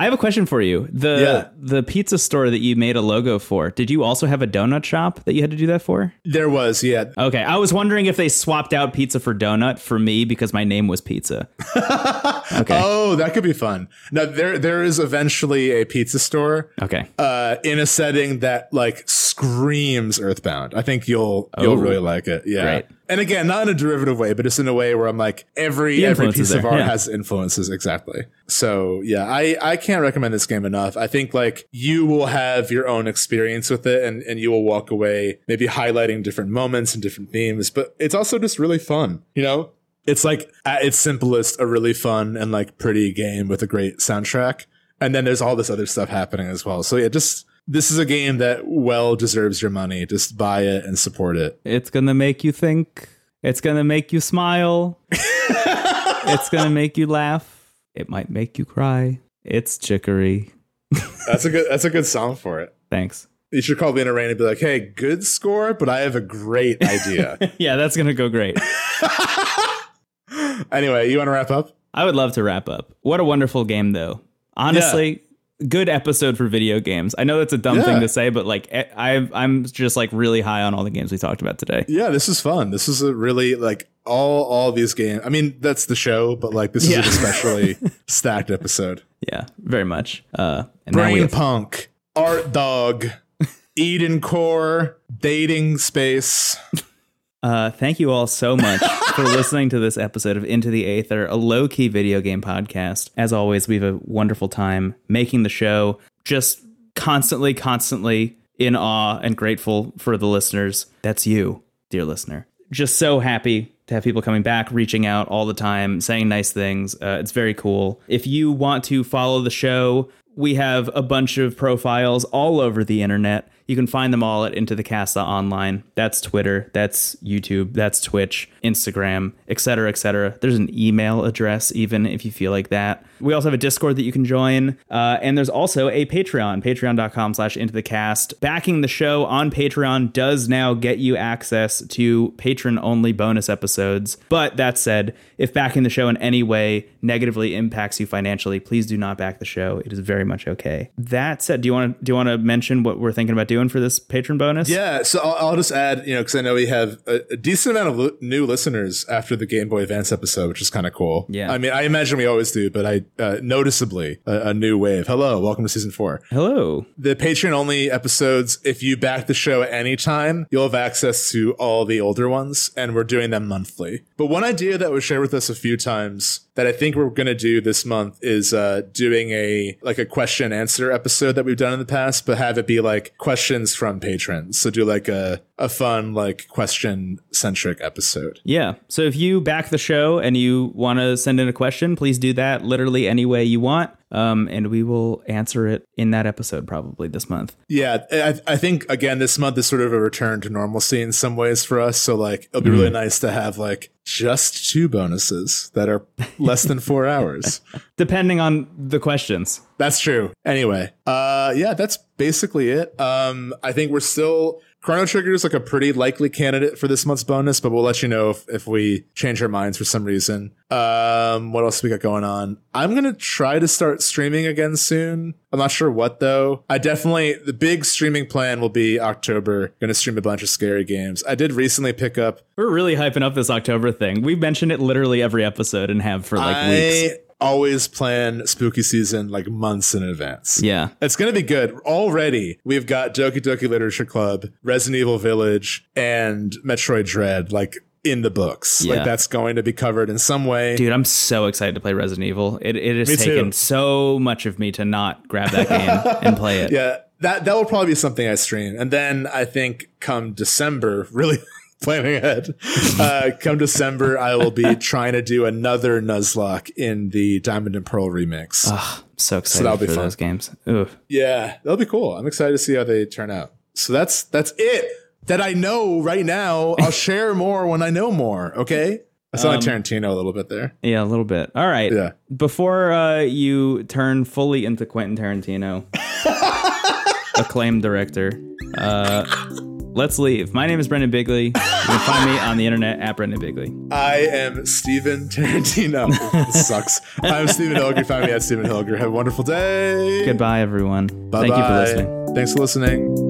I have a question for you. The yeah. the pizza store that you made a logo for, did you also have a donut shop that you had to do that for? There was, yeah. Okay. I was wondering if they swapped out pizza for donut for me because my name was pizza. okay. Oh, that could be fun. Now there there is eventually a pizza store. Okay. Uh, in a setting that like screams Earthbound. I think you'll oh, you'll really like it. Yeah. Great and again, not in a derivative way, but just in a way where I'm like, every every piece of art yeah. has influences exactly. So yeah, I I can't recommend this game enough. I think like you will have your own experience with it, and and you will walk away maybe highlighting different moments and different themes. But it's also just really fun, you know. It's like at its simplest, a really fun and like pretty game with a great soundtrack. And then there's all this other stuff happening as well. So yeah, just this is a game that well deserves your money. Just buy it and support it. It's gonna make you think. It's gonna make you smile. it's gonna make you laugh. It might make you cry. It's chicory. that's a good. That's a good song for it. Thanks. You should call Lena Raine and be like, "Hey, good score, but I have a great idea." yeah, that's gonna go great. anyway, you want to wrap up? I would love to wrap up. What a wonderful game, though. Honestly, good episode for video games. I know that's a dumb yeah. thing to say, but like eh, I I'm just like really high on all the games we talked about today. Yeah, this is fun. This is a really like all all these games. I mean, that's the show, but like this is an especially stacked episode. Yeah, very much. Uh and Brain have- Punk, Art Dog, Eden Core, Dating Space. Uh, thank you all so much for listening to this episode of Into the Aether, a low key video game podcast. As always, we have a wonderful time making the show, just constantly, constantly in awe and grateful for the listeners. That's you, dear listener. Just so happy to have people coming back, reaching out all the time, saying nice things. Uh, it's very cool. If you want to follow the show, we have a bunch of profiles all over the internet. You can find them all at Into the Cast online. That's Twitter, that's YouTube, that's Twitch, Instagram, etc., etc. There's an email address even if you feel like that. We also have a Discord that you can join, uh, and there's also a Patreon, Patreon.com/slash Into the Cast. Backing the show on Patreon does now get you access to patron-only bonus episodes. But that said, if backing the show in any way negatively impacts you financially, please do not back the show. It is very much okay. That said, do you want to do you want to mention what we're thinking about doing? Doing for this patron bonus? Yeah, so I'll, I'll just add, you know, because I know we have a, a decent amount of lo- new listeners after the Game Boy Advance episode, which is kind of cool. Yeah, I mean, I imagine we always do, but I uh, noticeably a, a, new wave. Hello, welcome to season four. Hello. The Patreon only episodes. If you back the show at any time, you'll have access to all the older ones, and we're doing them monthly. But one idea that was shared with us a few times that I think we're going to do this month is uh, doing a like a question answer episode that we've done in the past, but have it be like questions from patrons. So do like a a fun like question centric episode. Yeah. So if you back the show and you want to send in a question, please do that literally any way you want um, and we will answer it in that episode probably this month. Yeah, I, I, think again this month is sort of a return to normalcy in some ways for us. So like it'll be mm. really nice to have like just two bonuses that are less than four hours, depending on the questions. That's true. Anyway, uh, yeah, that's basically it. Um, I think we're still Chrono Trigger is like a pretty likely candidate for this month's bonus, but we'll let you know if, if we change our minds for some reason. Um, what else we got going on? I'm gonna try to start streaming again soon. I'm not sure what though. I definitely the big streaming plan will be October. Gonna stream a bunch of scary games. I did recently pick up. We're really hyping up this October thing. We've mentioned it literally every episode and have for like I, weeks always plan spooky season like months in advance. Yeah. It's going to be good. Already, we've got Doki Doki Literature Club, Resident Evil Village, and Metroid Dread like in the books. Yeah. Like that's going to be covered in some way. Dude, I'm so excited to play Resident Evil. It it has taken so much of me to not grab that game and play it. Yeah. That that will probably be something I stream. And then I think come December, really planning ahead. Uh, come December, I will be trying to do another Nuzlocke in the Diamond and Pearl remix. Oh, so excited so that'll be for fun. those games. Ooh. Yeah, that'll be cool. I'm excited to see how they turn out. So that's that's it that I know right now. I'll share more when I know more. Okay. I sound um, like Tarantino a little bit there. Yeah, a little bit. All right. Yeah. Before uh, you turn fully into Quentin Tarantino, acclaimed director, uh, let's leave. My name is Brendan Bigley. You can find me on the internet at Brendan Bigley. I am Stephen Tarantino. this sucks. I'm Stephen Hilger. Find me at Stephen Hilger. Have a wonderful day. Goodbye, everyone. Bye Thank you for listening. Thanks for listening.